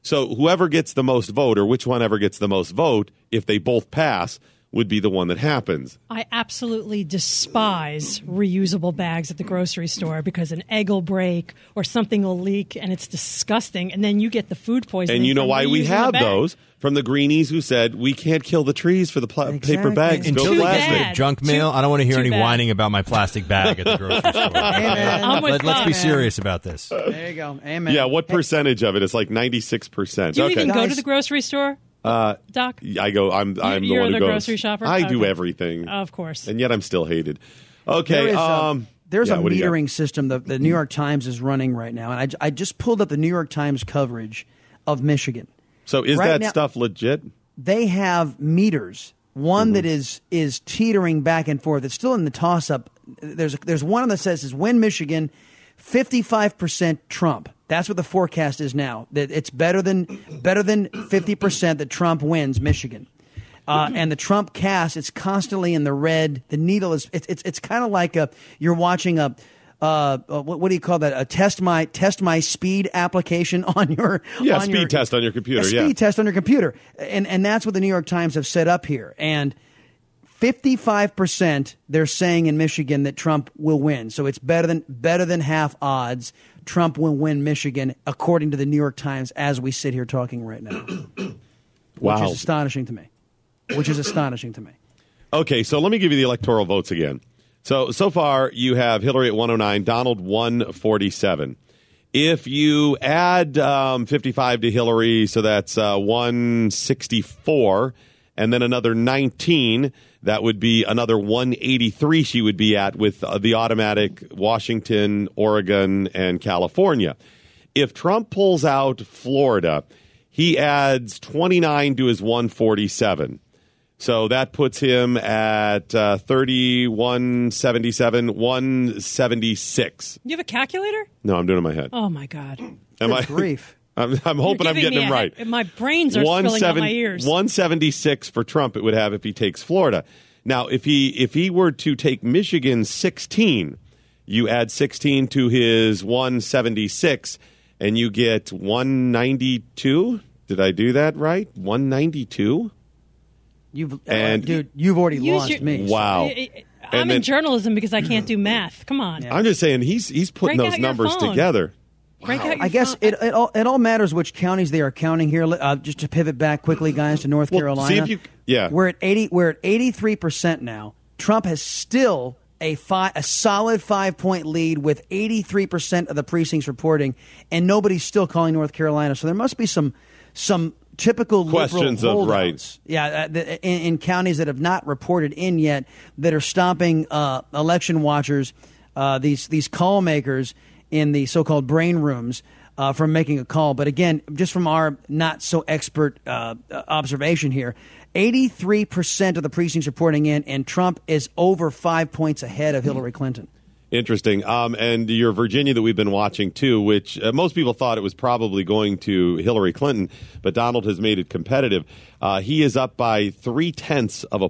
Speaker 6: So whoever gets the most vote, or which one ever gets the most vote, if they both pass, would be the one that happens.
Speaker 7: I absolutely despise reusable bags at the grocery store because an egg will break or something will leak and it's disgusting. And then you get the food poisoning.
Speaker 6: And you know why we have those from the greenies who said we can't kill the trees for the pla- paper bags.
Speaker 8: Until
Speaker 6: Go
Speaker 8: they
Speaker 6: plastic.
Speaker 7: bad.
Speaker 8: junk mail,
Speaker 7: Too-
Speaker 8: I don't want to hear any
Speaker 7: bad.
Speaker 8: whining about my plastic bag at the grocery store. (laughs)
Speaker 9: Amen.
Speaker 7: I'm with
Speaker 8: Let, us be serious about this.
Speaker 9: There you go. Amen.
Speaker 6: Yeah, what percentage of it? It's like ninety six percent.
Speaker 7: Do you
Speaker 6: Okay,
Speaker 7: even go to the grocery store,
Speaker 6: uh,
Speaker 7: Doc?
Speaker 6: I go. I'm. I'm the
Speaker 7: you're
Speaker 6: one who
Speaker 7: the
Speaker 6: goes.
Speaker 7: grocery shopper?
Speaker 6: I do
Speaker 7: Okay.
Speaker 6: everything,
Speaker 7: Of course.
Speaker 6: and yet I'm still hated. Okay.
Speaker 9: There is,
Speaker 6: um,
Speaker 9: there's
Speaker 6: yeah,
Speaker 9: a
Speaker 6: what do you got?
Speaker 9: metering system that the New York Times is running right now, and I, I just pulled up the New York Times coverage of Michigan.
Speaker 6: So is
Speaker 9: Right
Speaker 6: that
Speaker 9: now-
Speaker 6: stuff legit?
Speaker 9: They have meters one that is is teetering back and forth. It's still in the toss up. There's there's one that says is win Michigan, fifty five percent Trump. That's what the forecast is now. That it's better than better than fifty percent that Trump wins Michigan. Uh, and the Trump cast, it's constantly in the red. The needle is it's it's, it's kind of like a you're watching a. Uh, uh, what, what do you call that? A test my test my speed application (laughs) on your
Speaker 6: Yeah,
Speaker 9: on
Speaker 6: speed
Speaker 9: your,
Speaker 6: test on your computer.
Speaker 9: speed
Speaker 6: yeah.
Speaker 9: test on your computer, and and that's what the New York Times have set up here. And fifty five percent they're saying in Michigan that Trump will win. So it's better than better than half odds. Trump will win Michigan, according to the New York Times, as we sit here talking right now. (clears throat) Which
Speaker 6: Wow.
Speaker 9: is astonishing to me. Which is astonishing to me.
Speaker 6: Okay, so let me give you the electoral votes again. So so far you have Hillary at 109, Donald 147. If you add um, 55 to Hillary, so that's uh, 164, and then another 19, that would be another 183 she would be at with uh, the automatic Washington, Oregon, and California. If Trump pulls out Florida, he adds 29 to his 147. So that puts him at uh, 3177, 176.
Speaker 7: You have a calculator?
Speaker 6: No, I'm doing it in my head.
Speaker 7: Oh my God!
Speaker 6: Am I?
Speaker 9: grief.
Speaker 6: I'm, I'm hoping I'm getting
Speaker 7: me
Speaker 6: him
Speaker 7: a-
Speaker 6: right.
Speaker 7: My brains are spilling out my ears.
Speaker 6: 176 for Trump it would have if he takes Florida. Now, if he if he were to take Michigan 16, you add 16 to his 176 and you get 192. Did I do that right? 192?
Speaker 9: You've uh,
Speaker 6: And-
Speaker 9: dude, you've already
Speaker 7: Use
Speaker 9: lost
Speaker 7: your-
Speaker 9: me.
Speaker 6: Wow.
Speaker 7: I, I, I'm
Speaker 6: then-
Speaker 7: in journalism because I can't do math. Come on.
Speaker 6: I'm just saying he's he's putting
Speaker 7: Break
Speaker 6: those numbers together.
Speaker 7: Break out your
Speaker 9: I guess it, it all it all matters which counties they are counting here. Uh, just to pivot back quickly, guys, to North
Speaker 6: Well,
Speaker 9: Carolina.
Speaker 6: see if you- yeah.
Speaker 9: we're at eighty. We're at eighty three percent now. Trump has still a five, a solid five point lead with eighty three percent of the precincts reporting, and nobody's still calling North Carolina. So there must be some some typical liberal
Speaker 6: Questions of
Speaker 9: holdouts.
Speaker 6: right.
Speaker 9: Yeah, uh, the, in, in counties that have not reported in yet, that are stopping uh, election watchers, uh, these these call makers in the so-called brain rooms uh, from making a call. But again, just from our not so expert uh, observation here. 83% of the precincts reporting in, and Trump is over five points ahead of Hillary Clinton.
Speaker 6: Interesting. Um, and your Virginia that we've been watching too, which uh, most people thought it was probably going to Hillary Clinton, but Donald has made it competitive. Uh, he is up by three tenths of a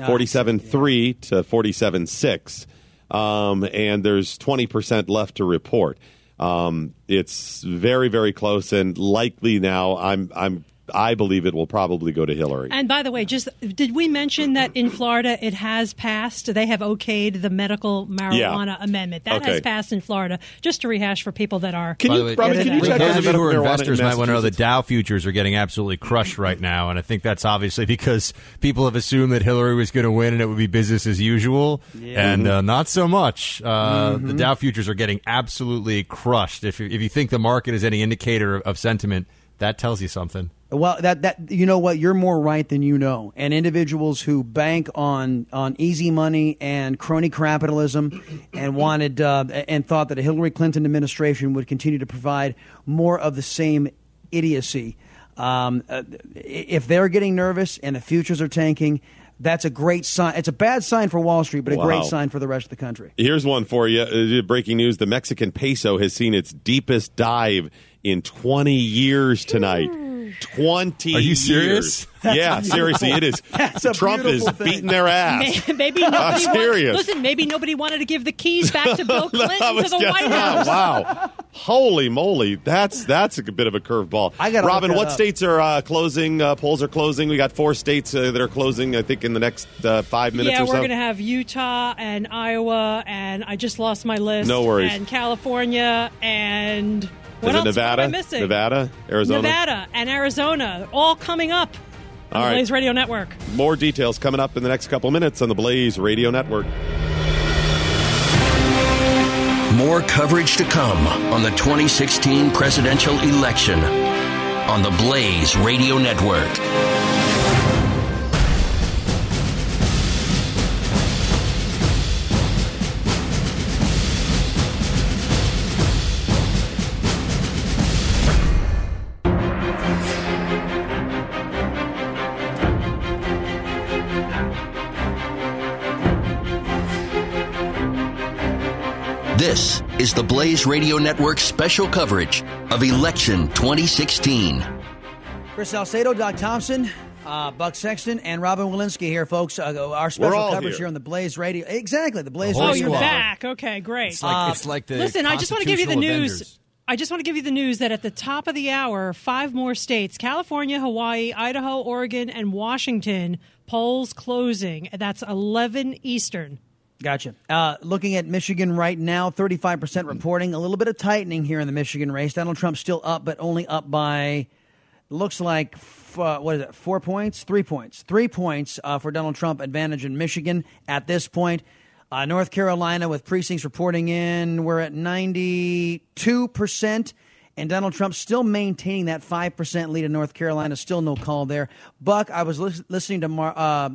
Speaker 9: Ah,
Speaker 6: forty-seven three to forty-seven six, um, and there's twenty percent left to report. Um, it's very very close, and likely now. I'm I'm I believe it will probably go to Hillary.
Speaker 7: And by the way, just did we mention that in Florida it has passed? They have okayed the medical marijuana amendment. That
Speaker 8: Okay.
Speaker 7: has passed in Florida. Just to rehash for people that are.
Speaker 8: By the way,
Speaker 6: Robyn, can you
Speaker 8: for
Speaker 6: check
Speaker 8: those of you who are investors
Speaker 6: in
Speaker 8: might want to know the Dow futures are getting absolutely crushed right now, and I think that's obviously because people have assumed that Hillary was going to win and it would be business as usual,
Speaker 9: Yeah.
Speaker 8: and uh, not so much. Uh, The
Speaker 9: Mhm.
Speaker 8: Dow futures are getting absolutely crushed. If you, if you think the market is any indicator of, of sentiment, that tells you something.
Speaker 9: Well, that that you know what you're more right than you know, and individuals who bank on on easy money and crony capitalism, and wanted uh, and thought that a Hillary Clinton administration would continue to provide more of the same idiocy. Um, uh, if they're getting nervous and the futures are tanking, that's a great sign. It's a bad sign for Wall Street, but a
Speaker 6: Wow.
Speaker 9: great sign for the rest of the country.
Speaker 6: Here's one for you. Uh, breaking news: the Mexican peso has seen its deepest dive in 20 years tonight. 20
Speaker 8: Are you
Speaker 6: years.
Speaker 8: Serious?
Speaker 6: Yeah, seriously, it is.
Speaker 9: That's a
Speaker 6: Trump is
Speaker 9: thing.
Speaker 6: beating their ass. (laughs)
Speaker 7: Maybe nobody. (laughs)
Speaker 6: I'm
Speaker 7: wanted- listen, maybe nobody wanted to give the keys back to Bill (laughs) Clinton
Speaker 6: I
Speaker 7: to the White House.
Speaker 6: Wow. Holy moly. That's that's a bit of a curveball.
Speaker 9: I gotta Robyn,
Speaker 6: what
Speaker 9: up.
Speaker 6: states are uh, closing? Uh, polls are closing. We got four states uh, that are closing, I think, in the next uh, five minutes
Speaker 7: yeah,
Speaker 6: or
Speaker 7: we're
Speaker 6: so.
Speaker 7: going to have Utah and Iowa, and I just lost my list.
Speaker 6: No worries.
Speaker 7: And California, and what
Speaker 6: is
Speaker 7: else?
Speaker 6: Nevada?
Speaker 7: Am I missing?
Speaker 6: Nevada? Arizona?
Speaker 7: Nevada and Arizona, all coming up on
Speaker 6: All
Speaker 7: the
Speaker 6: right.
Speaker 7: Blaze Radio Network.
Speaker 6: More details coming up in the next couple minutes on the Blaze Radio Network.
Speaker 5: More coverage to come on the 2016 presidential election on the Blaze Radio Network. Is the Blaze Radio Network's special coverage of election 2016.
Speaker 9: Chris Salcedo, Doc Thompson, uh, Buck Sexton, and Robyn Walensky here, folks. Uh, our special coverage
Speaker 6: here.
Speaker 9: here on the Blaze Radio. Exactly, the Blaze
Speaker 7: Oh,
Speaker 9: Radio.
Speaker 7: you're back. Okay, great.
Speaker 8: It's like, it's like the
Speaker 7: Listen, I just want to give you the news.
Speaker 8: avengers.
Speaker 7: I just want to give you the news that at the top of the hour, five more states California, Hawaii, Idaho, Oregon, and Washington polls closing. That's 11 Eastern.
Speaker 9: Gotcha. Uh, looking at Michigan right now, 35% reporting. A little bit of tightening here in the Michigan race. Donald Trump still up, but only up by, looks like, f- uh, what is it, four points? Three points. Three points uh, for Donald Trump advantage in Michigan at this point. Uh, North Carolina with precincts reporting in, we're at 92%. And Donald Trump still maintaining that 5% lead in North Carolina. Still no call there. Buck, I was lis- listening to Mar- uh,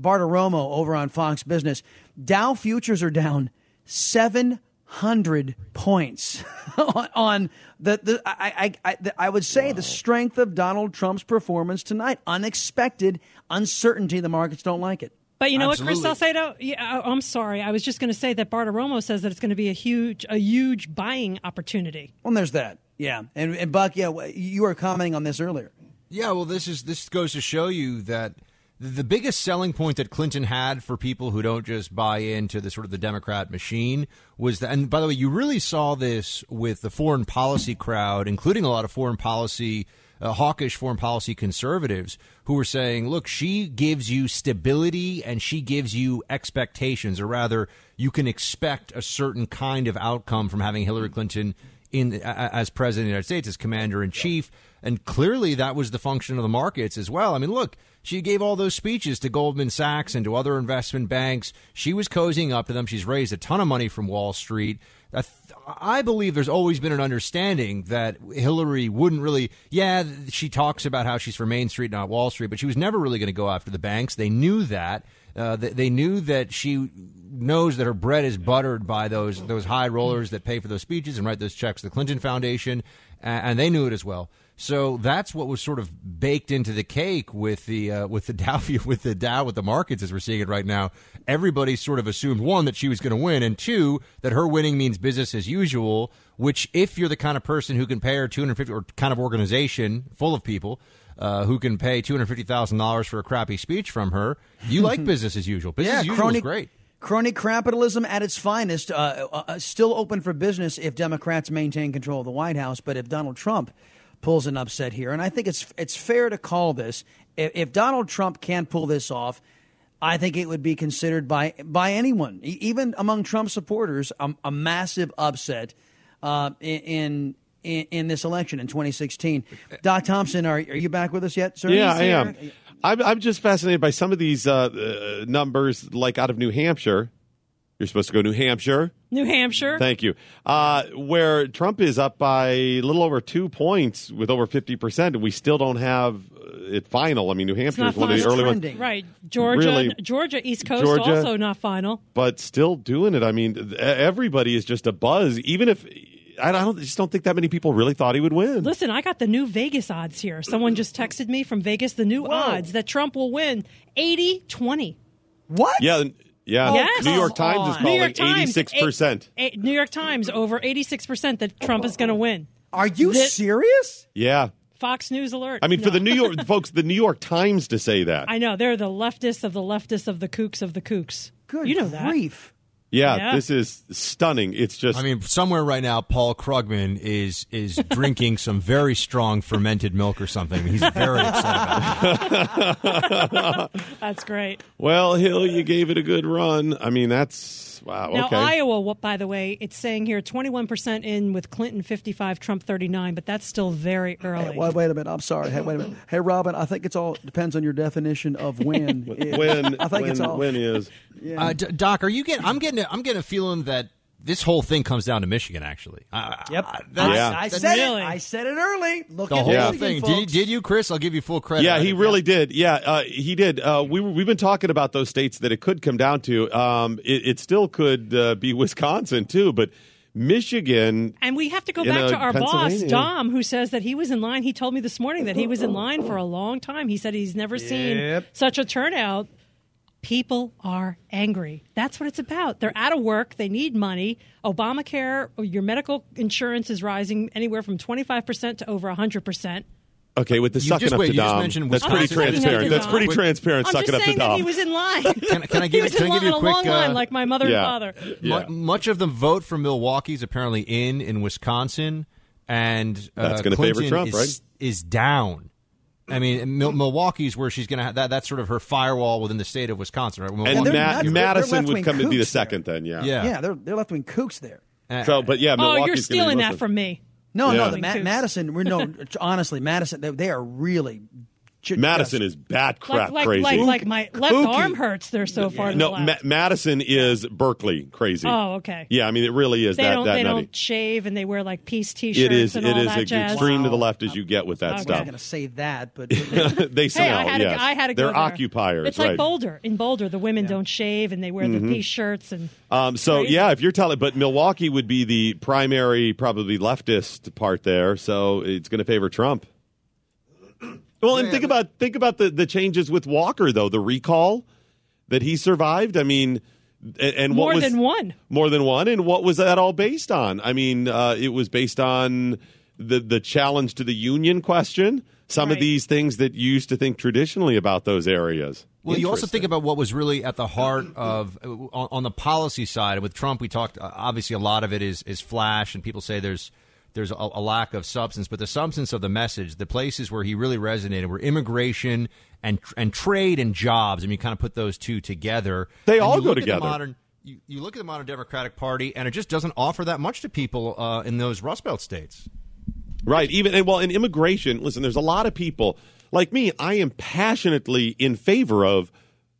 Speaker 9: Bartiromo over on Fox Business. Dow futures are down 700 points (laughs) on, on the, the I, I, I, the, I would say the strength of Donald Trump's performance tonight. Unexpected uncertainty. The markets don't like it.
Speaker 7: But you know
Speaker 9: Absolutely.
Speaker 7: what, Chris Salcedo? Yeah, I- I'm sorry. I was just going to say that Bartiromo says that it's going to be a huge, a huge buying opportunity.
Speaker 9: Well, there's that. Yeah. And, and Buck, yeah, you were commenting on this earlier.
Speaker 8: Yeah, well, this is this goes to show you that the biggest selling point that Clinton had for people who don't just buy into the sort of the Democrat machine was that. And by the way, you really saw this with the foreign policy crowd, including a lot of foreign policy. Uh, hawkish foreign policy conservatives who were saying, look, she gives you stability and she gives you expectations, or rather, you can expect a certain kind of outcome from having Hillary Clinton in as president of the United States, as commander in chief, and clearly that was the function of the markets as well. I mean, look, she gave all those speeches to Goldman Sachs and to other investment banks. She was cozying up to them. She's raised a ton of money from Wall Street. I, believe there's always been an understanding that Hillary wouldn't really. Yeah, she talks about how she's for Main Street, not Wall Street, but she was never really going to go after the banks. They knew that. Uh, they, knew that she knows that her bread is buttered by those those high rollers that pay for those speeches and write those checks to the Clinton Foundation, and they knew it as well. So that's what was sort of baked into the cake with the uh, with the (laughs) Dow with the Dow with the markets as we're seeing it right now. Everybody sort of assumed one that she was going to win, and two that her winning means business as usual. Which, if you're the kind of person who can pay her 250 or kind of organization full of people uh, who can pay two hundred fifty thousand dollars for a crappy speech from her, you like (laughs) business as usual. Business
Speaker 9: yeah,
Speaker 8: as usual
Speaker 9: crony,
Speaker 8: is great.
Speaker 9: Crony capitalism at its finest, uh, uh, uh, still open for business if Democrats maintain control of the White House. But if Donald Trump pulls an upset here, and I think it's it's fair to call this, if, if Donald Trump can pull this off, I think it would be considered by by anyone, even among Trump supporters, a, a massive upset uh, in. In, in this election in 2016, Doc Thompson, are, are you back with us yet, sir?
Speaker 6: Yeah, I am. I'm, I'm just fascinated by some of these uh, uh, numbers, like out of New Hampshire. You're supposed to go New Hampshire.
Speaker 7: New Hampshire.
Speaker 6: Thank you. Uh, where Trump is up by a little over two points with over 50%, and we still don't have uh, it final. I mean, New
Speaker 7: It's
Speaker 6: Hampshire is one of the
Speaker 7: final.
Speaker 6: early ones.
Speaker 7: Right. Georgia,
Speaker 6: Really-
Speaker 7: Georgia, East Coast,
Speaker 6: Georgia-
Speaker 7: also not final.
Speaker 6: But still doing it. I mean, everybody is just a buzz. Even if I don't, I just don't think that many people really thought he would win.
Speaker 7: Listen, I got the new Vegas odds here. Someone just texted me from Vegas the new odds that Trump will win 80 20.
Speaker 9: What?
Speaker 6: Yeah, yeah.
Speaker 7: Yes.
Speaker 6: New York Times is calling
Speaker 7: York
Speaker 6: 86%.
Speaker 7: eight- eight- New York Times over 86% that Trump is going to win.
Speaker 9: Are you serious?
Speaker 6: Yeah.
Speaker 7: Fox News alert.
Speaker 6: I mean, for the New York (laughs) folks, the New York Times to say that.
Speaker 7: I know. They're the leftists of the leftists of the kooks of the kooks.
Speaker 9: Good
Speaker 7: you know that.
Speaker 9: Grief.
Speaker 6: Yeah,
Speaker 7: Yeah.
Speaker 6: this is stunning. It's just.
Speaker 8: I mean, somewhere right now, Paul Krugman is is (laughs) drinking some very strong fermented milk or something. He's very upset about it.
Speaker 7: That's great.
Speaker 6: well, Hill, you gave it a good run. I mean, that's wow.
Speaker 7: Now,
Speaker 6: okay.
Speaker 7: Iowa, what, by the way, it's saying here 21% in with Clinton 55, Trump 39, but that's still very early.
Speaker 9: Hey, wait, wait a minute. I'm sorry. Hey, wait a minute. Hey, Robyn, I think it's all depends on your definition of (laughs) win.
Speaker 6: when
Speaker 9: I think
Speaker 6: when,
Speaker 9: it's all
Speaker 6: when is
Speaker 8: Uh, D- Doc, are you getting? I'm getting. A, I'm getting a feeling that this whole thing comes down to Michigan. Actually, uh,
Speaker 9: Yep.
Speaker 8: that's-
Speaker 9: I, I said
Speaker 7: really-
Speaker 9: it. I said it early. Look
Speaker 8: the
Speaker 9: at
Speaker 8: whole
Speaker 9: Michigan,
Speaker 8: thing. Did you, did you, Chris? I'll give you full credit.
Speaker 6: Yeah, he
Speaker 8: did
Speaker 6: really did. Yeah, uh, he did. Uh, we we've been talking about those states that it could come down to. Um, it, it still could uh, be Wisconsin too, but Michigan.
Speaker 7: And we have to go back to our boss,
Speaker 6: Pennsylvania.
Speaker 7: Dom, who says that he was in line. He told me this morning that he was in line for a long time. He said he's never seen such a turnout People are angry. That's what it's about. They're out of work. They need money. Obamacare, your medical insurance is rising anywhere from 25% to over 100%.
Speaker 6: Okay, with the
Speaker 8: You
Speaker 6: sucking
Speaker 8: just-
Speaker 6: up
Speaker 8: wait,
Speaker 6: to
Speaker 8: you just
Speaker 6: Dom.
Speaker 8: mentioned
Speaker 6: That's pretty transparent. That's pretty transparent.
Speaker 7: I'm
Speaker 6: sucking
Speaker 7: just
Speaker 6: up to
Speaker 7: saying that
Speaker 6: Dom.
Speaker 7: he was in (laughs) line.
Speaker 8: Can, can I
Speaker 7: he
Speaker 8: give,
Speaker 7: was
Speaker 8: can
Speaker 7: in
Speaker 8: I give
Speaker 7: line
Speaker 8: you a
Speaker 7: on
Speaker 8: quick?
Speaker 7: long line
Speaker 8: uh,
Speaker 7: like my mother
Speaker 6: Yeah.
Speaker 7: and father.
Speaker 8: Mu- Much of the vote for Milwaukee is apparently in in Wisconsin, and uh,
Speaker 6: That's gonna favor
Speaker 8: Clinton
Speaker 6: Trump,
Speaker 8: is,
Speaker 6: right?
Speaker 8: Is down. I mean, Milwaukee's where she's going to have that. That's sort of her firewall within the state of Wisconsin, right?
Speaker 6: And
Speaker 8: Milwaukee-
Speaker 6: Ma- Madison would come to be the
Speaker 9: kooks there.
Speaker 6: second then, yeah.
Speaker 8: Yeah.
Speaker 9: Yeah, they're they're left wing kooks there.
Speaker 6: Uh, so, but yeah,
Speaker 7: oh, you're stealing that from me.
Speaker 9: No,
Speaker 6: Yeah.
Speaker 9: no, the Ma- Madison. We're no, honestly, Madison. They, they are really. Ju-
Speaker 6: Madison
Speaker 9: just-
Speaker 6: is bat crap
Speaker 7: Like, like,
Speaker 6: crazy.
Speaker 7: like, like my left
Speaker 6: Kooky.
Speaker 7: arm hurts. They're so far to
Speaker 6: no,
Speaker 7: the
Speaker 6: Ma- Madison is Berkeley crazy.
Speaker 7: Oh, okay.
Speaker 6: Yeah, I mean it really is
Speaker 7: they
Speaker 6: that
Speaker 7: don't.
Speaker 6: that
Speaker 7: they
Speaker 6: nutty.
Speaker 7: don't shave and they wear like peace T-shirts.
Speaker 6: It is.
Speaker 7: And
Speaker 6: It
Speaker 7: all
Speaker 6: is
Speaker 7: that
Speaker 6: ex-
Speaker 7: jazz.
Speaker 6: extreme to the left as you get with that stuff.
Speaker 9: I wasn't going to say that, but (laughs)
Speaker 6: they smell.
Speaker 7: Hey, I had,
Speaker 6: yes.
Speaker 7: to, I had to
Speaker 6: They're
Speaker 7: there.
Speaker 6: occupiers.
Speaker 7: It's
Speaker 6: right.
Speaker 7: like Boulder. In Boulder, the women don't shave and they wear
Speaker 6: Mhm.
Speaker 7: the peace shirts and
Speaker 6: Um, so
Speaker 7: Crazy.
Speaker 6: yeah, if you're telling, but Milwaukee would be the primary, probably leftist part there, so it's going to favor Trump. Well, and think about think about the the changes with Walker though, the recall that he survived. I mean, and, and
Speaker 7: more
Speaker 6: what was,
Speaker 7: than one.
Speaker 6: more than one, and what was that all based on? I mean, uh, it was based on the the challenge to the union question. Some of these things that you used to think traditionally about those areas.
Speaker 8: Well, you also think about what was really at the heart of uh, on, on the policy side with Trump. We talked uh, obviously a lot of it is is flash, and people say there's there's a, a lack of substance, but the substance of the message, the places where he really resonated were immigration and and trade and jobs. I mean, you kind of put those two together.
Speaker 6: They
Speaker 8: And
Speaker 6: all go
Speaker 8: look at the
Speaker 6: together.
Speaker 8: modern, you, you look at the modern Democratic Party, and it just doesn't offer that much to people uh, in those Rust Belt states.
Speaker 6: Right. Even and well, in immigration, listen, there's a lot of people like me. I am passionately in favor of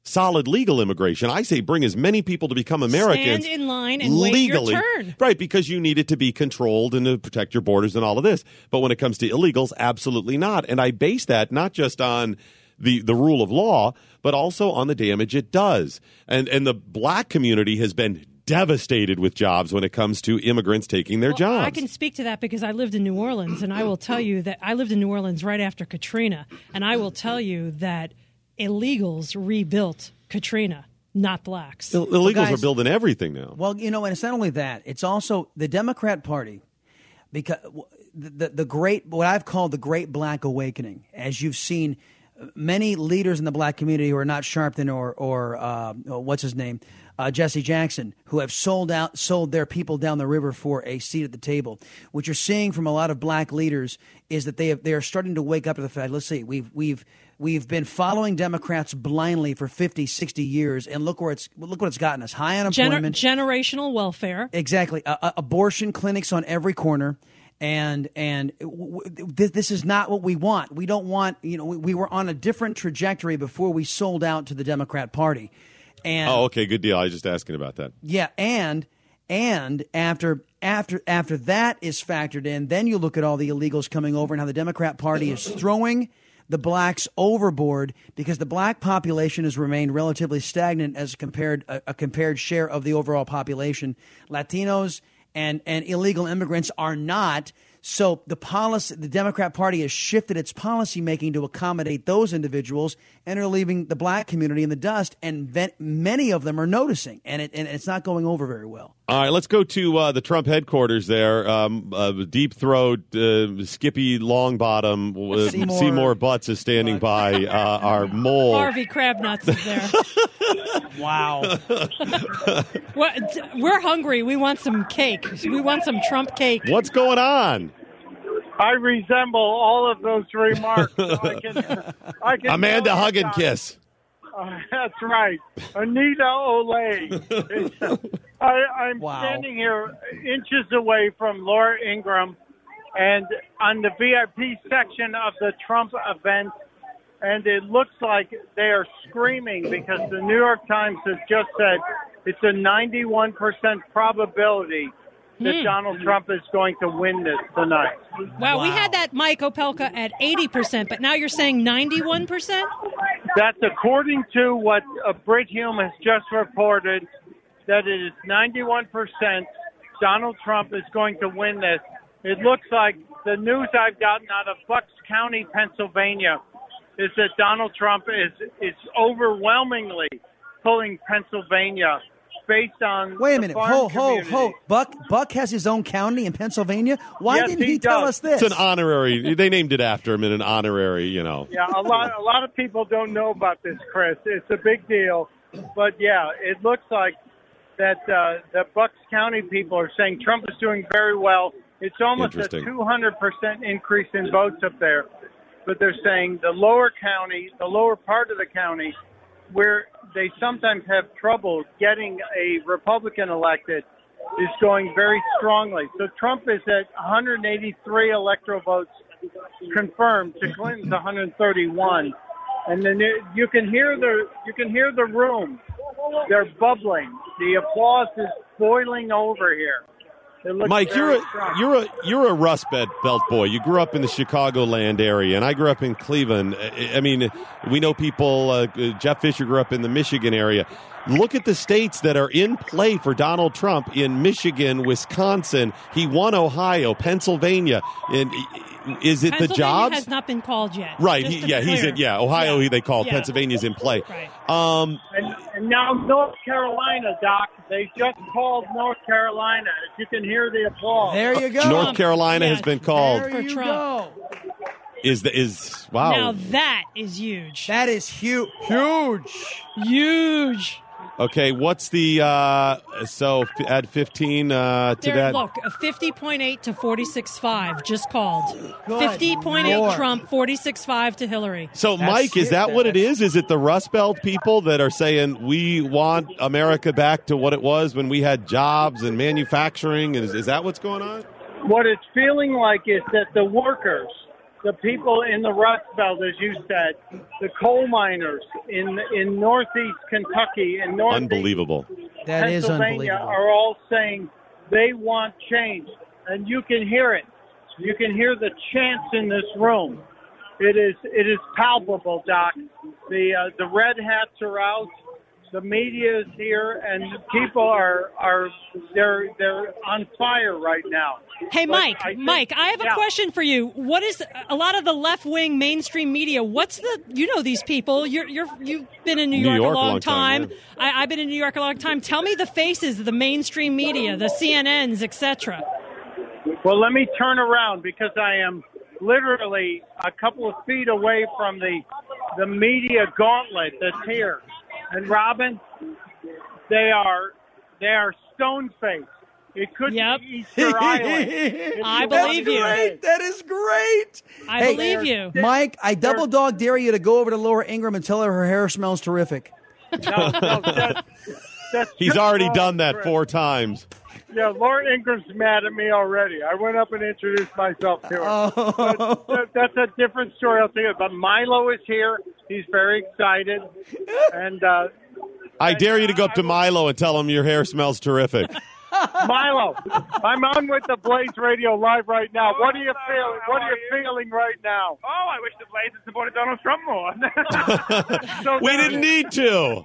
Speaker 6: solid legal immigration. I say bring as many people to become Americans
Speaker 7: Stand in line and wait your
Speaker 6: legally,
Speaker 7: turn.
Speaker 6: right? Because you need it to be controlled and to protect your borders and all of this. But when it comes to illegals, absolutely not. And I base that not just on the the rule of law, but also on the damage it does. And and the black community has been devastated with jobs when it comes to immigrants taking their
Speaker 7: Well,
Speaker 6: jobs.
Speaker 7: I can speak to that because I lived in New Orleans, and I will tell you that I lived in New Orleans right after Katrina, and I will tell you that illegals rebuilt Katrina, not blacks.
Speaker 6: Ill- illegals
Speaker 9: guys-
Speaker 6: are building everything now.
Speaker 9: Well, you know, and it's not only that; it's also the Democrat Party, because the, the the great what I've called the Great Black Awakening, as you've seen uh, many leaders in the black community who are not Sharpton or or uh, oh, what's his name, uh, Jesse Jackson, who have sold out sold their people down the river for a seat at the table. What you're seeing from a lot of black leaders is that they have, they are starting to wake up to the fact. Let's see, we've we've We've been following Democrats blindly for 50, 60 years, and look where it's look what it's gotten us: high
Speaker 7: Gener-
Speaker 9: unemployment,
Speaker 7: generational welfare.
Speaker 9: Exactly. Uh, uh, abortion clinics on every corner. And and w- w- this, this is not what we want. We don't want. You know, we, we were on a different trajectory before we sold out to the Democrat Party. And
Speaker 6: Oh, okay, good deal. I was just asking about that.
Speaker 9: yeah, and and after after after that is factored in, then you look at all the illegals coming over and how the Democrat Party is throwing the blacks overboard because the black population has remained relatively stagnant as compared a, a compared share of the overall population. Latinos and and illegal immigrants are not. So the policy, the Democrat Party has shifted its policy making to accommodate those individuals and are leaving the black community in the dust. And ven- many of them are noticing, and it and it's not going over very well.
Speaker 6: All right, let's go to uh, the Trump headquarters there. Um, uh, Deep Throat, uh, Skippy Longbottom, uh,
Speaker 7: Seymour-
Speaker 6: Seymour, Butts is standing by uh, (laughs) our mole.
Speaker 7: Harvey Crabnuts is there. (laughs)
Speaker 9: wow.
Speaker 7: We're hungry. We want some cake. We want some Trump cake.
Speaker 6: What's going on?
Speaker 14: I resemble all of those remarks. I (laughs) can, I can
Speaker 6: Amanda
Speaker 14: tell
Speaker 6: Hug and
Speaker 14: guys-
Speaker 6: Kiss.
Speaker 14: Uh, that's right. Anita Olay. (laughs) I, I'm
Speaker 9: Wow.
Speaker 14: standing here inches away from Laura Ingraham and on the VIP section of the Trump event, and it looks like they are screaming because the New York Times has just said it's a 91% probability that
Speaker 7: Hmm.
Speaker 14: Donald Trump is going to win this tonight.
Speaker 7: Wow, we had that Mike Opelka at 80%, but now you're saying 91%?
Speaker 14: That's according to what uh, Brit Hume has just reported, that it is 91% Donald Trump is going to win this. It looks like the news I've gotten out of Bucks County, Pennsylvania, is that Donald Trump is is overwhelmingly pulling Pennsylvania based on
Speaker 9: Wait a
Speaker 14: the
Speaker 9: minute.
Speaker 14: farm
Speaker 9: Ho, ho,
Speaker 14: community.
Speaker 9: ho. Buck Buck has his own county in Pennsylvania. Why
Speaker 14: Yes,
Speaker 9: didn't
Speaker 14: he
Speaker 9: he, tell us this?
Speaker 6: It's an honorary. They named it after him in an honorary. You know.
Speaker 14: Yeah, a lot a lot of people don't know about this, Chris. It's a big deal, but yeah, it looks like that uh, the Bucks County people are saying Trump is doing very well. It's almost a 200 percent increase in votes up there, but they're saying the lower county, the lower part of the county, where they sometimes have trouble getting a Republican elected, is going very strongly. So Trump is at 183 electoral votes confirmed to Clinton's 131, and then you can hear the you can hear the room. They're bubbling. The applause is boiling over here.
Speaker 6: Mike, you're a
Speaker 14: strong.
Speaker 6: you're a you're a Rust Belt Belt boy. You grew up in the Chicagoland area, and I grew up in Cleveland. I I mean, we know people. Uh, Jeff Fisher grew up in the Michigan area. Look at the states that are in play for Donald Trump in Michigan, Wisconsin. He won Ohio, Pennsylvania. And is it the
Speaker 7: Pennsylvania
Speaker 6: jobs?
Speaker 7: has not been called yet.
Speaker 6: right. He, yeah, he's
Speaker 7: clear.
Speaker 6: in. Yeah, Ohio. He they called
Speaker 7: Yeah.
Speaker 6: Pennsylvania's in play.
Speaker 7: Right.
Speaker 6: Um,
Speaker 14: And, and now North Carolina, Doc. They just called North Carolina. If you can hear the applause.
Speaker 9: There you go.
Speaker 6: North Carolina has been called.
Speaker 9: There you
Speaker 7: Trump.
Speaker 9: go.
Speaker 6: Is the is wow?
Speaker 7: Now that is huge.
Speaker 9: That is huge. Huge.
Speaker 7: Huge.
Speaker 6: Okay, what's the uh so f- add 15 uh to
Speaker 7: There,
Speaker 6: that?
Speaker 7: look, 50.8 to 46.5 just called.
Speaker 9: Good
Speaker 7: 50.8
Speaker 9: Lord.
Speaker 7: Trump, 46.5 to Hillary.
Speaker 6: So
Speaker 9: That's
Speaker 6: Mike, is that what it
Speaker 9: That's-
Speaker 6: is? Is it the Rust Belt people that are saying we want America back to what it was when we had jobs and manufacturing? Is, is that what's going on?
Speaker 14: What it's feeling like is that the workers, the people in the Rust Belt, as you said, the coal miners in in Northeast Kentucky and Northeast
Speaker 6: Unbelievable.
Speaker 9: That is
Speaker 14: Pennsylvania
Speaker 9: unbelievable.
Speaker 14: are all saying they want change, and you can hear it. You can hear the chants in this room. It is it is palpable, Doc. The uh, the red hats are out. The media is here, and people are are they're they're on fire right now.
Speaker 7: Hey,
Speaker 14: But
Speaker 7: Mike,
Speaker 14: I think-
Speaker 7: Mike, I have a
Speaker 14: yeah.
Speaker 7: question for you. What is a lot of the left wing mainstream media? What's the you know these people? You're you're you've been in New,
Speaker 6: New
Speaker 7: York,
Speaker 6: York
Speaker 7: a long,
Speaker 6: time,
Speaker 7: I, I've been in New York a long time. Tell me the faces of the mainstream media, the CNNs, etc.
Speaker 14: Well, let me turn around because I am literally a couple of feet away from the the media gauntlet that's here. And Robyn, they are they are stone faced. It could
Speaker 7: Yep.
Speaker 14: be Easter (laughs) Island.
Speaker 7: I believe
Speaker 14: want
Speaker 7: you.
Speaker 9: Great. That is great.
Speaker 7: I
Speaker 9: Hey,
Speaker 7: believe you.
Speaker 9: Mike, I double dog dare you to go over to Laura Ingraham and tell her her hair smells terrific.
Speaker 14: No, no, that, (laughs) that's
Speaker 6: He's already done that
Speaker 14: Chris.
Speaker 6: four times.
Speaker 14: Yeah, Lauren Ingraham's mad at me already. I went up and introduced myself to her.
Speaker 9: Oh.
Speaker 14: But that, that's a different story altogether. But Milo is here. He's very excited, and uh,
Speaker 6: I dare you to go up to Milo and tell him your hair smells terrific. (laughs)
Speaker 14: Milo, I'm on with the Blaze Radio live right now. What are you feeling? What are you feeling right now?
Speaker 15: Oh, I wish the Blaze had supported Donald Trump more. (laughs) (laughs)
Speaker 14: So
Speaker 6: we
Speaker 14: now-
Speaker 6: didn't need to.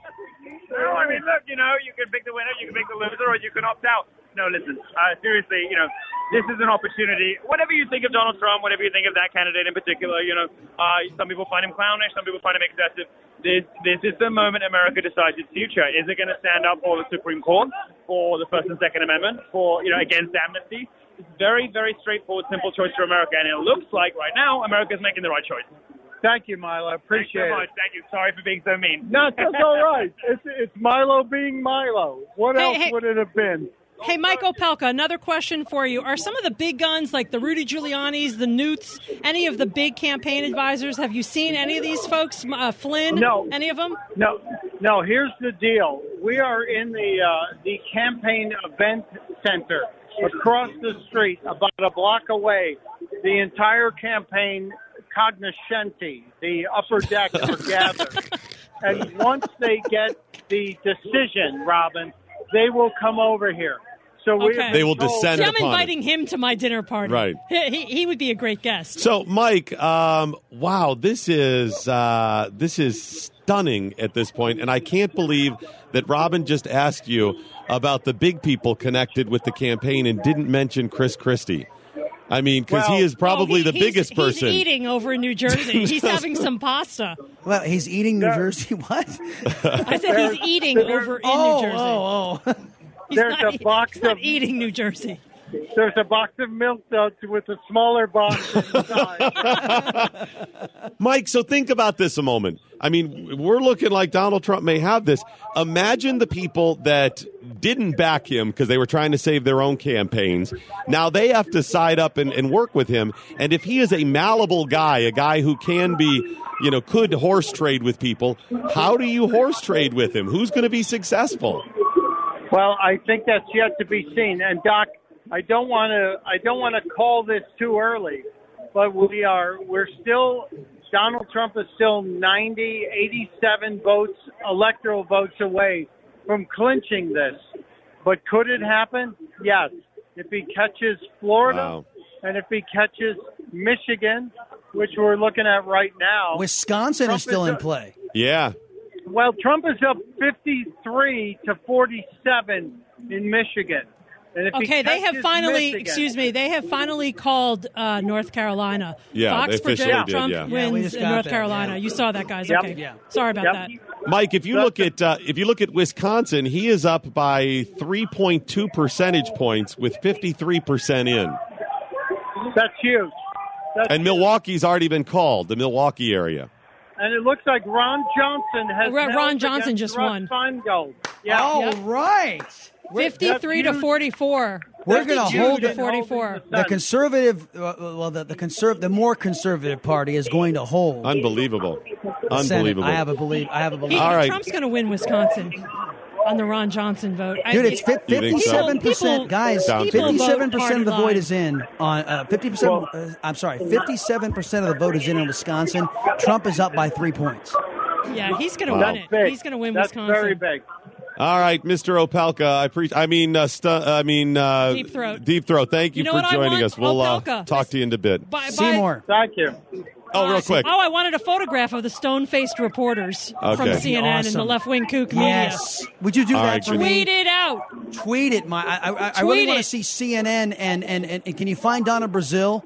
Speaker 15: no, I mean, look, you know, you can pick the winner, you can pick the loser, or you can opt out. No, listen, uh, seriously, you know, this is an opportunity. Whatever you think of Donald Trump, whatever you think of that candidate in particular, you know, uh, some people find him clownish, some people find him excessive. This, this is the moment America decides its future. Is it going to stand up for the Supreme Court, for the First and Second Amendment, for, you know, against amnesty? It's very, very straightforward, simple choice for America, and it looks like right now America's making the right choice.
Speaker 14: Thank you, Milo. I
Speaker 15: Thanks
Speaker 14: appreciate
Speaker 15: so much.
Speaker 14: it.
Speaker 15: Thank you. Sorry for being so mean.
Speaker 14: No, that's all (laughs) right. It's, it's Milo being Milo. What
Speaker 7: Hey,
Speaker 14: else
Speaker 7: hey.
Speaker 14: would it have been?
Speaker 7: Hey, Mike Opelka, another question for you. Are some of the big guns like the Rudy Giuliani's, the Newts, any of the big campaign advisors, have you seen any of these folks? Uh, Flynn?
Speaker 14: No.
Speaker 7: Any of them?
Speaker 14: No, no. Here's the deal. We are in the uh, the campaign event center across the street, about a block away. The entire campaign cognoscenti, the upper deck, are (laughs) gathered, and once they get the decision, Robyn, they will come over here. So we
Speaker 7: Okay.
Speaker 6: They will descend
Speaker 7: See, I'm
Speaker 6: upon it.
Speaker 7: inviting him to my dinner party.
Speaker 6: Right.
Speaker 7: He, he, he would be a great guest.
Speaker 6: So, Mike, um, wow, this is uh, this is stunning at this point, and I can't believe that Robyn just asked you about the big people connected with the campaign and didn't mention Chris Christie. I mean, because
Speaker 7: Well-
Speaker 6: he is probably
Speaker 7: Oh, he-
Speaker 6: the
Speaker 7: he's-
Speaker 6: biggest person.
Speaker 7: He's eating over in New Jersey. (laughs) He's having some pasta.
Speaker 9: Well, he's eating New Jersey. What?
Speaker 7: I said he's eating over in
Speaker 9: Oh,
Speaker 7: New Jersey.
Speaker 9: oh, oh. (laughs)
Speaker 7: He's
Speaker 14: There's
Speaker 7: not,
Speaker 14: a box
Speaker 7: he's not
Speaker 14: of-
Speaker 7: eating New Jersey.
Speaker 14: There's a box of milk duds with a smaller box inside. (laughs)
Speaker 6: Mike, so think about this a moment. I mean, we're looking like Donald Trump may have this. Imagine the people that didn't back him because they were trying to save their own campaigns. Now they have to side up and, and work with him. And if he is a malleable guy, a guy who can be, you know, could horse trade with people, how do you horse trade with him? Who's going to be successful?
Speaker 14: Well, I think that's yet to be seen. And Doc, I don't want to I don't want to call this too early, but we are we're still Donald Trump is still 90, 87 votes electoral votes away from clinching this. But could it happen? Yes. If he catches Florida
Speaker 6: Wow.
Speaker 14: and if he catches Michigan, which we're looking at right now,
Speaker 9: Wisconsin
Speaker 14: Trump
Speaker 9: is still in play.
Speaker 6: Yeah.
Speaker 14: Well, Trump is up 53 to 47 in Michigan. And if
Speaker 7: Okay, they have finally,
Speaker 14: Michigan-
Speaker 7: excuse me, they have finally called uh, North Carolina.
Speaker 6: Yeah,
Speaker 7: Fox
Speaker 6: they officially
Speaker 7: projected
Speaker 6: did,
Speaker 7: Trump
Speaker 6: yeah.
Speaker 9: Yeah, we
Speaker 7: wins
Speaker 9: just
Speaker 7: in North
Speaker 9: that,
Speaker 7: Carolina.
Speaker 9: yeah.
Speaker 7: You saw that, guys.
Speaker 14: Yep.
Speaker 7: Okay,
Speaker 9: Yeah.
Speaker 7: sorry about
Speaker 14: Yep.
Speaker 7: that.
Speaker 6: Mike, if you look at uh, if you look at Wisconsin, he is up by 3.2 percentage points with 53 percent in,
Speaker 14: That's huge. That's
Speaker 6: and Milwaukee's already been called. The Milwaukee area.
Speaker 14: And it looks like Ron Johnson has.
Speaker 7: Ron- Ron Johnson just
Speaker 14: Russ
Speaker 7: won.
Speaker 14: Feingold. Yeah.
Speaker 9: All
Speaker 7: Yep.
Speaker 9: right.
Speaker 7: 53 to 44.
Speaker 9: We're going to hold the
Speaker 7: 44.
Speaker 9: The conservative, uh, well, the the conserv- the more conservative party is going to hold.
Speaker 6: Unbelievable,
Speaker 9: the Senate.
Speaker 6: unbelievable.
Speaker 9: I have a believe. I have a
Speaker 7: He,
Speaker 9: belief.
Speaker 6: All right.
Speaker 7: Trump's going to win Wisconsin on the Ron Johnson vote. I-
Speaker 9: Dude, it's
Speaker 7: it-
Speaker 9: fif-
Speaker 6: so?
Speaker 9: 57
Speaker 7: People-
Speaker 9: percent, guys.
Speaker 6: Sounds
Speaker 7: people
Speaker 6: good.
Speaker 7: vote
Speaker 9: 57 percent of the vote is in on uh, 50 percent. Uh, I'm sorry, 57 percent of the vote is in in Wisconsin. Trump is up by three points.
Speaker 7: Yeah, he's going to
Speaker 6: Wow.
Speaker 7: win it.
Speaker 14: big.
Speaker 7: He's going to win
Speaker 14: That's
Speaker 7: Wisconsin.
Speaker 14: very big.
Speaker 6: All right, Mr. Opelka. I pre- I mean, uh, stu- I mean, uh,
Speaker 7: Deep Throat.
Speaker 6: Deep throat. Thank you,
Speaker 7: You know
Speaker 6: for joining us. We'll uh, talk to you in a bit.
Speaker 7: By- by-
Speaker 9: Seymour.
Speaker 14: Thank you.
Speaker 6: Oh, real quick.
Speaker 7: Oh, I wanted a photograph of the stone-faced reporters from
Speaker 6: Okay.
Speaker 7: CNN and the left-wing kook media.
Speaker 9: Yes. Would you do
Speaker 6: All
Speaker 9: that
Speaker 6: right,
Speaker 9: for
Speaker 6: Jimmy.
Speaker 9: me?
Speaker 7: Tweet it out.
Speaker 9: Tweet it. My, I, I, I really
Speaker 7: Tweet
Speaker 9: want to see CNN and, and, and, and can you find Donna Brazile?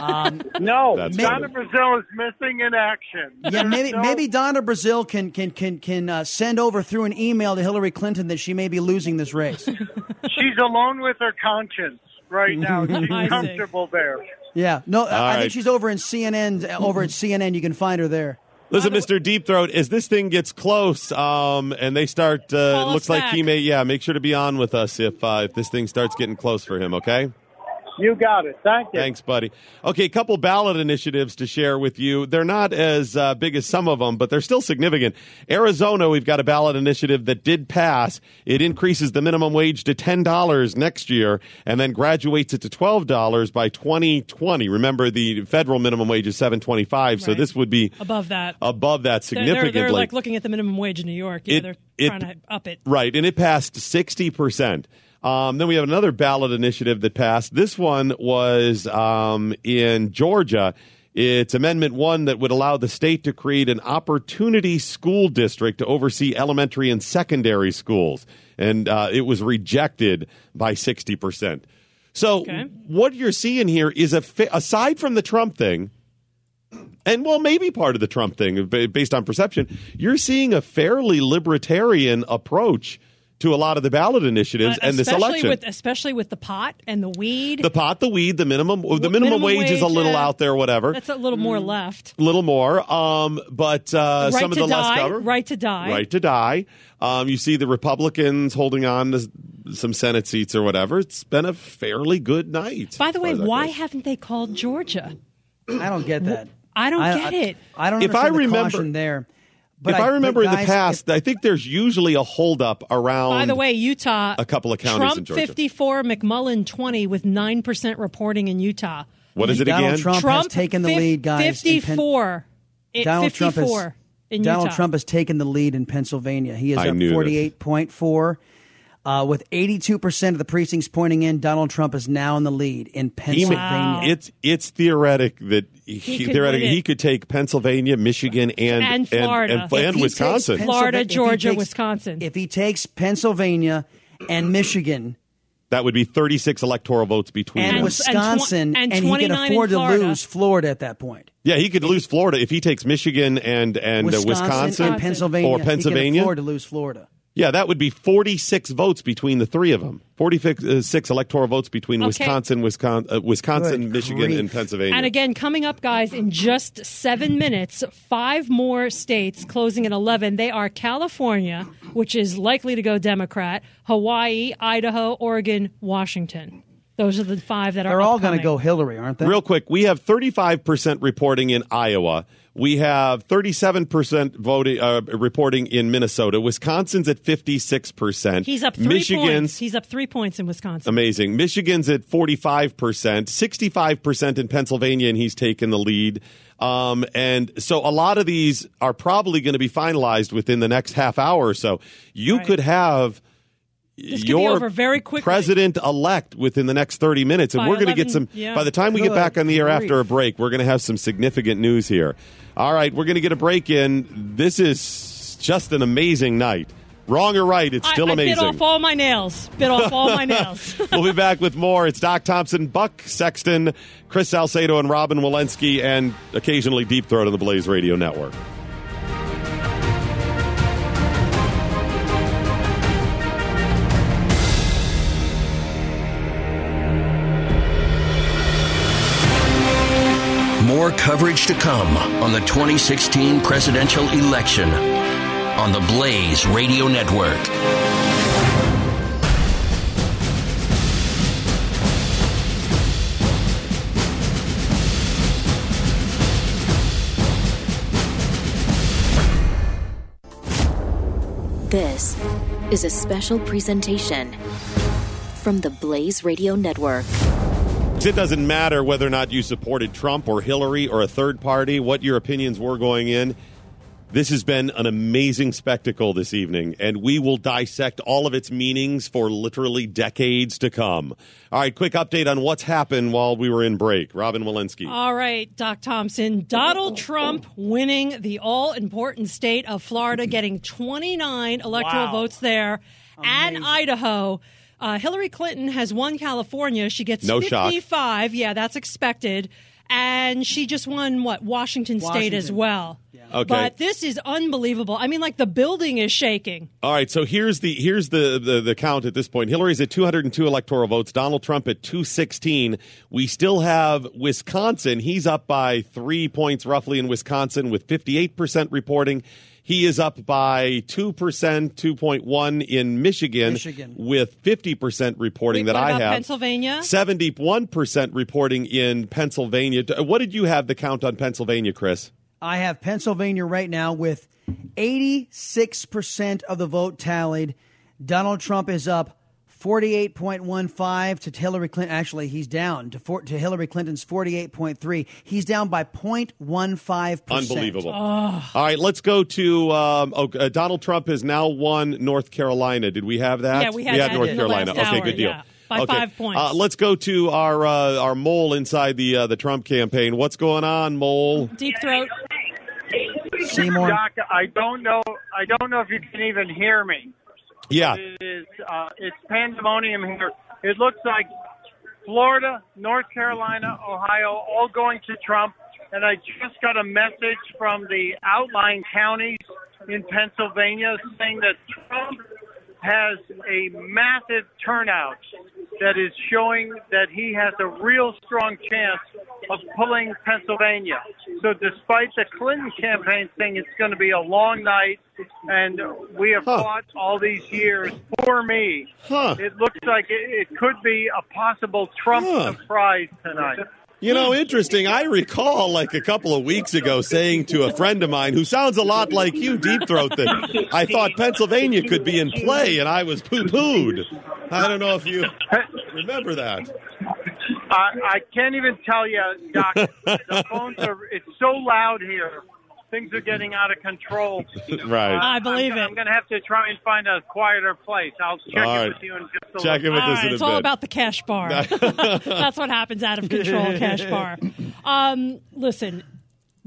Speaker 9: Um, (laughs)
Speaker 14: No,
Speaker 6: That's
Speaker 14: Donna
Speaker 6: funny.
Speaker 14: Brazile is missing in action.
Speaker 9: yeah, maybe
Speaker 14: no-
Speaker 9: maybe Donna Brazile can can can can uh, send over through an email to Hillary Clinton that she may be losing this race.
Speaker 14: she's alone with her conscience right now. (laughs) She's comfortable there.
Speaker 9: Yeah, no, I, I
Speaker 6: right.
Speaker 9: think she's over in CNN. Over at CNN, you can find her there.
Speaker 6: Listen, Mr. Deep Throat, as this thing gets close, um, and they start, uh,
Speaker 7: Call us
Speaker 6: looks like
Speaker 7: back.
Speaker 6: he may, yeah, make sure to be on with us if uh, if this thing starts getting close for him. Okay.
Speaker 14: You got it. Thank you.
Speaker 6: Thanks, buddy. Okay, a couple ballot initiatives to share with you. They're not as uh, big as some of them, but they're still significant. Arizona, we've got a ballot initiative that did pass. It increases the minimum wage to $10 next year and then graduates it to $12 by 2020. Remember, the federal minimum wage is 725 so
Speaker 7: Right.
Speaker 6: this would be
Speaker 7: Above that.
Speaker 6: above that
Speaker 7: They're-
Speaker 6: significantly.
Speaker 7: They're, they're like looking at the minimum wage in New York. Yeah,
Speaker 6: It-
Speaker 7: they're
Speaker 6: it-
Speaker 7: trying to up it.
Speaker 6: Right, and it passed 60%. Um, then we have another ballot initiative that passed. This one was um, in Georgia. It's Amendment 1 that would allow the state to create an opportunity school district to oversee elementary and secondary schools. And uh, it was rejected by 60%. So,
Speaker 7: Okay.
Speaker 6: what you're seeing here is a fa- aside from the Trump thing, and well, maybe part of the Trump thing based on perception, you're seeing a fairly libertarian approach to a lot of the ballot initiatives
Speaker 7: Uh,
Speaker 6: and this
Speaker 7: especially
Speaker 6: election.
Speaker 7: with especially with the pot and the weed.
Speaker 6: the pot, the weed, the minimum, the minimum,
Speaker 7: minimum
Speaker 6: wage, is a little
Speaker 7: uh,
Speaker 6: out there, whatever,
Speaker 7: That's a little more left.
Speaker 6: a little more. Um, but uh,
Speaker 7: right
Speaker 6: some of
Speaker 7: to
Speaker 6: the less
Speaker 7: die.
Speaker 6: cover,
Speaker 7: Right to die.
Speaker 6: right to die. Um, you see the Republicans holding on to some Senate seats or whatever. It's been a fairly good night.
Speaker 7: By the way,
Speaker 6: far as that
Speaker 7: why
Speaker 6: goes.
Speaker 7: haven't they called Georgia?
Speaker 9: I don't get that.
Speaker 7: I don't
Speaker 9: I-
Speaker 7: get
Speaker 9: I-
Speaker 7: it.
Speaker 9: I don't
Speaker 6: If I
Speaker 9: understand the
Speaker 6: remember-
Speaker 9: caution there. But
Speaker 6: if I,
Speaker 9: I
Speaker 6: remember guys, in the past, if, I think there's usually a holdup around.
Speaker 7: By the way, Utah,
Speaker 6: a couple of counties
Speaker 7: Trump
Speaker 6: in Georgia.
Speaker 7: 54, McMullin 20, with nine percent reporting in Utah.
Speaker 6: What is it
Speaker 9: Donald
Speaker 6: again?
Speaker 9: Trump, Trump has taken the lead, guys.
Speaker 7: 54. Pen-
Speaker 9: Donald
Speaker 7: 54
Speaker 9: Trump has, Donald
Speaker 7: Utah.
Speaker 9: Trump has taken the lead in Pennsylvania. He is up 48.4. Uh, with 82% of the precincts pointing in, Donald Trump is now in the lead in
Speaker 6: He
Speaker 9: Pennsylvania.
Speaker 6: may- It's it's theoretic that he,
Speaker 7: could
Speaker 6: theoretically he could take Pennsylvania, Michigan, and
Speaker 7: And Florida.
Speaker 6: and,
Speaker 7: If
Speaker 6: and,
Speaker 9: he
Speaker 6: Wisconsin.
Speaker 7: Florida,
Speaker 9: Pennsylva- if
Speaker 7: Georgia,
Speaker 9: takes-
Speaker 7: Wisconsin.
Speaker 9: If he takes Pennsylvania and Michigan,
Speaker 6: That would be 36 electoral votes between
Speaker 9: and
Speaker 6: them.
Speaker 9: Wisconsin,
Speaker 7: and
Speaker 9: and, he can afford to lose Florida at that point.
Speaker 6: Yeah, he could lose Florida if he takes Michigan and and
Speaker 9: Wisconsin,
Speaker 6: uh, Wisconsin
Speaker 9: and Pennsylvania.
Speaker 6: or
Speaker 9: He can afford to lose Florida.
Speaker 6: Yeah, that would be 46 votes between the three of them. 46 electoral votes between
Speaker 7: Okay.
Speaker 6: Wisconsin, Wisconsin, uh, Wisconsin
Speaker 9: Good
Speaker 6: Michigan,
Speaker 9: grief.
Speaker 6: and Pennsylvania.
Speaker 7: And again, coming up, guys, in just seven minutes, five more states closing at 11. They are California, which is likely to go Democrat, Hawaii, Idaho, Oregon, Washington. Those are the five that are
Speaker 9: They're all going to go Hillary, aren't they?
Speaker 6: Real quick, we have 35% reporting in Iowa. We have 37% voting uh, reporting in Minnesota. Wisconsin's at 56%.
Speaker 7: He's up three
Speaker 6: Michigan's
Speaker 7: points. He's up three points in Wisconsin.
Speaker 6: Amazing. Michigan's at 45%, 65% in Pennsylvania, and he's taken the lead. Um, and so a lot of these are probably going to be finalized within the next half hour or so. You could have
Speaker 7: This could be
Speaker 6: your
Speaker 7: over very quickly.
Speaker 6: president elect within the next 30 minutes. And
Speaker 7: By
Speaker 6: we're going to get some,
Speaker 7: yeah.
Speaker 6: by the time we get back on the air after a break, we're going to have some significant news here. All right, we're going to get a break in. This is just an amazing night. Wrong or right, it's still
Speaker 7: I, I
Speaker 6: amazing.
Speaker 7: bit off all my nails. Bit off all my nails. (laughs)
Speaker 6: we'll be back with more. It's Doc Thompson, Buck Sexton, Chris Salcedo, and Robyn Walensky, and occasionally Deep Throat on the Blaze Radio Network.
Speaker 5: More coverage to come on the 2016 presidential election on the Blaze Radio Network.
Speaker 16: This is a special presentation from the Blaze Radio Network.
Speaker 6: It doesn't matter whether or not you supported Trump or Hillary or a third party, what your opinions were going in. This has been an amazing spectacle this evening, and we will dissect all of its meanings for literally decades to come. All right, quick update on what's happened while we were in break. Robyn Walensky.
Speaker 7: All right, Doc Thompson. Donald Trump winning the all important state of Florida, getting 29 electoral
Speaker 9: Wow.
Speaker 7: votes there, and Idaho. Uh, Hillary Clinton has won California. She gets
Speaker 6: No shock.
Speaker 7: 55. Yeah, that's expected. And she just won, what, Washington, State as
Speaker 9: Washington.
Speaker 7: well.
Speaker 6: Okay.
Speaker 7: But this is unbelievable. I mean, like the building is shaking.
Speaker 6: All right, so here's the here's the, the the count at this point. Hillary's at 202 electoral votes. Donald Trump at 216. We still have Wisconsin. He's up by three points roughly in Wisconsin with 58 percent reporting. He is up by two percent, 2.1 in Michigan,
Speaker 9: Michigan.
Speaker 6: with 50 percent reporting
Speaker 7: Wait,
Speaker 6: that I have.
Speaker 7: Pennsylvania?
Speaker 6: 71 percent reporting in Pennsylvania. What did you have the count on Pennsylvania, Chris?
Speaker 9: I have Pennsylvania right now with 86% of the vote tallied. Donald Trump is up 48.15 to Hillary Clinton. Actually, he's down to, four, to Hillary Clinton's 48.3. He's down by 0.15%.
Speaker 6: Unbelievable. All right, let's go to um, oh, uh, Donald Trump has now won North Carolina. Did we have that?
Speaker 7: Yeah, we had that
Speaker 6: North Carolina. okay,
Speaker 7: hour,
Speaker 6: good deal.
Speaker 7: yeah, by
Speaker 6: okay.
Speaker 7: five points.
Speaker 6: Uh, let's go to our uh, our mole inside the uh, the Trump campaign. What's going on, mole?
Speaker 7: Deep throat.
Speaker 9: Seymour.
Speaker 14: Doc, I don't know. I don't know if you can even hear me.
Speaker 6: Yeah.
Speaker 14: It is. Uh, it's pandemonium here. It looks like Florida, North Carolina, Ohio, all going to Trump. And I just got a message from the outlying counties in Pennsylvania saying that Trump has a massive turnout that is showing that he has a real strong chance of pulling Pennsylvania. So despite the Clinton campaign saying it's going to be a long night and we have fought all these years for me, it looks like it, it could be a possible Trump
Speaker 6: Huh.
Speaker 14: surprise tonight.
Speaker 6: You know, interesting. I recall like a couple of weeks ago saying to a friend of mine who sounds a lot like you, Deep Throat, that I thought Pennsylvania could be in play, and I was poo pooed. I don't know if you remember that.
Speaker 14: I, I can't even tell you, Doc. (laughs) the phones are. It's so loud here. Things are getting out of control. (laughs)
Speaker 6: Right.
Speaker 14: Uh,
Speaker 7: I believe
Speaker 14: I'm,
Speaker 7: it.
Speaker 14: I'm going to have to try and find a quieter place. I'll check
Speaker 6: All
Speaker 14: it
Speaker 6: right.
Speaker 14: with you in just a
Speaker 6: Check
Speaker 14: little.
Speaker 6: it with
Speaker 7: All
Speaker 6: us in a
Speaker 7: it's all about the cash bar. (laughs) That's what happens out of control, cash bar. (laughs) Um, listen,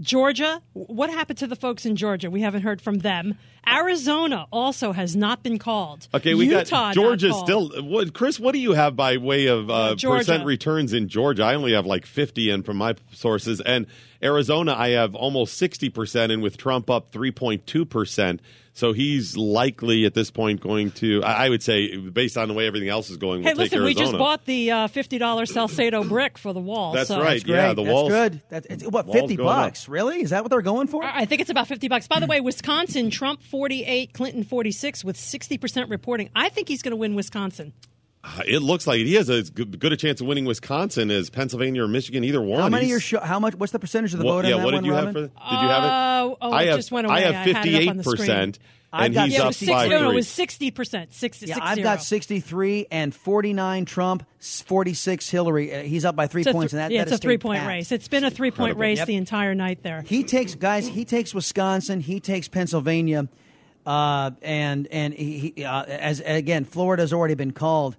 Speaker 7: Georgia, what happened to the folks in Georgia? We haven't heard from them. Arizona also has not been called.
Speaker 6: Okay, we
Speaker 7: Utah
Speaker 6: got Georgia still. What, Chris, what do you have by way of uh, percent returns in Georgia? I only have like 50 in from my sources. And Arizona, I have almost 60% and with Trump up 3.2%. So he's likely at this point going to, I I would say, based on the way everything else is going,
Speaker 7: Hey,
Speaker 6: we'll take
Speaker 7: listen, we just bought the uh, $50 Salcedo brick for the wall.
Speaker 6: That's
Speaker 7: so.
Speaker 6: right. Yeah, the
Speaker 9: That's
Speaker 6: walls.
Speaker 9: good. That's it's, what
Speaker 6: walls
Speaker 9: fifty
Speaker 6: going up.
Speaker 9: bucks? Really? Is that what they're going for?
Speaker 7: I think it's about 50 bucks. By the way, Wisconsin, Trump 48, Clinton 46 with 60% reporting. I think he's going to win Wisconsin.
Speaker 6: Uh, It looks like he has as good, good a chance of winning Wisconsin as Pennsylvania or Michigan, either one.
Speaker 9: How many
Speaker 6: He's-
Speaker 9: are show, how much? What's the percentage of the
Speaker 6: What-
Speaker 9: vote?
Speaker 6: yeah,
Speaker 9: on that
Speaker 6: what did
Speaker 9: one,
Speaker 6: you have for? Did you have it?
Speaker 7: Uh, oh,
Speaker 6: I
Speaker 7: it
Speaker 6: have,
Speaker 7: just went away. I had it up
Speaker 6: fifty-eight
Speaker 7: on the screen.
Speaker 6: percent,
Speaker 9: I've
Speaker 6: and
Speaker 9: got
Speaker 6: he's
Speaker 7: yeah, it
Speaker 6: up
Speaker 7: was six,
Speaker 6: five
Speaker 7: no, no, it was 60%. 60,
Speaker 9: Yeah,
Speaker 7: six
Speaker 9: I've
Speaker 7: zero.
Speaker 9: got 63 and 49 Trump, 46 Hillary. Uh, He's up by three
Speaker 7: It's
Speaker 9: points.
Speaker 7: th-
Speaker 9: and that,
Speaker 7: yeah,
Speaker 9: that
Speaker 7: it's a
Speaker 9: three-point
Speaker 7: race. It's been a three point race
Speaker 9: Yep.
Speaker 7: the entire night there.
Speaker 9: He takes guys. He takes Wisconsin. He takes Pennsylvania, uh, and and he, he uh, as again Florida's already been called.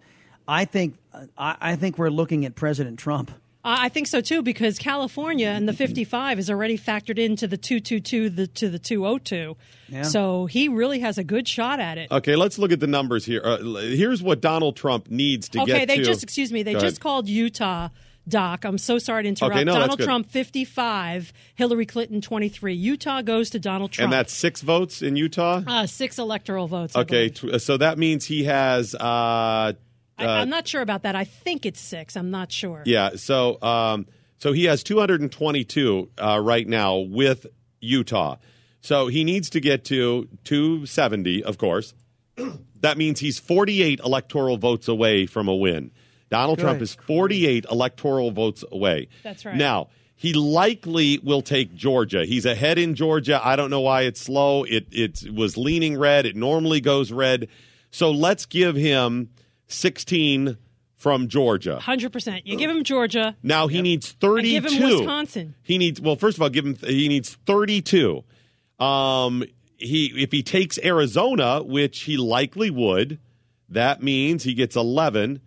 Speaker 9: I think I, I think we're looking at President Trump.
Speaker 7: I I think so too because California and the (clears throat) 55 is already factored into the 222 the, to the 202.
Speaker 6: Yeah.
Speaker 7: So he really has a good shot at it.
Speaker 6: Okay, let's look at the numbers here. Uh, here's what Donald Trump needs to
Speaker 7: okay,
Speaker 6: get Okay,
Speaker 7: they
Speaker 6: to.
Speaker 7: just excuse me. They
Speaker 6: Go
Speaker 7: just
Speaker 6: ahead.
Speaker 7: called Utah. Doc, I'm so sorry to interrupt.
Speaker 6: Okay, no,
Speaker 7: Donald. Trump 55, Hillary Clinton 23. Utah goes to Donald Trump.
Speaker 6: and that's six votes in Utah.
Speaker 7: uh, six electoral votes.
Speaker 6: Okay,
Speaker 7: believe.
Speaker 6: tw- so that means he has. Uh,
Speaker 7: I,
Speaker 6: uh,
Speaker 7: I'm not sure about that. I think it's six. I'm not sure.
Speaker 6: Yeah, so um, so he has 222 uh, right now with Utah. So he needs to get to 270, of course. (clears throat) that means he's 48 electoral votes away from a win. Donald Trump is 48 electoral votes away.
Speaker 17: That's right.
Speaker 6: Now, he likely will take Georgia. He's ahead in Georgia. I don't know why it's slow. It it was leaning red. It normally goes red. So let's give him 16 from Georgia.
Speaker 7: 100%. You give him Georgia.
Speaker 6: Now he needs
Speaker 7: and
Speaker 6: 32.
Speaker 7: give him Wisconsin.
Speaker 6: He needs well, first of all, give him he needs 32. Um he if he takes Arizona, which he likely would, that means he gets 11.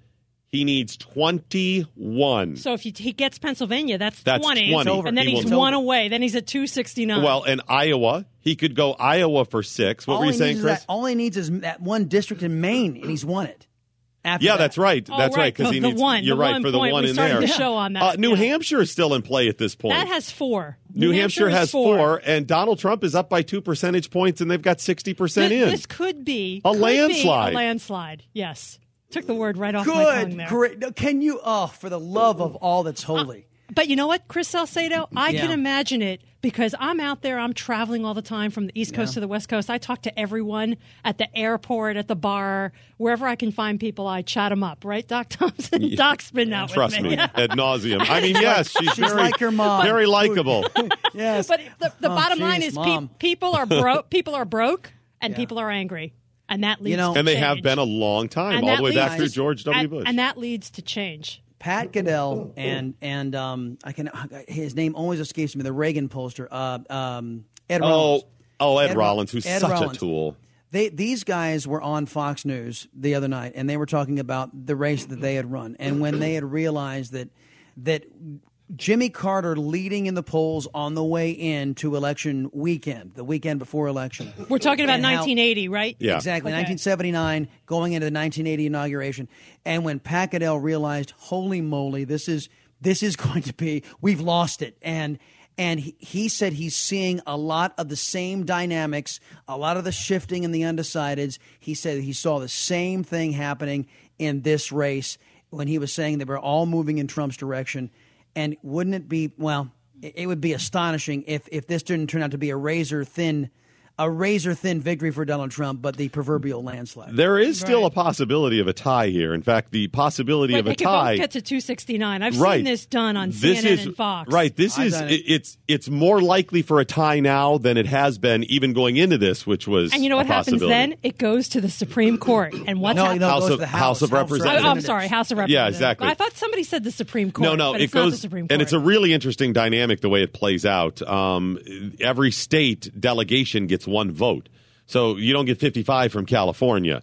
Speaker 6: He needs 21.
Speaker 7: So if he, he gets Pennsylvania, that's,
Speaker 6: That's
Speaker 7: 20.
Speaker 6: 20. It's over.
Speaker 7: And then
Speaker 6: He
Speaker 7: he's
Speaker 6: will-
Speaker 7: one away. Then he's at 269.
Speaker 6: Well, and Iowa, he could go Iowa for 6. What
Speaker 9: all
Speaker 6: were you saying, Chris?
Speaker 9: that- all he needs is that one district in Maine, and he's won it. After
Speaker 6: Yeah,
Speaker 9: that.
Speaker 6: that's right.
Speaker 7: Oh,
Speaker 6: That's
Speaker 7: right,
Speaker 6: right because
Speaker 7: the-
Speaker 6: he (laughs)
Speaker 7: the
Speaker 6: needs
Speaker 7: one,
Speaker 6: you're right
Speaker 7: one
Speaker 6: for the one in there.
Speaker 7: the show on that,
Speaker 6: Uh, New
Speaker 7: yeah.
Speaker 6: Hampshire is still in play at this point.
Speaker 7: that has four.
Speaker 6: New, Hampshire,
Speaker 7: is
Speaker 6: has four. and Donald Trump is up by two percentage points, and they've got sixty percent in.
Speaker 7: This could be
Speaker 6: A
Speaker 7: could be
Speaker 6: landslide.
Speaker 7: A landslide. Yes. Took the word right off my tongue
Speaker 9: Good,
Speaker 7: there.
Speaker 9: great. Can you? Oh, for the love of all that's holy.
Speaker 7: But you know what, Chris Salcedo? I can imagine it because I'm out there. I'm traveling all the time from the East Coast
Speaker 9: Yeah.
Speaker 7: to the West Coast. I talk to everyone at the airport, at the bar, wherever I can find people. I chat them up, right, Doc Thompson?
Speaker 6: Yeah.
Speaker 7: Doc's been out
Speaker 6: Trust
Speaker 7: with
Speaker 6: me, (laughs) ad nauseum. I mean, (laughs) yes, she's,
Speaker 9: She's
Speaker 6: very,
Speaker 9: like your mom.
Speaker 6: very likable. (laughs)
Speaker 9: yes.
Speaker 7: But the, the
Speaker 9: Oh,
Speaker 7: bottom line is pe- people are broke. people are broke, and people are angry, and that leads. to
Speaker 6: and they have been a long time,
Speaker 7: And
Speaker 6: all the way back
Speaker 7: leads
Speaker 6: through George W.
Speaker 7: and,
Speaker 6: Bush.
Speaker 7: and that leads to change.
Speaker 9: Pat Caddell and and um, I can his name always escapes me. The Reagan pollster, uh, um, Ed
Speaker 6: oh,
Speaker 9: Rollins.
Speaker 6: oh, Ed,
Speaker 9: Ed-
Speaker 6: Rollins, who's
Speaker 9: Ed
Speaker 6: such
Speaker 9: Rollins.
Speaker 6: a tool.
Speaker 9: They these guys were on Fox News the other night, and they were talking about the race that they had run, and when they had realized that that Jimmy Carter leading in the polls on the way in to election weekend, the weekend before election.
Speaker 7: We're talking about
Speaker 9: how-
Speaker 7: 1980, right? Yeah.
Speaker 9: Exactly.
Speaker 7: Okay.
Speaker 9: 1979, going into the 1980 inauguration, and when Pat Caddell realized, "Holy moly, this is this is (laughs) going to be we've lost it," and and he, he said he's seeing a lot of the same dynamics, a lot of the shifting in the undecideds. He said he saw the same thing happening in this race when he was saying they were all moving in Trump's direction. And wouldn't it be well? It would be astonishing if if this didn't turn out to be a razor thin, a razor thin victory for Donald Trump, but the proverbial landslide.
Speaker 6: There is still a possibility of a tie here. In fact, the possibility
Speaker 7: But
Speaker 6: of a tie.
Speaker 7: both get to 269. I've
Speaker 6: right.
Speaker 7: seen this done on
Speaker 6: This
Speaker 7: CNN
Speaker 6: is,
Speaker 7: and Fox.
Speaker 6: Right. This
Speaker 7: I've
Speaker 6: is it. it's it's more likely for a tie now than it has been even going into this, which was
Speaker 7: And you know what happens then? It goes to the Supreme Court. And what's
Speaker 9: No,
Speaker 7: happening?
Speaker 9: no, it
Speaker 6: House
Speaker 9: goes
Speaker 6: of-
Speaker 9: to the
Speaker 6: House
Speaker 9: House,
Speaker 6: of Representatives.
Speaker 7: Oh, I'm sorry, House of Representatives.
Speaker 6: Yeah,
Speaker 7: Representatives.
Speaker 6: exactly.
Speaker 7: I thought somebody said the Supreme Court.
Speaker 6: No, no,
Speaker 7: but
Speaker 6: it
Speaker 7: it's not
Speaker 6: goes,
Speaker 7: the Supreme Court.
Speaker 6: and it's a really interesting dynamic the way it plays out. Um, every state delegation gets one vote, so you don't get 55 from California.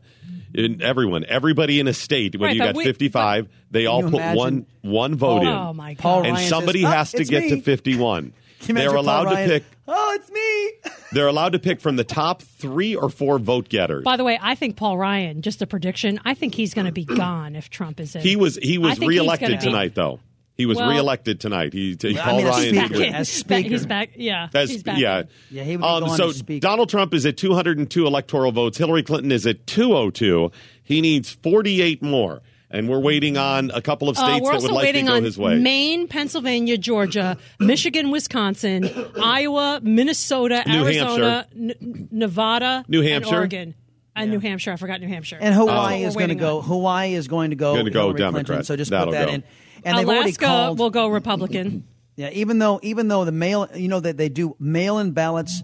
Speaker 6: In everyone, everybody in a state, whether
Speaker 7: Right,
Speaker 6: you got
Speaker 7: we-
Speaker 6: 55, they all put
Speaker 9: imagine-
Speaker 6: one one vote
Speaker 7: Oh,
Speaker 6: in,
Speaker 7: my God.
Speaker 9: Paul
Speaker 6: and
Speaker 9: Ryan
Speaker 6: somebody
Speaker 9: says, "Ah,
Speaker 6: has to
Speaker 9: it's
Speaker 6: get to 51. (laughs) they're allowed
Speaker 9: Paul
Speaker 6: to pick.
Speaker 9: Oh, it's me. (laughs)
Speaker 6: They're allowed to pick from the top three or four vote getters.
Speaker 7: By the way, I think Paul Ryan. Just a prediction. I think he's going to be gone if Trump is in.
Speaker 6: He was he was
Speaker 7: think he's
Speaker 6: reelected
Speaker 7: gonna be-
Speaker 6: tonight, though. He was
Speaker 7: Well-
Speaker 6: reelected tonight. He, he
Speaker 9: I
Speaker 6: Paul
Speaker 9: mean,
Speaker 6: Ryan
Speaker 9: speaker.
Speaker 6: did.
Speaker 9: As
Speaker 7: He's back-
Speaker 9: speaker.
Speaker 7: He's back. Yeah.
Speaker 6: As-
Speaker 7: he's back.
Speaker 6: yeah.
Speaker 9: Yeah, he would
Speaker 6: Um, so. Donald Trump is at 202 electoral votes. Hillary Clinton is at 202. He needs 48 more, and we're waiting on a couple of
Speaker 7: Uh,
Speaker 6: states
Speaker 7: we're
Speaker 6: that would like to
Speaker 7: waiting
Speaker 6: go
Speaker 7: on
Speaker 6: his way.
Speaker 7: Maine, Pennsylvania, Georgia, (coughs) Michigan, Wisconsin, (coughs) Iowa, Minnesota,
Speaker 6: New
Speaker 7: Arizona, N- Nevada,
Speaker 6: New
Speaker 7: and
Speaker 6: Hampshire.
Speaker 7: Oregon, and New Hampshire. I forgot New Hampshire.
Speaker 9: And Hawaii
Speaker 7: what
Speaker 9: is
Speaker 7: we're
Speaker 9: going to go.
Speaker 7: on.
Speaker 9: Hawaii is going to go.
Speaker 6: Going to go
Speaker 9: Hillary
Speaker 6: Democrat.
Speaker 9: Clinton, so just
Speaker 6: That'll
Speaker 9: put that
Speaker 6: go.
Speaker 9: in. And they've already
Speaker 7: Alaska
Speaker 9: called.
Speaker 7: will go Republican. (clears throat)
Speaker 9: Yeah, even though even though the mail, you know that they do mail-in ballots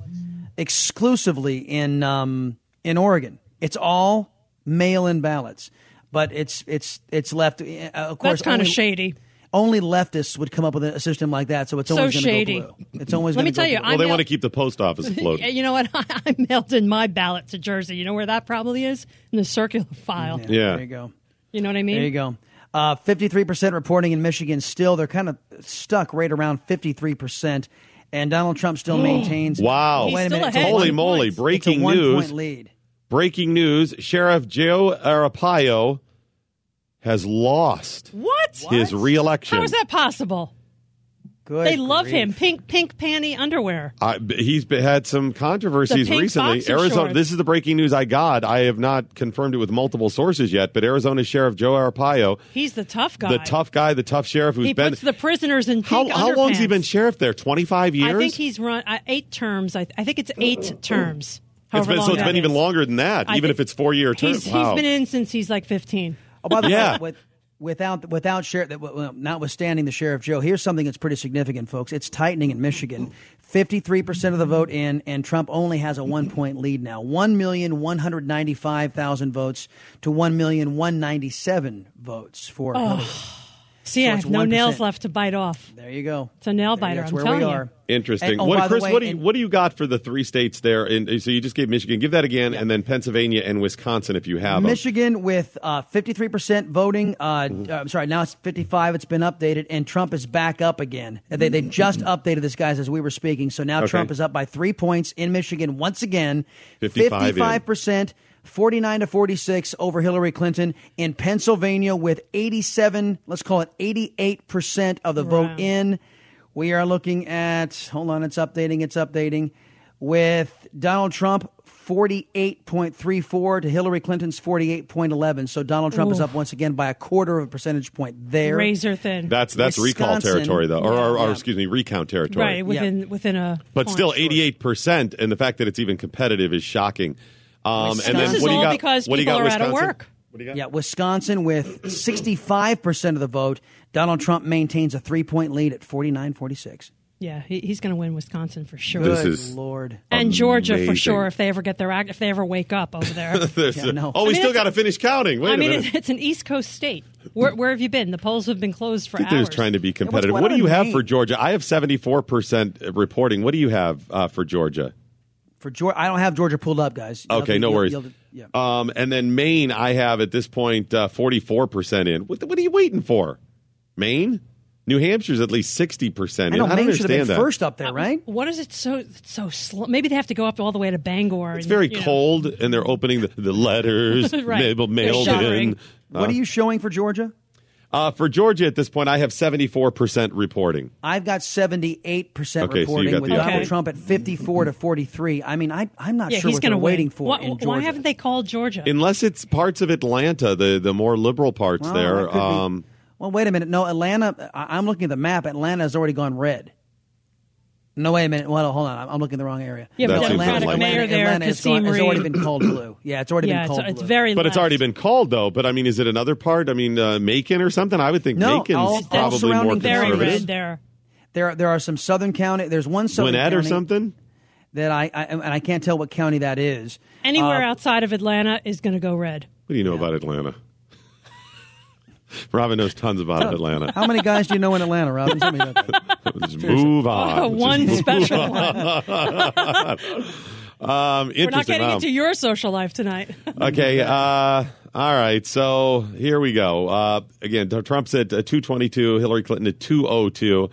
Speaker 9: exclusively in um, in Oregon. It's all mail-in ballots, but it's it's it's left. Uh, of course,
Speaker 7: That's kind of shady.
Speaker 9: Only leftists would come up with a system like that, so it's
Speaker 7: So
Speaker 9: always going to
Speaker 7: shady.
Speaker 9: go blue. It's always
Speaker 7: Let
Speaker 9: gonna
Speaker 7: me tell
Speaker 9: go
Speaker 7: you,
Speaker 9: blue.
Speaker 7: I
Speaker 6: well, they
Speaker 7: mail-
Speaker 6: want to keep the post office (laughs) afloat.
Speaker 7: You know what? (laughs) I mailed in my ballot to Jersey. You know where that probably is in the circular file.
Speaker 6: Yeah.
Speaker 9: There you go.
Speaker 7: You know what I mean?
Speaker 9: There you go. Uh, 53% reporting in Michigan still. They're kind of stuck right around 53%. And Donald Trump still (gasps) maintains.
Speaker 6: Wow.
Speaker 9: Wait a minute. It's a
Speaker 6: Holy
Speaker 9: one-
Speaker 6: moly.
Speaker 9: it's a
Speaker 6: Breaking
Speaker 9: one
Speaker 6: news.
Speaker 9: point lead.
Speaker 6: Breaking news. Sheriff Joe Arpaio has lost
Speaker 7: What?
Speaker 6: his reelection.
Speaker 7: How is that possible?
Speaker 9: Good
Speaker 7: they love
Speaker 9: grief.
Speaker 7: him. Pink, pink panty underwear.
Speaker 6: I, he's had some controversies recently. Arizona.
Speaker 7: shorts.
Speaker 6: This is the breaking news I got. I have not confirmed it with multiple sources yet, but Arizona Sheriff Joe Arpaio,
Speaker 7: He's the tough guy.
Speaker 6: the tough guy, the tough sheriff who's
Speaker 7: he
Speaker 6: been.
Speaker 7: puts the prisoners in
Speaker 6: how
Speaker 7: pink
Speaker 6: how long has he been sheriff there? Twenty five years.
Speaker 7: I think he's run uh, eight terms. I, I think it's eight terms.
Speaker 6: It's been, so it's
Speaker 7: that
Speaker 6: been even longer than that,
Speaker 7: I
Speaker 6: even
Speaker 7: think-
Speaker 6: if it's four year terms.
Speaker 7: He's,
Speaker 6: wow.
Speaker 7: he's been in since he's like 15.
Speaker 9: Oh, by the
Speaker 6: Yeah.
Speaker 9: way, with, without without sheriff, that- well, notwithstanding the sheriff Joe, here's something that's pretty significant, folks. It's tightening in Michigan. Fifty-three percent of the vote in, and Trump only has a one-point lead now. One million one hundred ninety-five thousand votes to one million one ninety-seven votes for.
Speaker 7: Oh.
Speaker 9: Hillary.
Speaker 7: See,
Speaker 9: So
Speaker 7: I have no
Speaker 9: 1%.
Speaker 7: nails left to bite off.
Speaker 9: There you go.
Speaker 7: It's a nail
Speaker 9: There
Speaker 7: biter.
Speaker 9: That's
Speaker 7: I'm
Speaker 9: where
Speaker 7: telling
Speaker 9: we
Speaker 7: you.
Speaker 9: are.
Speaker 6: Interesting.
Speaker 9: And- oh,
Speaker 6: what, Chris?
Speaker 9: way,
Speaker 6: what do you
Speaker 9: and-
Speaker 6: what do you got for the three states there? And so you just gave Michigan. Give that again, and then Pennsylvania and Wisconsin if you have them.
Speaker 9: Michigan with uh, 53% voting. Uh,
Speaker 6: Mm-hmm.
Speaker 9: uh, I'm sorry, now it's 55. It's been updated, and Trump is back up again. They, they just updated this, guys, as we were speaking. So now
Speaker 6: Okay.
Speaker 9: Trump is up by three points in Michigan once again.
Speaker 6: 55 in.
Speaker 9: 55%. 49 to 46 over Hillary Clinton in Pennsylvania with 87, let's call it 88% of the vote in. We are looking at, hold on, it's updating, it's updating, with Donald Trump 48.34 to Hillary Clinton's 48.11. So Donald Trump is up once again by a quarter of a percentage point there.
Speaker 7: Razor thin.
Speaker 6: That's that's recall territory though, or, or, or
Speaker 9: Yeah.
Speaker 6: excuse me, recount territory.
Speaker 7: Right, within within a.
Speaker 6: But
Speaker 7: point.
Speaker 6: still, eighty eight percent, and the fact that it's even competitive is shocking. Um, and then
Speaker 7: This is
Speaker 6: what do you
Speaker 7: all
Speaker 6: got?
Speaker 7: because
Speaker 6: what do you
Speaker 7: people
Speaker 6: got?
Speaker 7: are out of work.
Speaker 6: What do you got?
Speaker 9: Yeah, Wisconsin with 65% of the vote. Donald Trump maintains a three point lead at 49 46.
Speaker 7: Yeah, he, he's going to win Wisconsin for sure.
Speaker 6: This
Speaker 9: Good
Speaker 6: is
Speaker 9: Lord.
Speaker 7: and Georgia for sure if they ever get their act, if they ever wake up over there. (laughs)
Speaker 9: Yeah,
Speaker 6: a-
Speaker 9: no.
Speaker 6: Oh, we
Speaker 7: I mean,
Speaker 6: still got to finish counting. Wait
Speaker 7: I
Speaker 6: a
Speaker 7: mean,
Speaker 6: minute.
Speaker 7: it's, it's an East Coast state. Where, where have you been? The polls have been closed for
Speaker 6: I think
Speaker 7: hours.
Speaker 6: they're trying to be competitive.
Speaker 9: going
Speaker 6: What do you have
Speaker 9: Maine?
Speaker 6: for Georgia? I have seventy four percent reporting. What do you have uh, for Georgia?
Speaker 9: For Georgia, I don't have Georgia pulled up, guys. You'll
Speaker 6: Okay,
Speaker 9: to-
Speaker 6: no
Speaker 9: you'll-
Speaker 6: worries.
Speaker 9: you'll- yeah.
Speaker 6: Um, and then Maine, I have at this point forty four percent in. What, what are you waiting for? Maine, New Hampshire's at least sixty percent
Speaker 9: I know
Speaker 6: I don't
Speaker 9: Maine should have been
Speaker 6: understand that.
Speaker 9: first up there, right?
Speaker 7: What is it so so slow? Maybe they have to go up all the way to Bangor.
Speaker 6: It's
Speaker 7: and,
Speaker 6: very
Speaker 7: you know.
Speaker 6: cold, and they're opening the, the letters (laughs)
Speaker 7: Right.
Speaker 6: mail- mailed
Speaker 7: shuttering.
Speaker 6: in.
Speaker 9: What are you showing for Georgia?
Speaker 6: Uh, for Georgia at this point, I have seventy four percent reporting.
Speaker 9: I've got 78%
Speaker 6: Okay,
Speaker 9: reporting
Speaker 6: got
Speaker 9: with Donald
Speaker 7: update.
Speaker 9: Trump at 54 to 43. I mean, I, I'm not
Speaker 7: Yeah,
Speaker 9: sure
Speaker 7: he's
Speaker 9: what
Speaker 7: going
Speaker 9: they're
Speaker 7: to
Speaker 9: waiting for
Speaker 7: Why,
Speaker 9: in
Speaker 7: why haven't they called Georgia?
Speaker 6: Unless it's parts of Atlanta, the the more liberal parts
Speaker 9: Well,
Speaker 6: there.
Speaker 9: that could be-
Speaker 6: Um,
Speaker 9: Well, wait a minute. No, Atlanta. I- I'm looking at the map. Atlanta has already gone red. No, wait a minute. Well, hold on. I'm- I'm looking in the wrong area.
Speaker 7: Yeah, but
Speaker 6: That seems
Speaker 7: Democratic
Speaker 6: unlikely.
Speaker 7: mayor there,
Speaker 9: Atlanta has,
Speaker 7: Kasim
Speaker 9: gone, has already
Speaker 7: Reed.
Speaker 9: been called blue. (clears throat) Yeah, it's already
Speaker 7: yeah,
Speaker 9: been called
Speaker 7: it's, it's
Speaker 9: blue.
Speaker 7: very.
Speaker 6: but it's
Speaker 7: left.
Speaker 6: already been called though. But I mean, is it another part? I mean, uh, Macon or something? I would think
Speaker 9: No,
Speaker 6: Macon's
Speaker 9: all- all
Speaker 6: probably more
Speaker 9: surrounding
Speaker 7: very
Speaker 6: conservative.
Speaker 7: red there.
Speaker 9: There, there are some southern county. There's one southern
Speaker 6: Gwinnett or something?
Speaker 9: that I, I and I can't tell what county that is.
Speaker 7: Anywhere
Speaker 9: Uh,
Speaker 7: outside of Atlanta is going to go red.
Speaker 6: What do you know about Atlanta? (laughs) Robyn knows tons about Atlanta.
Speaker 9: How many guys do you know in Atlanta, Robyn? Tell me about that. (laughs)
Speaker 6: Just move on.
Speaker 7: Oh, one
Speaker 6: Just move
Speaker 7: special
Speaker 6: on. (laughs) um,
Speaker 7: We're not getting
Speaker 6: Wow.
Speaker 7: into your social life tonight.
Speaker 6: Okay. Uh, all right. So here we go. Uh, again, Trump said uh, 222, Hillary Clinton at 202.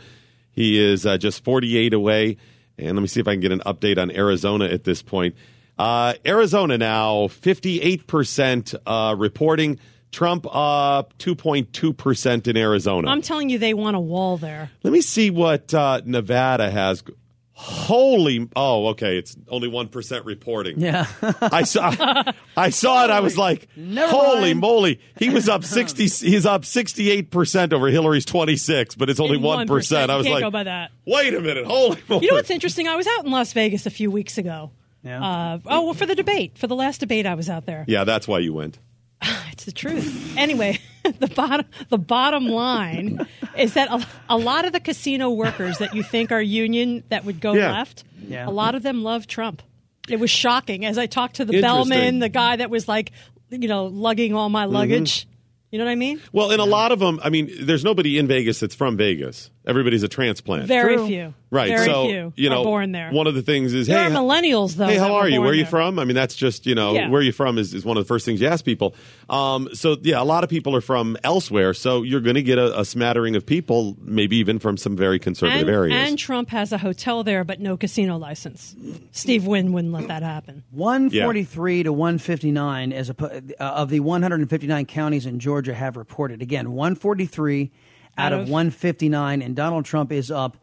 Speaker 6: He is uh, just 48 away. And let me see if I can get an update on Arizona at this point. Uh, Arizona now 58% uh, reporting. Trump up 2.2% in Arizona.
Speaker 7: I'm telling you, they want a wall there.
Speaker 6: Let me see what uh, Nevada has. Holy! Oh, okay. It's only one percent reporting.
Speaker 9: Yeah,
Speaker 6: I saw. I saw it. I was like, (laughs)
Speaker 9: Never
Speaker 6: "Holy
Speaker 9: mind.
Speaker 6: moly!" He was up (laughs) sixty. He's up sixty-eight percent over Hillary's twenty-six, but it's only
Speaker 7: In
Speaker 6: one percent. I was
Speaker 7: can't
Speaker 6: like,
Speaker 7: go by that.
Speaker 6: "Wait a minute! Holy moly!"
Speaker 7: You know what's interesting? I was out in Las Vegas a few weeks ago.
Speaker 9: Yeah.
Speaker 7: Uh, oh, well, for the debate, for the last debate, I was out there.
Speaker 6: Yeah, that's why you went. (laughs)
Speaker 7: It's the truth. Anyway, (laughs) the bottom the bottom line is that a, a lot of the casino workers that you think are union that would go
Speaker 6: Yeah.
Speaker 7: left,
Speaker 9: Yeah.
Speaker 7: a lot of them love Trump. It was shocking as I talked to the bellman, the guy that was like, you know, lugging all my mm-hmm. luggage. You know what I mean?
Speaker 6: Well, and a lot of them. I mean, there's nobody in Vegas that's from Vegas. Everybody's a transplant.
Speaker 7: Very few.
Speaker 6: Right.
Speaker 7: Very
Speaker 6: so
Speaker 7: few
Speaker 6: you know,
Speaker 7: are born there.
Speaker 6: one of the things is,
Speaker 7: There
Speaker 6: hey,
Speaker 7: are millennials though.
Speaker 6: Hey, how are you? Where are you
Speaker 7: there.
Speaker 6: from? I mean, that's just you know
Speaker 7: Yeah.
Speaker 6: where are you from is, is one of the first things you ask people. Um, so yeah, a lot of people are from elsewhere. So you're going to get a, a smattering of people, maybe even from some very conservative
Speaker 7: And,
Speaker 6: areas.
Speaker 7: and Trump has a hotel there, but no casino license. Steve Wynn wouldn't let that happen.
Speaker 9: 143 to 159 as a, uh, of the 159 counties in Georgia have reported. Again, 143 out,
Speaker 7: Out
Speaker 9: of,
Speaker 7: of-
Speaker 9: 159, and Donald Trump is up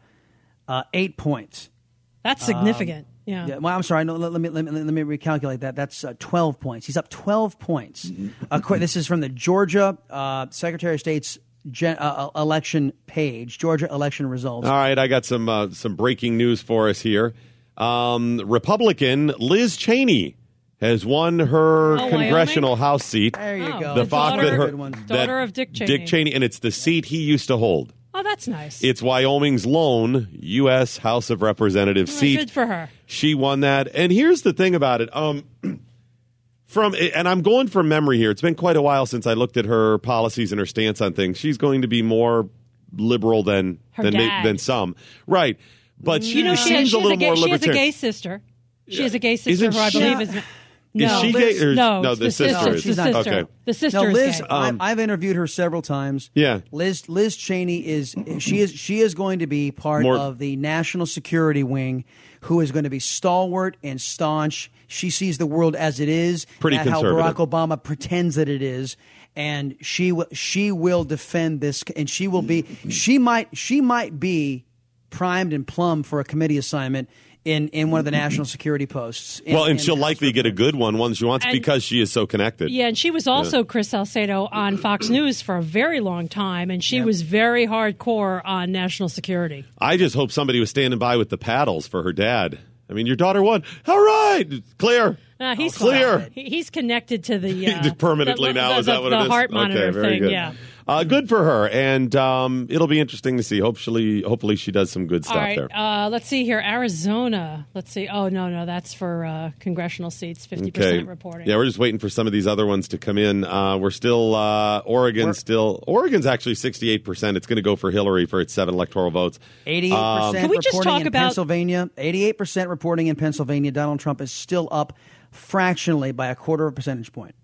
Speaker 9: uh, eight points.
Speaker 7: That's significant. yeah.
Speaker 9: Yeah, well, I'm sorry. No, let, let me, let me let me recalculate that. That's uh, 12 points. He's up 12 points. Uh, this is from the Georgia uh, Secretary of State's gen, uh, uh, election page. Georgia election results.
Speaker 6: All right, I got some uh, some breaking news for us here. Um, Republican Liz Cheney has won her
Speaker 7: Oh,
Speaker 6: congressional
Speaker 7: Wyoming?
Speaker 6: House seat.
Speaker 9: There you
Speaker 7: Oh,
Speaker 9: go.
Speaker 6: The
Speaker 7: the
Speaker 6: fact
Speaker 7: daughter-
Speaker 6: that her that
Speaker 7: Daughter of Dick Cheney.
Speaker 6: Dick Cheney, and it's the seat he used to hold.
Speaker 7: Oh, that's nice.
Speaker 6: It's Wyoming's lone U.S. House of Representatives
Speaker 7: Oh,
Speaker 6: seat.
Speaker 7: Good for her.
Speaker 6: She won that. And here's the thing about it. Um, (clears throat) from and I'm going from memory here. It's been quite a while since I looked at her policies and her stance on things. She's going to be more liberal than
Speaker 7: Her
Speaker 6: than, ma-
Speaker 7: dad.
Speaker 6: than some, right? But she
Speaker 7: You know, she,
Speaker 6: seems
Speaker 7: has, she
Speaker 6: a
Speaker 7: has
Speaker 6: little
Speaker 7: gay,
Speaker 6: more
Speaker 7: she has a gay sister. She has a gay sister
Speaker 6: Isn't
Speaker 7: who I
Speaker 6: she-
Speaker 7: believe is. No,
Speaker 6: she gay or-
Speaker 7: no,
Speaker 6: no, the
Speaker 7: the
Speaker 6: sister
Speaker 7: sister.
Speaker 6: is.
Speaker 7: The
Speaker 9: She's not-
Speaker 7: sister.
Speaker 6: Okay.
Speaker 7: The sister
Speaker 9: no,
Speaker 7: is
Speaker 9: Liz.
Speaker 7: gay.
Speaker 9: I, um, I've interviewed her several times.
Speaker 6: Yeah.
Speaker 9: Liz Liz Cheney is she is she is going to be part
Speaker 6: More-
Speaker 9: of the national security wing, who is going to be stalwart and staunch. She sees the world as it is,
Speaker 6: Pretty
Speaker 9: not how. Barack Obama pretends that it is. And she will she will defend this, and she will be she might she might be primed and plumbed for a committee assignment in, in one of the national security posts. in-
Speaker 6: well, and she'll likely get a good one once she wants
Speaker 7: And-
Speaker 6: because she is so connected.
Speaker 7: Yeah, and she was also Chris Salcedo on Fox (clears throat) News for a very long time, and she was very hardcore on national security.
Speaker 6: I just hope somebody was standing by with the paddles for her dad. I mean, your daughter won. All right, clear.
Speaker 7: Uh, he's
Speaker 6: clear.
Speaker 7: He, he's connected to the (laughs) uh,
Speaker 6: permanently
Speaker 7: the,
Speaker 6: now.
Speaker 7: the,
Speaker 6: is that
Speaker 7: the,
Speaker 6: what
Speaker 7: the
Speaker 6: it is?
Speaker 7: heart monitor
Speaker 6: okay, very
Speaker 7: thing?
Speaker 6: good.
Speaker 7: Yeah.
Speaker 6: Uh, good for her, and um, it'll be interesting to see. Hopefully, hopefully she does some good stuff
Speaker 7: All right.
Speaker 6: there.
Speaker 7: Uh, let's see here. Arizona. Let's see. Oh no, no, that's for uh, congressional seats. Fifty
Speaker 6: Okay.
Speaker 7: percent reporting.
Speaker 6: Yeah, we're just waiting for some of these other ones to come in. Uh, we're still uh, Oregon. Still, Oregon's actually sixty-eight percent. It's going to go for Hillary for its seven electoral votes.
Speaker 9: Eighty-eight
Speaker 6: Um,
Speaker 9: percent
Speaker 7: Can we just talk about-
Speaker 9: Pennsylvania. Eighty-eight percent reporting in Pennsylvania. Donald Trump is still up fractionally by a quarter of a percentage point.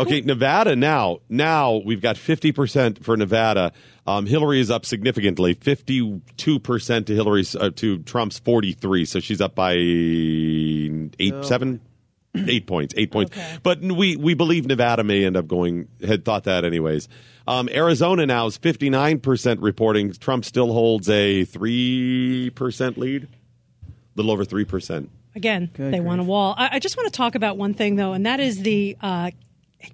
Speaker 6: Okay, Nevada now. Now we've got 50% for Nevada. Um, Hillary is up significantly, 52% to Hillary's uh, to Trump's 43. So she's up by eight, seven, eight points, eight points. But we we believe Nevada may end up going. Had thought that anyways. Um, Arizona now is 59% reporting. Trump still holds a three percent lead, a little over three percent.
Speaker 7: Again, they want a wall. I, I just want to talk about one thing, though, and that is the uh,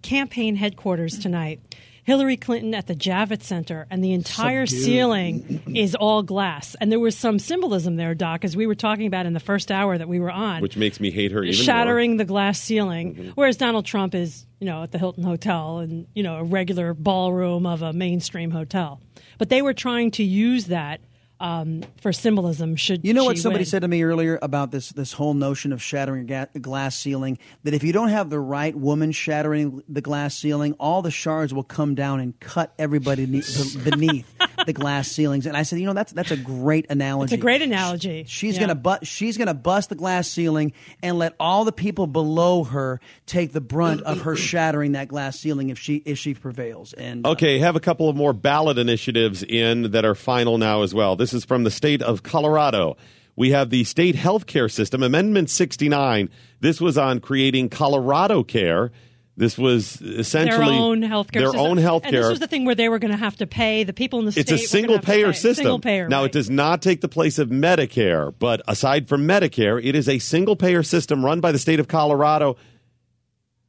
Speaker 7: campaign headquarters tonight. Hillary Clinton at the Javits Center, and the entire
Speaker 6: Subdued.
Speaker 7: ceiling is all glass. And there was some symbolism there, Doc, as we were talking about in the first hour that we were on.
Speaker 6: Which makes me hate her even more.
Speaker 7: shattering the glass ceiling.
Speaker 6: Mm-hmm.
Speaker 7: Whereas Donald Trump is, you know, at the Hilton Hotel and, you know, a regular ballroom of a mainstream hotel. But they were trying to use that um, for symbolism. Should
Speaker 9: You know what somebody
Speaker 7: win.
Speaker 9: said to me earlier about this this whole notion of shattering a ga- glass ceiling? That if you don't have the right woman shattering the glass ceiling, all the shards will come down and cut everybody ne- (laughs) beneath. the glass ceilings. And I said, you know, that's that's a great analogy.
Speaker 7: It's a great analogy.
Speaker 9: She's
Speaker 7: Yeah.
Speaker 9: gonna bu- she's gonna bust the glass ceiling and let all the people below her take the brunt of her (clears throat) shattering that glass ceiling if she if she prevails. And uh,
Speaker 6: Okay, have a couple of more ballot initiatives in that are final now as well. This is from the state of Colorado. We have the state health care system, Amendment 69. This was on creating Colorado Care. This was essentially
Speaker 7: their own healthcare
Speaker 6: Their
Speaker 7: system.
Speaker 6: own health
Speaker 7: And this
Speaker 6: care.
Speaker 7: was the thing where they were going to have to pay the people in the
Speaker 6: It's
Speaker 7: state. It's a
Speaker 6: single payer
Speaker 7: pay.
Speaker 6: system.
Speaker 7: Single payer.
Speaker 6: now,
Speaker 7: right.
Speaker 6: it does not take the place of Medicare, but aside from Medicare, it is a single payer system run by the state of Colorado.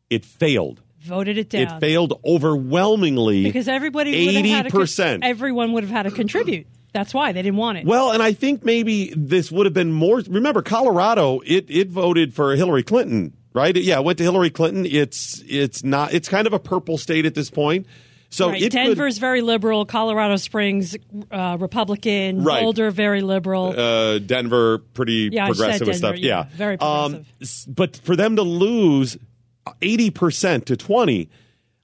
Speaker 6: It failed.
Speaker 7: voted it down.
Speaker 6: It failed overwhelmingly
Speaker 7: because everybody would have
Speaker 6: eighty
Speaker 7: had to con-
Speaker 6: percent.
Speaker 7: Everyone would have had to contribute. That's why they didn't want it.
Speaker 6: Well, and I think maybe this would have been more. Remember, Colorado, it it voted for Hillary Clinton, right? Yeah, it went to Hillary Clinton. It's it's not. It's kind of a purple state at this point. So
Speaker 7: right.
Speaker 6: it could,
Speaker 7: Denver's very liberal. Colorado Springs, uh, Republican.
Speaker 6: Right.
Speaker 7: Boulder, very liberal.
Speaker 6: uh, Denver, pretty
Speaker 7: Yeah,
Speaker 6: progressive
Speaker 7: Denver,
Speaker 6: stuff.
Speaker 7: yeah, very
Speaker 6: Um, but for them to lose eighty percent to twenty,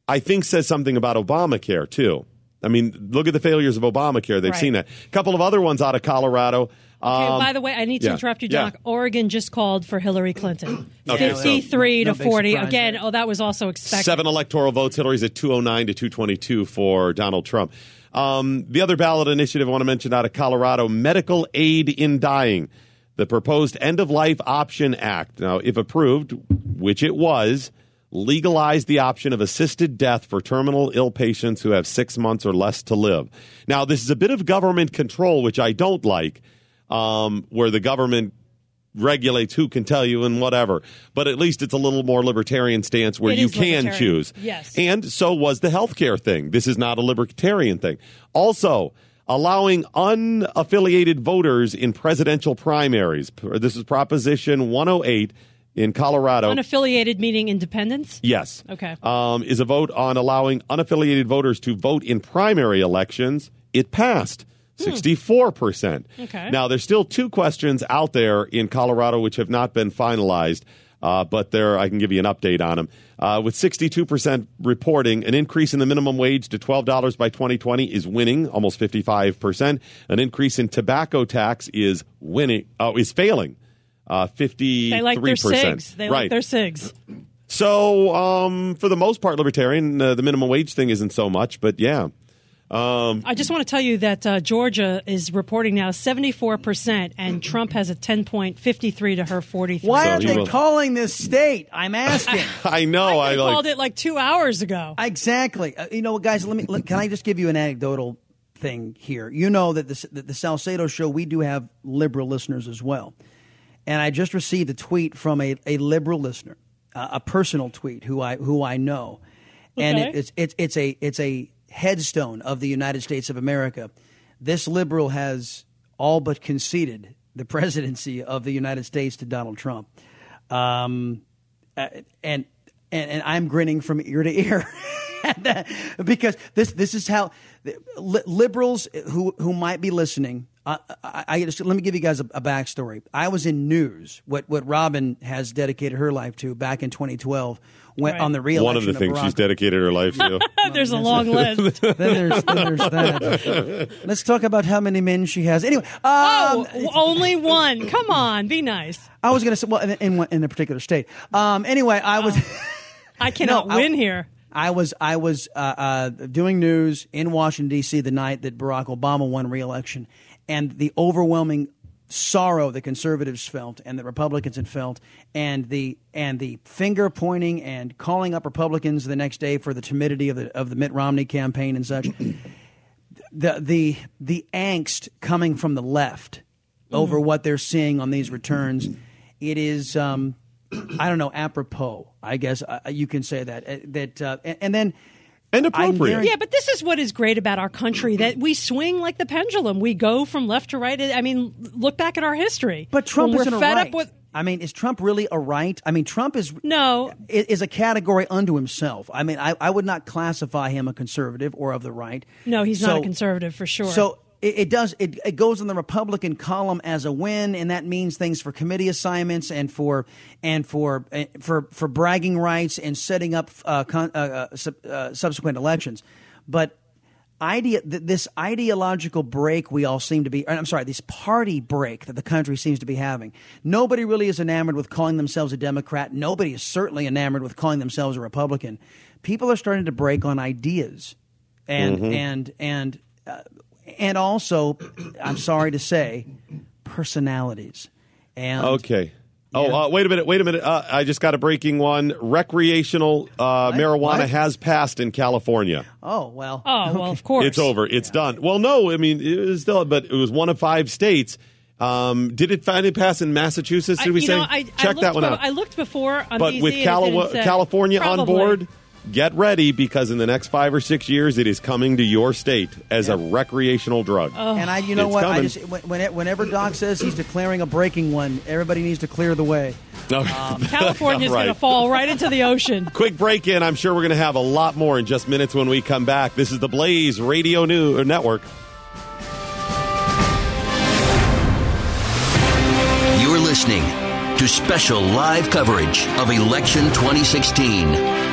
Speaker 6: I think says something about Obamacare too. I mean, look at the failures of Obamacare. They've
Speaker 7: Right.
Speaker 6: seen that. A couple of other ones out of Colorado.
Speaker 7: Okay,
Speaker 6: Um,
Speaker 7: by the way, I need to
Speaker 6: yeah.
Speaker 7: interrupt you,
Speaker 6: Yeah.
Speaker 7: Doc. Oregon just called for Hillary Clinton. (clears throat)
Speaker 6: Okay, so-
Speaker 7: 53
Speaker 6: No
Speaker 7: to
Speaker 6: big
Speaker 7: 40.
Speaker 6: surprise
Speaker 7: Again, oh, that was also expected.
Speaker 6: Seven electoral votes. Hillary's at 209 to 222 for Donald Trump. Um, the other ballot initiative I want to mention out of Colorado medical aid in dying. The proposed End of Life Option Act. Now, if approved, which it was, legalized the option of assisted death for terminal ill patients who have six months or less to live. Now, this is a bit of government control, which I don't like, um, where the government regulates who can tell you and whatever. But at least it's a little more libertarian stance where
Speaker 7: It
Speaker 6: you can choose.
Speaker 7: Yes.
Speaker 6: And so was the healthcare thing. This is not a libertarian thing. Also, allowing unaffiliated voters in presidential primaries. This is Proposition 108 in Colorado.
Speaker 7: Unaffiliated meaning independence?
Speaker 6: Yes.
Speaker 7: Okay.
Speaker 6: Um, is a vote on allowing unaffiliated voters to vote in primary elections. It passed. 64%.
Speaker 7: Okay.
Speaker 6: Now, there's still two questions out there in Colorado which have not been finalized, uh, but there I can give you an update on them. Uh, with 62% reporting, an increase in the minimum wage to $12 by 2020 is winning, almost 55%. An increase in tobacco tax is winning, oh, is failing, uh, 53%.
Speaker 7: They like their cigs. They
Speaker 6: right.
Speaker 7: like their SIGs.
Speaker 6: So, um, for the most part, libertarian, uh, the minimum wage thing isn't so much, but yeah. Um,
Speaker 7: I just want to tell you that uh, Georgia is reporting now 74%, and Trump has a 10 point 53 to her 43.
Speaker 9: Why aren't they
Speaker 6: will-
Speaker 9: calling this state? I'm asking. (laughs)
Speaker 6: I know. I,
Speaker 7: I
Speaker 6: like.
Speaker 7: called it like two hours ago.
Speaker 9: Exactly. Uh, you know, what, guys, let me. Let, can I just give you an anecdotal thing here? You know that the that the Salcedo show we do have liberal listeners as well, and I just received a tweet from a, a liberal listener, uh, a personal tweet who I who I know, and it, it's it's it's a it's a headstone of the United States of America. This liberal has all but conceded the (laughs) presidency of the United States to Donald Trump. Um, uh, and, and and I'm grinning from ear to ear (laughs) because this this is how li- liberals who who might be listening. I, I, I just let me give you guys a, a backstory. I was in news, what what Robyn has dedicated her life to back in 2012, went
Speaker 7: Right.
Speaker 9: on the real
Speaker 6: One of the things
Speaker 9: Barack
Speaker 6: she's dedicated her life to. (laughs)
Speaker 7: There's a long (laughs) list.
Speaker 9: then there's, then there's that. (laughs) Let's talk about how many men she has. Anyway, um,
Speaker 7: oh, only one. Come on, be nice.
Speaker 9: I was going to say, well, in, in, in a particular state. Um, anyway, I was.
Speaker 7: I cannot
Speaker 9: No, I-
Speaker 7: win here.
Speaker 9: I was I was uh, uh, doing news in Washington D.C. the night that Barack Obama won re-election, and the overwhelming sorrow the conservatives felt and the Republicans had felt, and the and the finger pointing and calling up Republicans the next day for the timidity of the of the Mitt Romney campaign and such. (clears throat) the the the angst coming from the left over what they're seeing on these returns, it is. Um, (clears throat) I don't know, apropos. I guess uh, you can say that. Uh, that uh, and, and then
Speaker 6: and
Speaker 9: appropriate.
Speaker 7: Yeah, but this is what is great about our country that we swing like the pendulum. We go from left to right. I mean, look back at our history.
Speaker 9: But Trump
Speaker 7: When
Speaker 9: isn't
Speaker 7: we're
Speaker 9: a
Speaker 7: fed
Speaker 9: right.
Speaker 7: up with
Speaker 9: I mean, is Trump really a right? I mean, Trump is
Speaker 7: no
Speaker 9: is a category unto himself. I mean, I, I would not classify him a conservative or of the right.
Speaker 7: no, he's not a conservative for sure.
Speaker 9: So it, it does. It, it goes in the Republican column as a win, and that means things for committee assignments and for and for eh, for for bragging rights and setting up uh, con, uh, uh, uh, subsequent elections. But idea, th- this ideological break we all seem to be, I'm sorry, this party break that the country seems to be having. Nobody really is enamored with calling themselves a Democrat. Nobody is certainly enamored with calling themselves a Republican. People are starting to break on ideas, and
Speaker 6: Mhm.
Speaker 9: and and uh, and also, I'm sorry to say, personalities. And
Speaker 6: Okay. Oh, uh, wait a minute. Wait a minute. Uh, I just got a breaking one. Recreational uh, marijuana
Speaker 9: What?
Speaker 6: has passed in California.
Speaker 9: oh well.
Speaker 7: Oh well, of course.
Speaker 6: It's over. It's done. Well, no. I mean, it was still, but it was one of five states. Um, did it finally pass in Massachusetts? Did
Speaker 7: I-
Speaker 6: we say?
Speaker 7: know, I, I
Speaker 6: Check
Speaker 7: looked
Speaker 6: that one
Speaker 7: be-
Speaker 6: out.
Speaker 7: I looked before on
Speaker 6: but
Speaker 7: DC
Speaker 6: with
Speaker 7: and it
Speaker 6: Cali- California on
Speaker 7: Probably.
Speaker 6: board, get ready because in the next five or six years, it is coming to your state as a recreational drug. Oh.
Speaker 9: And I, you know
Speaker 6: It's
Speaker 9: what? I just when, when- whenever Doc says he's declaring a breaking one, everybody needs to clear the way.
Speaker 6: No.
Speaker 7: Um, (laughs) California's
Speaker 6: Right.
Speaker 7: going to fall right into the ocean. (laughs)
Speaker 6: Quick break in. I'm sure we're going to have a lot more in just minutes when we come back. This is the Blaze Radio New uh, Network.
Speaker 5: You're listening to special live coverage of Election 2016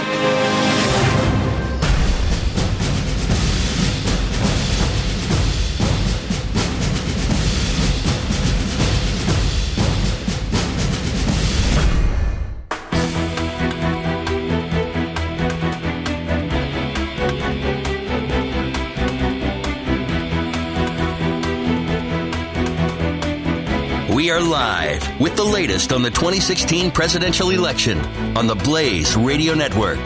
Speaker 5: We are live with the latest on the 2016 presidential election on the Blaze Radio Network.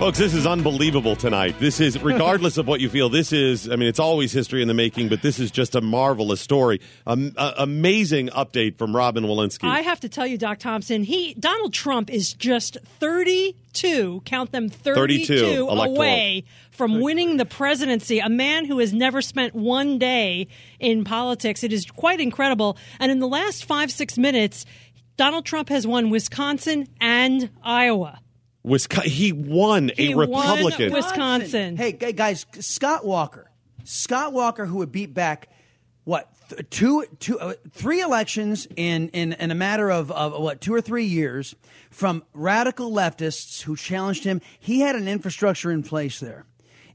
Speaker 6: Folks, this is unbelievable tonight. This is, (laughs) regardless of what you feel, this is, I mean, it's always history in the making, but this is just a marvelous story. Um, a- amazing update from Robyn Walensky.
Speaker 7: I have to tell you, Doc Thompson, he Donald Trump is just 32, count them 32,
Speaker 6: 32 electoral.
Speaker 7: away from winning the presidency. A man who has never spent one day in politics. It is quite incredible. And in the last five, six minutes, Donald Trump has won Wisconsin and Iowa.
Speaker 6: Wisconsin, he won
Speaker 7: He
Speaker 6: a
Speaker 7: won
Speaker 6: Republican.
Speaker 7: Wisconsin.
Speaker 9: Hey, guys, Scott Walker, Scott Walker, who would beat back what th- two, two, uh, three elections in, in in a matter of, of what two or three years from radical leftists who challenged him. He had an infrastructure in place there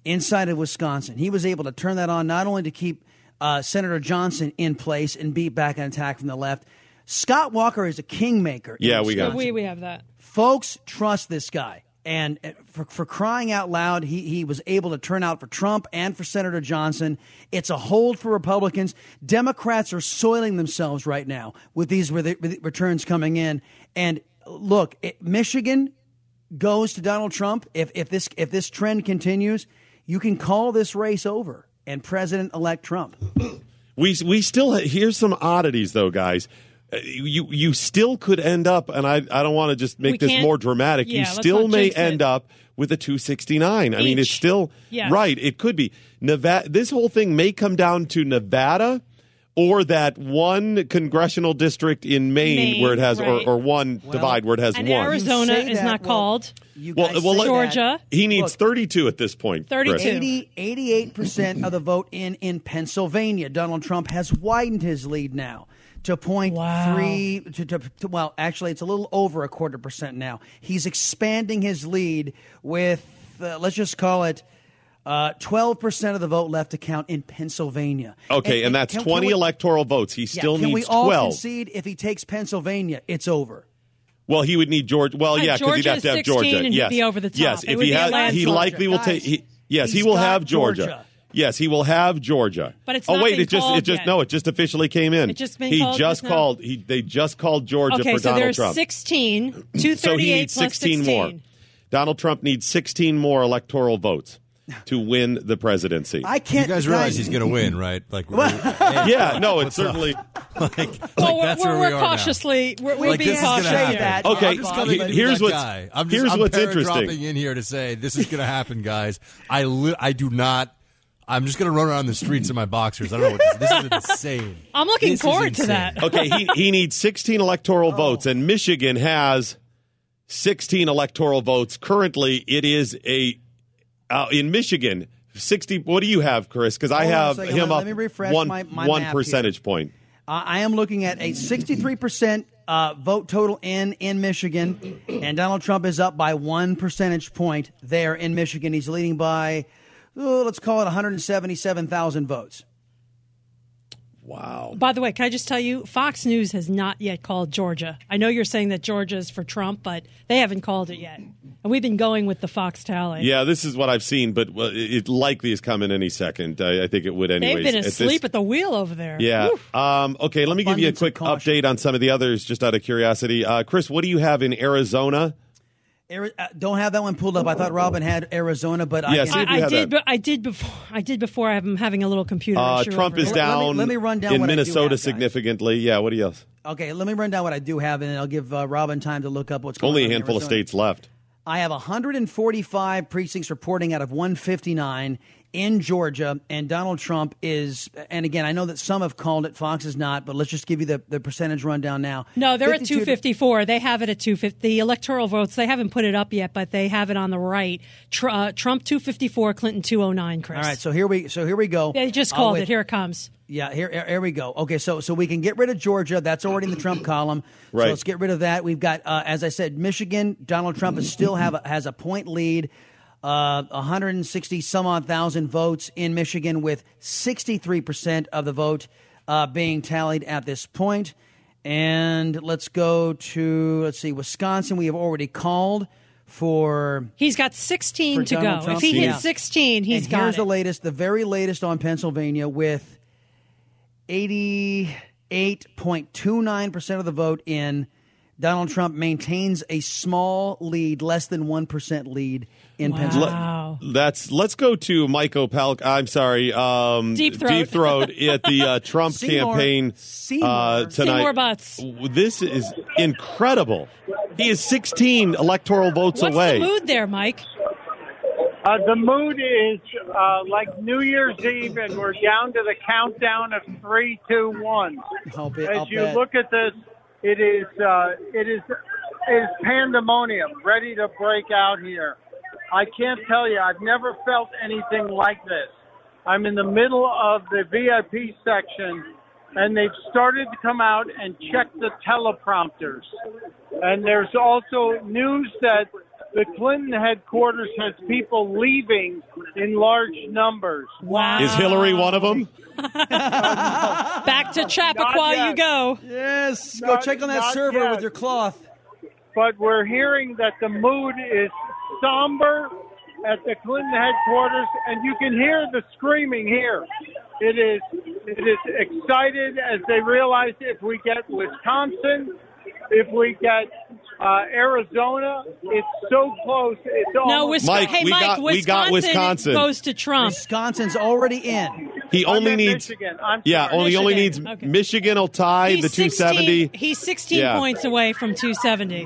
Speaker 9: inside of Wisconsin. He was able to turn that on not only to keep uh, Senator Johnson in place and beat back an attack from the left. Scott Walker is a kingmaker.
Speaker 6: Yeah, we got
Speaker 7: We, we have that.
Speaker 9: Folks, trust this guy. And uh, for, for crying out loud, he, he was able to turn out for Trump and for Senator Johnson. It's a hold for Republicans. Democrats are soiling themselves right now with these re- re- returns coming in. And look, it, Michigan goes to Donald Trump. If, if, this, if this trend continues, you can call this race over and President elect Trump. (clears throat)
Speaker 6: We we still here's some oddities though, guys. Uh, You you still could end up, and I I don't want to just make
Speaker 7: We
Speaker 6: this more dramatic.
Speaker 7: yeah,
Speaker 6: you still may
Speaker 7: jinx it.
Speaker 6: end up with a 269. I mean, it's still
Speaker 7: Yes.
Speaker 6: right. It could be Nevada. This whole thing may come down to Nevada. Or that one congressional district in Maine,
Speaker 7: Maine,
Speaker 6: where it has,
Speaker 7: right.
Speaker 6: or, or one divide where it has
Speaker 7: And
Speaker 6: one.
Speaker 7: Arizona is
Speaker 9: that,
Speaker 7: not
Speaker 9: well,
Speaker 7: called.
Speaker 9: You
Speaker 6: Well,
Speaker 9: guys
Speaker 6: well,
Speaker 9: say
Speaker 6: let-
Speaker 7: Georgia.
Speaker 6: He needs
Speaker 9: Look.
Speaker 6: 32 at this point. Chris.
Speaker 7: 32.
Speaker 9: 80, 88% of the vote in, in Pennsylvania. Donald Trump has widened his lead now to point three to, to, to- well actually it's a little over a quarter percent now he's expanding his lead with uh, let's just call it uh, 12% of the vote left to count in Pennsylvania.
Speaker 6: Okay, and, that's
Speaker 9: can- can
Speaker 6: 20
Speaker 9: we-
Speaker 6: electoral votes. He still
Speaker 9: yeah,
Speaker 6: still
Speaker 9: can we
Speaker 6: needs
Speaker 9: all
Speaker 6: 12.
Speaker 9: concede if he takes Pennsylvania, it's over?
Speaker 6: Well, he would need Georgia. Well, yeah, because he'd have to have Georgia.
Speaker 7: and he'd
Speaker 6: yes,
Speaker 7: be over the top.
Speaker 6: Yes,
Speaker 7: It
Speaker 6: if he has, he likely will
Speaker 9: Guys,
Speaker 6: take. He, yes, he will have Georgia.
Speaker 9: Georgia.
Speaker 6: Yes, he will have Georgia.
Speaker 7: But it's
Speaker 6: oh
Speaker 7: not
Speaker 6: wait,
Speaker 7: been
Speaker 6: it just it just
Speaker 7: yet.
Speaker 6: no, it just officially came in.
Speaker 7: It just been
Speaker 6: he
Speaker 7: called
Speaker 6: just
Speaker 7: just now?
Speaker 6: called. He they just called Georgia
Speaker 7: Okay,
Speaker 6: for
Speaker 7: so
Speaker 6: Donald
Speaker 7: there's
Speaker 6: Trump.
Speaker 7: 16, (clears throat)
Speaker 6: so
Speaker 7: 238
Speaker 6: he needs
Speaker 7: plus
Speaker 6: 16 more. Donald Trump needs 16 more electoral votes to win the presidency.
Speaker 9: I can't.
Speaker 8: You guys realize he's going to win, right? Like, (laughs)
Speaker 6: yeah, no, it's certainly. (laughs)
Speaker 7: Well, we're,
Speaker 8: that's
Speaker 7: we're,
Speaker 8: where we
Speaker 7: we're
Speaker 8: are now.
Speaker 7: we're, we're
Speaker 8: Like,
Speaker 7: being
Speaker 8: this is gonna
Speaker 7: cautious
Speaker 8: happen.
Speaker 7: here.
Speaker 9: that.
Speaker 6: Okay,
Speaker 8: I'm just
Speaker 6: he-
Speaker 8: in to be
Speaker 6: here's
Speaker 8: that
Speaker 6: what's-
Speaker 8: guy. I'm just,
Speaker 6: here's
Speaker 8: I'm
Speaker 6: what's interesting.
Speaker 8: in here to say this is going to happen, guys. I li- I do not. I'm just going to run around the streets in my boxers. I don't know what this, this is insane. (laughs)
Speaker 7: I'm looking
Speaker 8: This
Speaker 7: forward to that.
Speaker 6: Okay, he, he needs 16 electoral oh. votes, and Michigan has 16 electoral votes. Currently, it is a uh, in Michigan 60. What do you have, Chris? Because I
Speaker 9: Hold on
Speaker 6: have
Speaker 9: second.
Speaker 6: him
Speaker 9: Let-
Speaker 6: up
Speaker 9: let me refresh
Speaker 6: one
Speaker 9: my- my
Speaker 6: one
Speaker 9: map
Speaker 6: percentage point.
Speaker 9: Uh, I am looking at a 63% uh, vote total in in Michigan, and Donald Trump is up by one percentage point there in Michigan. He's leading by, oh, let's call it 177,000 votes.
Speaker 6: Wow.
Speaker 7: By the way, can I just tell you, Fox News has not yet called Georgia. I know you're saying that Georgia is for Trump, but they haven't called it yet. And we've been going with the Fox tally.
Speaker 6: Yeah, this is what I've seen, but well, it it likely is coming any second. I, I think it would anyways.
Speaker 7: They've been
Speaker 6: At this-
Speaker 7: asleep at the wheel over there.
Speaker 6: Yeah. Um, okay, let me give you a quick update on some of the others, just out of curiosity. Uh, Chris, what do you have in Arizona?
Speaker 9: Ari- uh, don't have that one pulled up. I thought Robyn had Arizona, but
Speaker 6: Yeah,
Speaker 9: I,
Speaker 6: see if you
Speaker 7: I, I did.
Speaker 6: that.
Speaker 7: But I did before. I did before. I'm having a little computer
Speaker 6: Uh,
Speaker 7: issue.
Speaker 6: Trump
Speaker 7: over
Speaker 6: is
Speaker 7: it.
Speaker 9: Let me-
Speaker 6: down,
Speaker 9: let me run down
Speaker 6: in
Speaker 9: what I do
Speaker 6: Minnesota
Speaker 9: have, guys.
Speaker 6: significantly. Yeah, what do you else?
Speaker 9: Okay, let me run down what I do have, and then I'll give uh, Robyn time to look up what's going
Speaker 6: Only
Speaker 9: on.
Speaker 6: a
Speaker 9: in
Speaker 6: handful of states left.
Speaker 9: I have 145 precincts reporting out of 159 in Georgia, and Donald Trump is. And again, I know that some have called it, Fox is not, but let's just give you the, the percentage rundown now.
Speaker 7: No, they're at
Speaker 9: 52 to-
Speaker 7: 254. They have it at 250. The electoral votes, they haven't put it up yet, but they have it on the right. Tr- uh, Trump 254, Clinton 209, Chris.
Speaker 9: All right, so here we so here we go.
Speaker 7: They just
Speaker 9: Uh,
Speaker 7: called it. Here it comes.
Speaker 9: Yeah, here, here here we go. Okay, so so we can get rid of Georgia. That's already in the Trump column.
Speaker 6: Right.
Speaker 9: So let's get rid of that. We've got, uh, as I said, Michigan. Donald Trump is still have a, has a point lead. Uh, 160 some odd thousand votes in Michigan, with 63 percent of the vote uh, being tallied at this point. And let's go to let's see, Wisconsin. We have already called for
Speaker 7: He's got 16 to
Speaker 9: Donald
Speaker 7: go.
Speaker 9: Trump.
Speaker 7: If he
Speaker 9: Yeah.
Speaker 7: hits 16, he's
Speaker 9: and
Speaker 7: got
Speaker 9: here's
Speaker 7: it.
Speaker 9: the latest, the very latest on Pennsylvania with 88.29% of the vote in. Donald Trump maintains a small lead, less than 1% lead in Pennsylvania.
Speaker 6: That's let's go to Mike Opelka. I'm sorry, um,
Speaker 7: Deep Throat.
Speaker 6: Deep Throat (laughs) at the uh, Trump
Speaker 9: Seymour.
Speaker 6: campaign uh, tonight.
Speaker 7: Seymour Butts.
Speaker 6: This is incredible. He is 16 electoral votes
Speaker 7: What's
Speaker 6: away.
Speaker 7: the mood there, Mike?
Speaker 14: Uh, the mood is uh, like New Year's Eve, and we're down to the countdown of three, two, one.
Speaker 9: I'll be-
Speaker 14: As
Speaker 9: I'll
Speaker 14: you
Speaker 9: bet.
Speaker 14: look at this, it is uh, it is it is pandemonium, ready to break out here. I can't tell you, I've never felt anything like this. I'm in the middle of the VIP section, and they've started to come out and check the teleprompters. And there's also news that the Clinton headquarters has people leaving in large numbers.
Speaker 7: Wow.
Speaker 6: Is Hillary one of them? (laughs)
Speaker 7: Back to Chappaqua you go.
Speaker 9: Yes, go
Speaker 14: Not-
Speaker 9: check on that
Speaker 14: not
Speaker 9: server
Speaker 14: yet.
Speaker 9: with your cloth.
Speaker 14: But we're hearing that the mood is somber at the Clinton headquarters, and you can hear the screaming here. It is it is excited as they realize if we get Wisconsin, if we get uh, Arizona, it's so close. It's
Speaker 7: No,
Speaker 14: almost
Speaker 7: Wisconsin.
Speaker 6: Mike,
Speaker 7: hey,
Speaker 6: we
Speaker 7: Mike,
Speaker 6: got- we got Wisconsin.
Speaker 7: goes to Trump.
Speaker 9: Wisconsin's already in.
Speaker 6: He
Speaker 14: I'm
Speaker 6: only
Speaker 14: in
Speaker 6: needs.
Speaker 14: Michigan. I'm
Speaker 6: Yeah,
Speaker 14: sorry.
Speaker 6: only only needs
Speaker 7: Michigan. Okay.
Speaker 6: Michigan will tie
Speaker 7: He's
Speaker 6: the 270.
Speaker 7: 16, he's 16
Speaker 6: Yeah.
Speaker 7: points away from 270.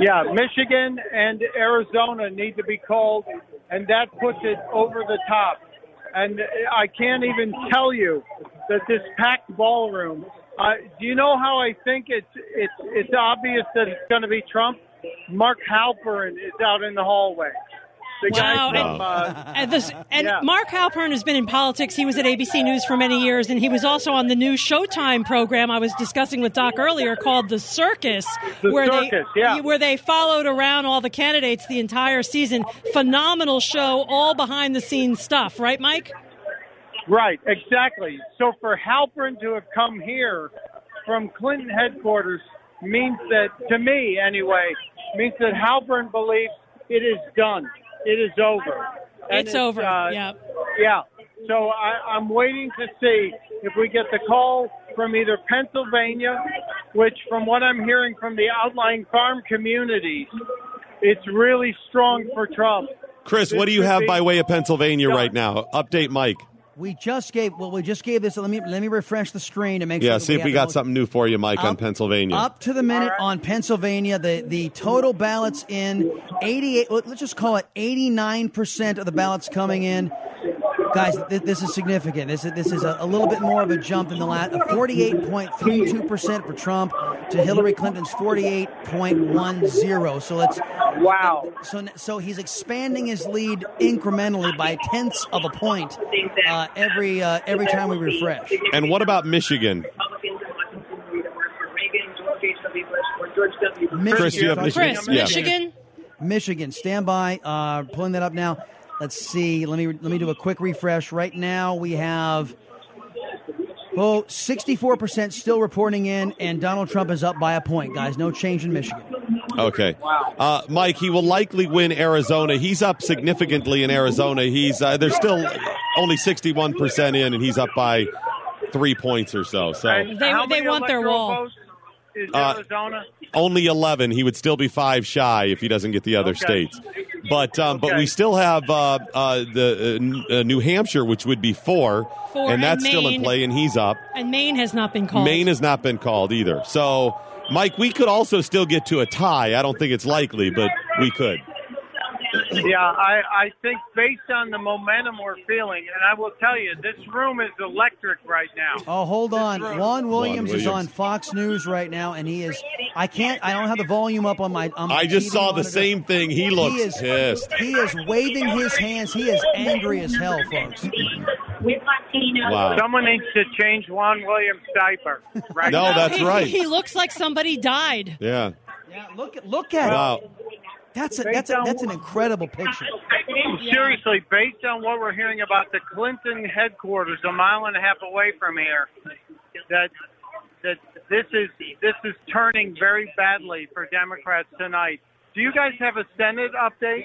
Speaker 14: Yeah, Michigan and Arizona need to be called, and that puts it over the top. And I can't even tell you that this packed ballroom. Uh, do you know how I think it's it's it's obvious that it's going to be Trump? Mark Halperin is out in the hallway. The
Speaker 7: Wow,
Speaker 14: guy from uh, (laughs)
Speaker 7: And, this, and
Speaker 14: Yeah.
Speaker 7: Mark Halperin has been in politics. He was at ABC News for many years, and he was also on the new Showtime program I was discussing with Doc earlier called The Circus,
Speaker 14: The
Speaker 7: where
Speaker 14: Circus,
Speaker 7: they
Speaker 14: yeah.
Speaker 7: where they followed around all the candidates the entire season. Phenomenal show, all behind the scenes stuff, right, Mike?
Speaker 14: Right, exactly. So for Halperin to have come here from Clinton headquarters means that, to me anyway, means that Halperin believes it is done. It is over. And
Speaker 7: It's over,
Speaker 14: uh,
Speaker 7: yeah.
Speaker 14: Yeah. So I, I'm waiting to see if we get the call from either Pennsylvania, which, from what I'm hearing from the outlying farm communities, it's really strong for Trump.
Speaker 6: Chris, what do you have
Speaker 14: would
Speaker 6: by way of Pennsylvania right now? Update Mike.
Speaker 9: We just gave well, we just gave this. Let me let me refresh the screen to make
Speaker 6: Yeah,
Speaker 9: sure. that
Speaker 6: see if we got something new for you, Mike, on Pennsylvania.
Speaker 9: Up to the minute on Pennsylvania, the, the total ballots in 88, let's just call it 89% of the ballots coming in. Guys, th- this is significant. This is, this is a, a little bit more of a jump than the last. 48.32% for Trump to Hillary Clinton's 48.10. So let's.
Speaker 14: Wow.
Speaker 9: So, so he's expanding his lead incrementally by tenths of a point uh, every uh, every time we refresh.
Speaker 6: And what about Michigan?
Speaker 9: Michigan.
Speaker 6: Chris, you have Michigan?
Speaker 7: Chris,
Speaker 6: Yeah.
Speaker 7: Michigan.
Speaker 9: Michigan, stand by. Uh, pulling that up now. Let's see. Let me let me do a quick refresh. Right now we have well, 64% still reporting in, and Donald Trump is up by a point, guys. No change in Michigan.
Speaker 6: Okay. Uh, Mike, he will likely win Arizona. He's up significantly in Arizona. He's uh, They're still only 61% in, and he's up by three points or so. So
Speaker 7: They, they want their wall.
Speaker 14: votes Is
Speaker 6: Uh,
Speaker 14: Arizona?
Speaker 6: only 11. He would still be five shy if he doesn't get the other
Speaker 14: Okay.
Speaker 6: states. But um, but we still have uh, uh, the uh, uh, New Hampshire, which would be four,
Speaker 7: Four,
Speaker 6: and
Speaker 7: and
Speaker 6: that's still in play, and he's up.
Speaker 7: And Maine has not been called.
Speaker 6: Maine has not been called either. So, Mike, we could also still get to a tie. I don't think it's likely, but we could.
Speaker 14: Yeah, I, I think based on the momentum we're feeling, and I will tell you, this room is electric right now.
Speaker 9: Oh, hold on. Juan Williams, is on Fox News right now, and he is. I can't. I don't have the volume up on my. On my
Speaker 6: I just
Speaker 9: TV
Speaker 6: saw the
Speaker 9: monitor.
Speaker 6: same thing. He looks
Speaker 9: he is,
Speaker 6: pissed.
Speaker 9: He is waving his hands. He is angry as hell, folks.
Speaker 6: Wow.
Speaker 14: Someone needs to change Juan Williams' diaper. Right
Speaker 6: No,
Speaker 14: now.
Speaker 6: that's right.
Speaker 7: He looks like somebody died.
Speaker 6: Yeah.
Speaker 9: Yeah, look at look at
Speaker 6: Wow.
Speaker 9: it. That's a, that's a, that's an incredible picture.
Speaker 14: Seriously, based on what we're hearing about the Clinton headquarters a mile and a half away from here, that that this is this is turning very badly for Democrats tonight. Do you guys have a Senate update?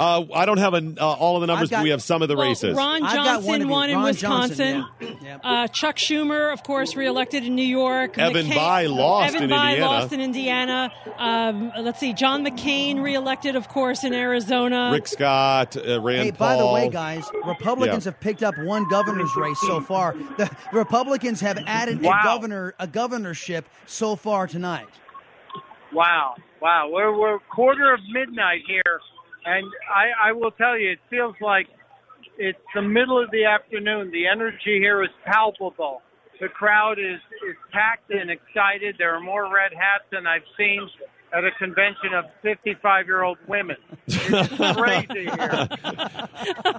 Speaker 6: Uh, I don't have a, uh, all of the numbers,
Speaker 9: got-
Speaker 6: but we have some of the
Speaker 7: Well,
Speaker 6: races.
Speaker 7: Ron Johnson won in
Speaker 9: Ron
Speaker 7: Wisconsin.
Speaker 9: Johnson, yeah.
Speaker 7: Uh, Chuck Schumer, of course, reelected in New York.
Speaker 6: Evan Bayh lost
Speaker 7: Evan
Speaker 6: in
Speaker 7: Bayh
Speaker 6: Indiana.
Speaker 7: lost in Indiana. Um, let's see, John McCain reelected, of course, in Arizona.
Speaker 6: Rick Scott, uh, Rand
Speaker 9: Hey,
Speaker 6: Paul.
Speaker 9: by the way, guys, Republicans
Speaker 6: Yeah.
Speaker 9: have picked up one governor's race so far. The, the Republicans have added
Speaker 14: Wow.
Speaker 9: a governor a governorship so far tonight.
Speaker 14: Wow, wow. We're we're quarter of midnight here, and I, I will tell you, it feels like it's the middle of the afternoon. The energy here is palpable. The crowd is is packed and excited. There are more red hats than I've seen at a convention of 55 year old women. It's (laughs) crazy here.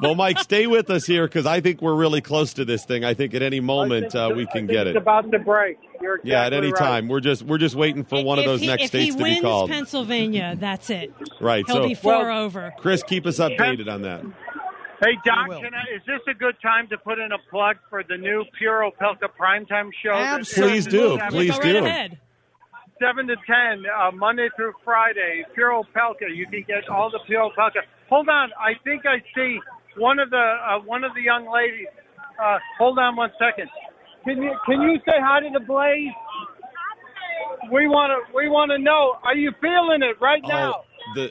Speaker 6: well, Mike, stay with us here because I think we're really close to this thing. I think at any moment uh, we can get it.
Speaker 14: it's about to break. You're exactly
Speaker 6: Yeah, at any
Speaker 14: right.
Speaker 6: time. We're just we're just waiting for one of those
Speaker 7: he-
Speaker 6: next states to be called.
Speaker 7: Pennsylvania, that's it.
Speaker 6: Right.
Speaker 7: He'll
Speaker 6: so,
Speaker 7: be four over.
Speaker 6: Chris, keep us updated on that.
Speaker 14: Hey Doc, can I, is this a good time to put in a plug for the new Pure Opelka primetime show? that-
Speaker 6: Please do. Please do.
Speaker 14: Seven to ten, uh, Monday through Friday. Pure Opelka. You can get all the Pure Opelka. Hold on, I think I see one of the uh, one of the young ladies. Uh, hold on one second. Can you can you say hi to the Blaze? We want to we want to know. Are you feeling it right now?
Speaker 6: Oh, the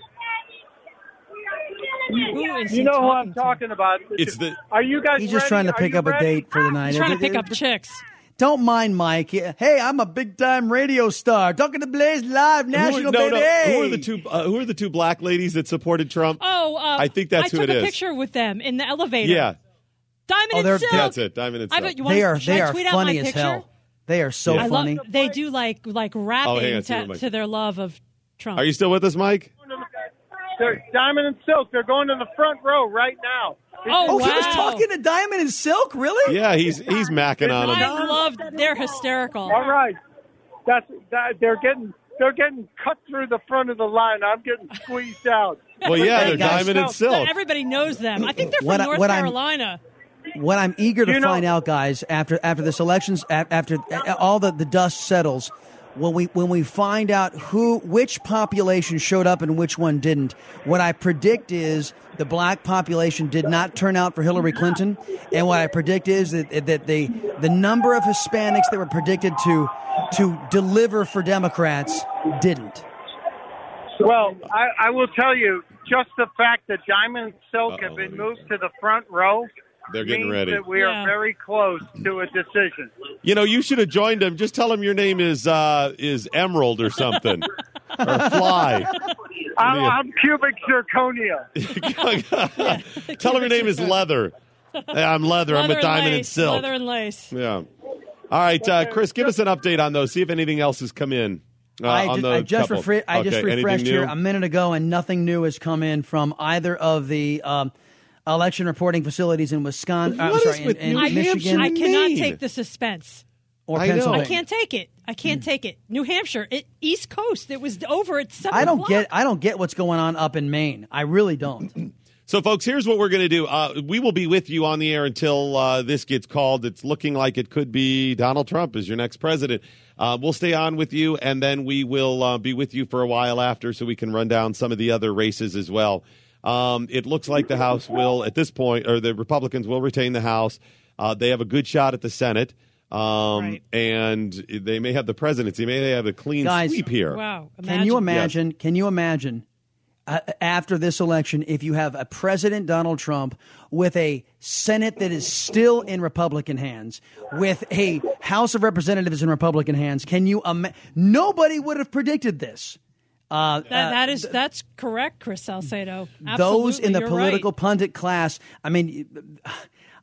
Speaker 7: Who is
Speaker 14: You know who I'm
Speaker 7: talking to?
Speaker 14: talking about.
Speaker 6: It's the.
Speaker 14: Are you guys?
Speaker 9: He's just
Speaker 14: ready?
Speaker 9: trying to pick
Speaker 14: you
Speaker 9: up a date for the night.
Speaker 7: He's trying to pick up chicks.
Speaker 9: Don't mind Mike. Hey, I'm a big time radio star. Talking to Blaze Live
Speaker 6: Who,
Speaker 9: National,
Speaker 6: no,
Speaker 9: baby.
Speaker 6: no. Who are the two? Uh, who are the two black ladies that supported Trump?
Speaker 7: Oh, uh,
Speaker 6: I think that's
Speaker 7: I
Speaker 6: who
Speaker 7: took a picture with them in the elevator.
Speaker 6: Yeah,
Speaker 7: Diamond
Speaker 9: Oh,
Speaker 7: and
Speaker 9: they're-
Speaker 7: Silk.
Speaker 6: that's it. Diamond and Silk.
Speaker 7: bet you want
Speaker 9: They are they
Speaker 7: I
Speaker 9: are
Speaker 7: out
Speaker 9: funny as
Speaker 7: picture?
Speaker 9: hell. They are so
Speaker 7: I love-
Speaker 9: funny.
Speaker 7: they do like like rapping
Speaker 6: Oh, on,
Speaker 7: to, to their love of Trump.
Speaker 6: Are you still with us, Mike?
Speaker 14: They're Diamond and Silk. They're going to the front row right now.
Speaker 7: Oh, oh
Speaker 9: he was talking to Diamond and Silk, really?
Speaker 6: Yeah, he's he's macking on them.
Speaker 7: I
Speaker 6: him.
Speaker 7: loved. They're hysterical.
Speaker 14: All right. That's that, they're getting they're getting cut through the front of the line. I'm getting squeezed out.
Speaker 6: Well, yeah, they're
Speaker 9: guys.
Speaker 6: Diamond and
Speaker 7: But
Speaker 6: Silk.
Speaker 7: everybody knows them. I think they're from
Speaker 9: What
Speaker 7: North
Speaker 9: what I'm-
Speaker 7: Carolina.
Speaker 9: What I'm eager to
Speaker 14: You know-
Speaker 9: find out, guys, after after this elections, a- after all the, the dust settles, when we when we find out who which population showed up and which one didn't, what I predict is the black population did not turn out for Hillary Clinton, and what I predict is that that the the number of Hispanics that were predicted to to deliver for Democrats didn't.
Speaker 14: Well, I, I will tell you, just the fact that Diamond and Silk have been moved to the front row
Speaker 6: They're getting
Speaker 14: means
Speaker 6: ready.
Speaker 14: that we
Speaker 7: Yeah.
Speaker 14: are very close to a decision.
Speaker 6: You know, you should have joined them. Just tell them your name is uh, is Emerald or something, (laughs) or Fly.
Speaker 14: I'm, I'm cubic zirconia. (laughs)
Speaker 6: tell them your name is Leather. Hey, I'm Leather. I'm
Speaker 7: Leather
Speaker 6: with Diamond and Silk.
Speaker 7: Leather and lace.
Speaker 6: Yeah. All right, uh, Chris, give us an update on those. See if anything else has come in. Uh,
Speaker 9: I
Speaker 6: on
Speaker 9: just, I just, refre- I
Speaker 6: Okay, anything
Speaker 9: refreshed here a minute ago, and nothing new has come in from either of the um, election reporting facilities in Wisconsin. uh,
Speaker 6: What
Speaker 9: sorry,
Speaker 6: is with
Speaker 9: in, in
Speaker 6: New
Speaker 7: I,
Speaker 9: Michigan.
Speaker 7: I cannot
Speaker 6: Maine.
Speaker 7: take the suspense.
Speaker 9: or
Speaker 6: I know.
Speaker 9: Pennsylvania.
Speaker 7: I can't take it. I can't take it. New Hampshire, it, East Coast. It was over at seven.
Speaker 9: I don't
Speaker 7: o'clock.
Speaker 9: get. I don't get what's going on up in Maine. I really don't. (clears throat)
Speaker 6: So, folks, here's what we're going to do. Uh, we will be with you on the air until uh, this gets called. It's looking like it could be Donald Trump as your next president. Uh, we'll stay on with you, and then we will uh, be with you for a while after so we can run down some of the other races as well. Um, it looks like the House will, at this point, or the Republicans will retain the House. Uh, they have a good shot at the Senate. Um, And they may have the presidency. May they have a clean
Speaker 9: Guys,
Speaker 6: sweep here.
Speaker 7: Wow.
Speaker 9: Can you imagine? Can you imagine uh, after this election if you have a President Donald Trump with a Senate that is still in Republican hands, with a House of Representatives in Republican hands? Can you? Ima- Nobody would have predicted this. Uh,
Speaker 7: That,
Speaker 9: uh,
Speaker 7: that is that's correct, Chris Salcedo.
Speaker 9: those in the political
Speaker 7: right.
Speaker 9: pundit class. I mean,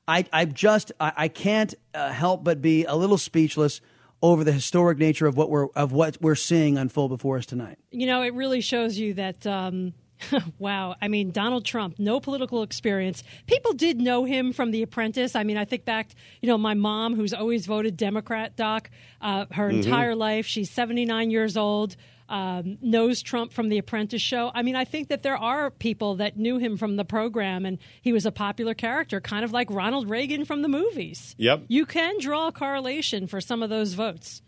Speaker 9: I I just I, I can't uh, help but be a little speechless over the historic nature of what we're of what we're seeing unfold before us tonight.
Speaker 7: You know, it really shows you that. Um, (laughs) wow. I mean, Donald Trump, no political experience. People did know him from The Apprentice. I mean, I think back, you know, my mom, who's always voted Democrat, Doc, uh, her
Speaker 17: Mhm.
Speaker 7: entire life. She's 79 years old, um, knows Trump from The Apprentice show. I mean, I think that there are people that knew him from the program, and he was a popular character, kind of like Ronald Reagan from the movies.
Speaker 6: Yep.
Speaker 7: You can draw a correlation for some of those votes.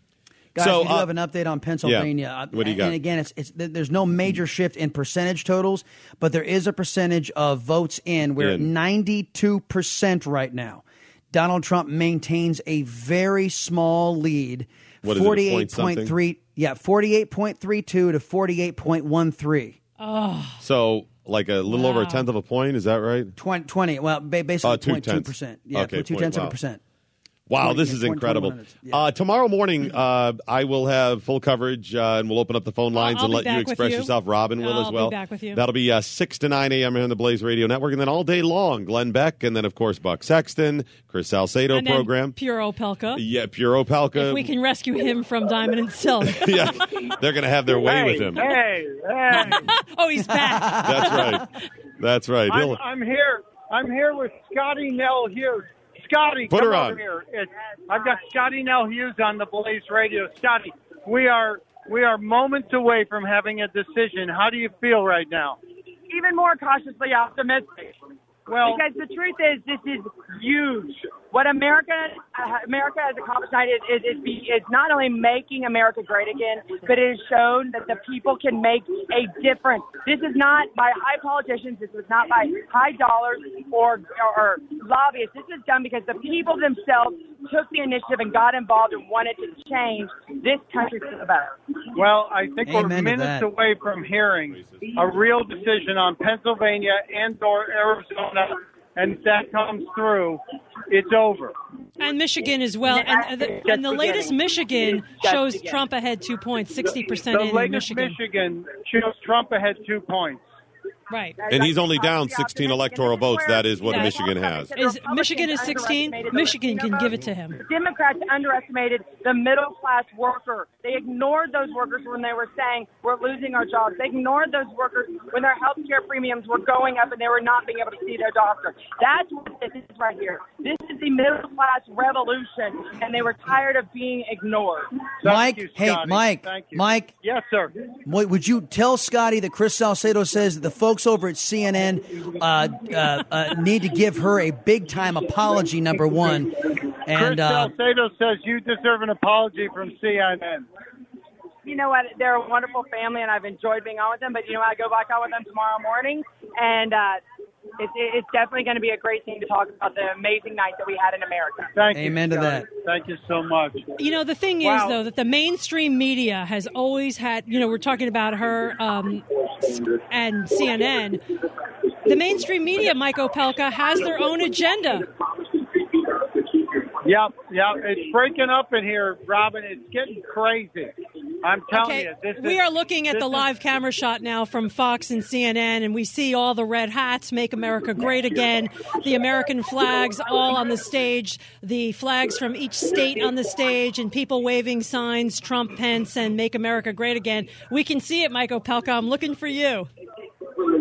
Speaker 9: Guys,
Speaker 6: So,
Speaker 9: we do
Speaker 6: uh,
Speaker 9: have an update on Pennsylvania.
Speaker 6: yeah. What do you got?
Speaker 9: And again, it's, it's there's no major shift in percentage totals, but there is a percentage of votes in. We're at
Speaker 6: In.
Speaker 9: 92 percent right now. Donald Trump maintains a very small lead.
Speaker 6: What is it, a
Speaker 9: 48.3 yeah, 48.32 to 48.13.
Speaker 7: Oh.
Speaker 6: So, like a little over a tenth of a point, is that right?
Speaker 9: 20, 20 well, ba- basically
Speaker 6: Uh, two
Speaker 9: 0.2
Speaker 6: tenths.
Speaker 9: percent. Yeah,
Speaker 6: Okay,
Speaker 9: two
Speaker 6: point-
Speaker 9: tenths of
Speaker 6: wow.
Speaker 9: a percent.
Speaker 6: Wow, this is incredible.
Speaker 9: 21 minutes,
Speaker 6: Uh, tomorrow morning, uh, I will have full coverage, uh, and we'll open up the phone lines
Speaker 7: I'll
Speaker 6: and let you express
Speaker 7: you.
Speaker 6: yourself. Robyn will
Speaker 7: I'll
Speaker 6: as
Speaker 7: be
Speaker 6: well.
Speaker 7: back with you.
Speaker 6: That'll be uh, six to nine a.m. here on the Blaze Radio Network, and then all day long, Glenn Beck, and then of course Buck Sexton, Chris Salcedo
Speaker 7: and then
Speaker 6: program.
Speaker 7: Pure Opelka.
Speaker 6: Yeah, Pure Opelka.
Speaker 7: If we can rescue him from Diamond and Silk. (laughs)
Speaker 6: yeah, they're going to have their way
Speaker 14: hey,
Speaker 6: with him.
Speaker 14: Hey, hey. (laughs)
Speaker 7: oh, he's back.
Speaker 6: That's right. That's right.
Speaker 14: I'm, I'm here. I'm here with Scottie Nell Hughes. Scottie,
Speaker 6: Put
Speaker 14: come
Speaker 6: her
Speaker 14: over
Speaker 6: on.
Speaker 14: here. It's, I've got Scottie Nell Hughes on the Blaze Radio. Scottie, we are we are moments away from having a decision. How do you feel right now?
Speaker 17: even more cautiously optimistic.
Speaker 14: Well-
Speaker 17: because the truth is, this is huge. What America uh, America has accomplished tonight is is, is, be, is not only making America great again, but it has shown that the people can make a difference. This is not by high politicians. This is not by high dollars or, or, or lobbyists. This is done because the people themselves took the initiative and got involved and wanted to change this country for the better.
Speaker 14: Well, I think we're minutes away from hearing a real decision on Pennsylvania and or Arizona, and if that comes through, it's over.
Speaker 7: And Michigan as well. And, uh, and the, and the latest Michigan shows Trump ahead two points, 60%
Speaker 14: The
Speaker 7: in
Speaker 14: latest
Speaker 7: Michigan.
Speaker 14: Michigan shows Trump ahead two points.
Speaker 7: Right.
Speaker 6: and he's only down 16 electoral votes. That is what
Speaker 7: Yeah.
Speaker 6: Michigan has.
Speaker 7: Is Michigan is 16? Michigan can give it to him.
Speaker 17: Democrats underestimated the middle class worker. They ignored those workers when they were saying we're losing our jobs. They ignored those workers when their health care premiums were going up and they were not being able to see their doctor. That's what this is right here. This is the middle class revolution, and they were tired of being ignored.
Speaker 9: Mike,
Speaker 14: you,
Speaker 9: hey, Mike,
Speaker 14: Thank you.
Speaker 9: Mike.
Speaker 14: Yes, sir.
Speaker 9: Would would you tell Scottie that Chris Salcedo says that the folks over at CNN uh, uh, uh, need to give her a big time apology, number one? And
Speaker 14: Chris
Speaker 9: uh,
Speaker 14: Salcedo says you deserve an apology from CNN.
Speaker 17: You know what? They're a wonderful family, and I've enjoyed being on with them. But you know, what? I go back on with them tomorrow morning, and it's it's definitely going to be a great thing to talk about the amazing night that we had in America.
Speaker 14: Thank you.
Speaker 9: Amen to
Speaker 14: Scottie.
Speaker 9: that.
Speaker 14: Thank you so much.
Speaker 7: You know, the thing
Speaker 14: Wow.
Speaker 7: is, though, that the mainstream media has always had, you know, we're talking about her um, and CNN. The mainstream media, Mike Opelka, has their own agenda.
Speaker 14: Yep, yep. It's breaking up in here, Robyn. It's getting crazy. I'm telling
Speaker 7: Okay,
Speaker 14: you, this is,
Speaker 7: we are looking at the
Speaker 14: is-
Speaker 7: live camera shot now from Fox and CNN, and we see all the red hats, Make America Great Again, the American flags all on the stage, the flags from each state on the stage, and people waving signs, Trump, Pence, and Make America Great Again. We can see it, Mike Opelka. I'm looking for you.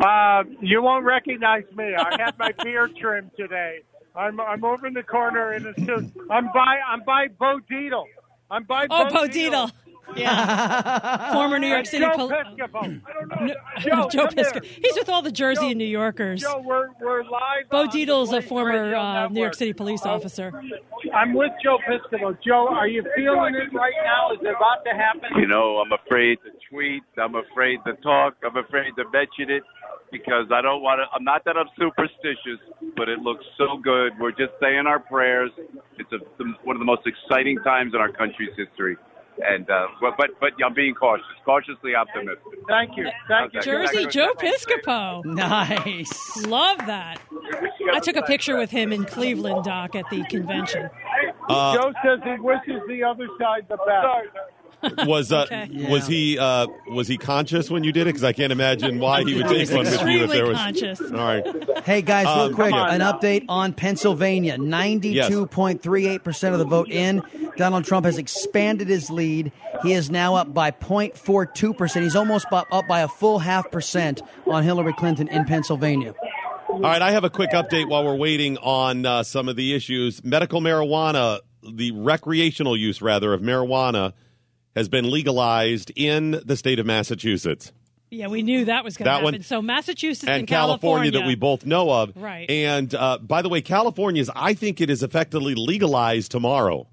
Speaker 14: Uh, you won't recognize me. I had my beard trimmed today. I'm I'm over in the corner in a suit. I'm by I'm by Bo Dietl. I'm by
Speaker 7: Oh,
Speaker 14: Bo
Speaker 7: Bo Dietl. Yeah. (laughs) Former New York
Speaker 14: And
Speaker 7: City
Speaker 14: Joe
Speaker 7: pol-
Speaker 14: Piscopo. I don't know.
Speaker 7: No, (laughs)
Speaker 14: Joe,
Speaker 7: Joe
Speaker 14: come here.
Speaker 7: Piscopo. He's with all the Jersey and New Yorkers.
Speaker 14: Joe, we're, we're live.
Speaker 7: Bo
Speaker 14: on the
Speaker 7: Dietl's a
Speaker 14: Blaze
Speaker 7: former
Speaker 14: Radio
Speaker 7: uh, New York
Speaker 14: Network.
Speaker 7: City police officer.
Speaker 14: I'm with Joe Piscopo. Joe, are you feeling it right now? Is it about to happen?
Speaker 18: You know, I'm afraid to tweet. I'm afraid to talk. I'm afraid to mention it because I don't want to. I'm not that I'm superstitious, but it looks so good. We're just saying our prayers. It's a, one of the most exciting times in our country's history. And uh, but but but I'm being cautious, cautiously optimistic.
Speaker 14: Thank you. Thank you.
Speaker 7: Jersey Joe Piscopo.
Speaker 9: Nice.
Speaker 7: Love that. I took a picture with him in Cleveland, Doc, at the convention.
Speaker 6: Uh,
Speaker 14: Joe says he wishes the other side the best.
Speaker 6: Was uh,
Speaker 7: Okay.
Speaker 6: was he uh, was he conscious when you did it? Because I can't imagine why he would take one with you if there was.
Speaker 7: conscious.
Speaker 6: All right.
Speaker 9: Hey guys, real
Speaker 6: Um,
Speaker 9: quick,
Speaker 6: on
Speaker 9: an
Speaker 6: now.
Speaker 9: update on Pennsylvania. Ninety-two point three eight percent of the vote in. Donald Trump has expanded his lead. He is now up by 0.42 percent. He's almost up by a full half percent on Hillary Clinton in Pennsylvania.
Speaker 6: All right, I have a quick update while we're waiting on uh, some of the issues. Medical marijuana, the recreational use rather of marijuana, has been legalized in the state of Massachusetts.
Speaker 7: Yeah, we knew that was going to happen.
Speaker 6: one-
Speaker 7: so Massachusetts
Speaker 6: and
Speaker 7: and,
Speaker 6: California, that we both know of.
Speaker 7: Right.
Speaker 6: And uh, by the way, California's, I think it is effectively legalized tomorrow.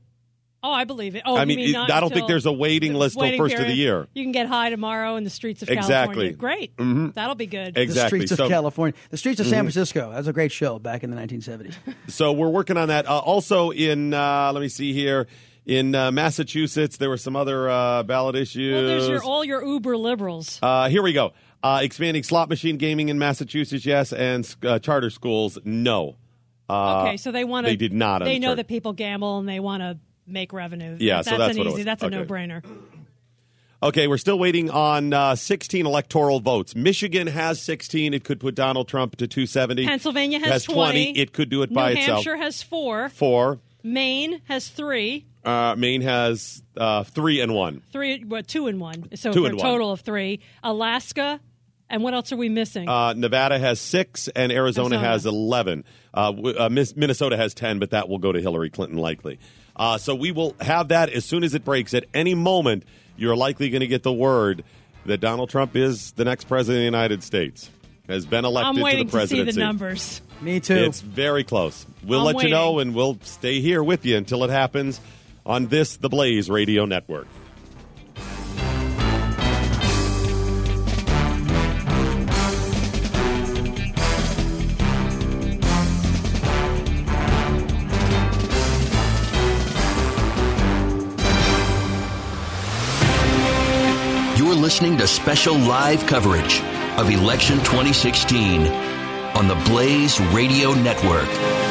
Speaker 7: Oh, I believe it. Oh,
Speaker 6: I
Speaker 7: you
Speaker 6: mean,
Speaker 7: mean
Speaker 6: it-
Speaker 7: not
Speaker 6: I don't think there's a waiting list till
Speaker 7: waiting
Speaker 6: first of the year.
Speaker 7: You can get high tomorrow in the streets of
Speaker 6: Exactly.
Speaker 7: California. Great.
Speaker 6: Mhm.
Speaker 7: That'll be good.
Speaker 6: Exactly.
Speaker 9: The streets of California. The streets of San
Speaker 6: Mhm.
Speaker 9: Francisco. That was a great show back in the 1970s.
Speaker 6: So we're working on that. Uh, also in, uh, let me see here, in uh, Massachusetts, there were some other uh, ballot issues.
Speaker 7: Well, there's your all your uber liberals.
Speaker 6: Uh, here we go. Uh, expanding slot machine gaming in Massachusetts, yes, and uh, charter schools, no. Uh,
Speaker 7: okay, so they want to.
Speaker 6: They did not.
Speaker 7: They know that people gamble and they want to make revenue.
Speaker 6: Yeah,
Speaker 7: that's
Speaker 6: so that's
Speaker 7: an easy. That's a
Speaker 6: Okay.
Speaker 7: no-brainer.
Speaker 6: Okay, we're still waiting on uh, 16 electoral votes. Michigan has 16. It could put Donald Trump to 270.
Speaker 7: Pennsylvania has,
Speaker 6: 20. It could do it
Speaker 7: New
Speaker 6: by itself.
Speaker 7: New Hampshire has four.
Speaker 6: Four.
Speaker 7: Maine has three.
Speaker 6: Uh, Maine has uh, three and one.
Speaker 7: Three, what, two and one. So
Speaker 6: Two
Speaker 7: for
Speaker 6: and
Speaker 7: a
Speaker 6: one.
Speaker 7: total of three. Alaska, and what else are we missing?
Speaker 6: Uh, Nevada has six, and Arizona,
Speaker 7: Arizona.
Speaker 6: has 11. Uh, uh, Minnesota has 10, but that will go to Hillary Clinton likely. Uh, so we will have that as soon as it breaks. At any moment, you're likely going to get the word that Donald Trump is the next president of the United States, has been elected
Speaker 7: I'm
Speaker 6: to
Speaker 7: waiting
Speaker 6: the
Speaker 7: to see
Speaker 6: presidency.
Speaker 7: the numbers.
Speaker 9: Me too.
Speaker 6: It's very close. We'll
Speaker 7: I'm
Speaker 6: let you know, and we'll stay here with you until it happens on this, the Blaze Radio Network.
Speaker 5: You're listening to special live coverage of Election 2016 on the Blaze Radio Network.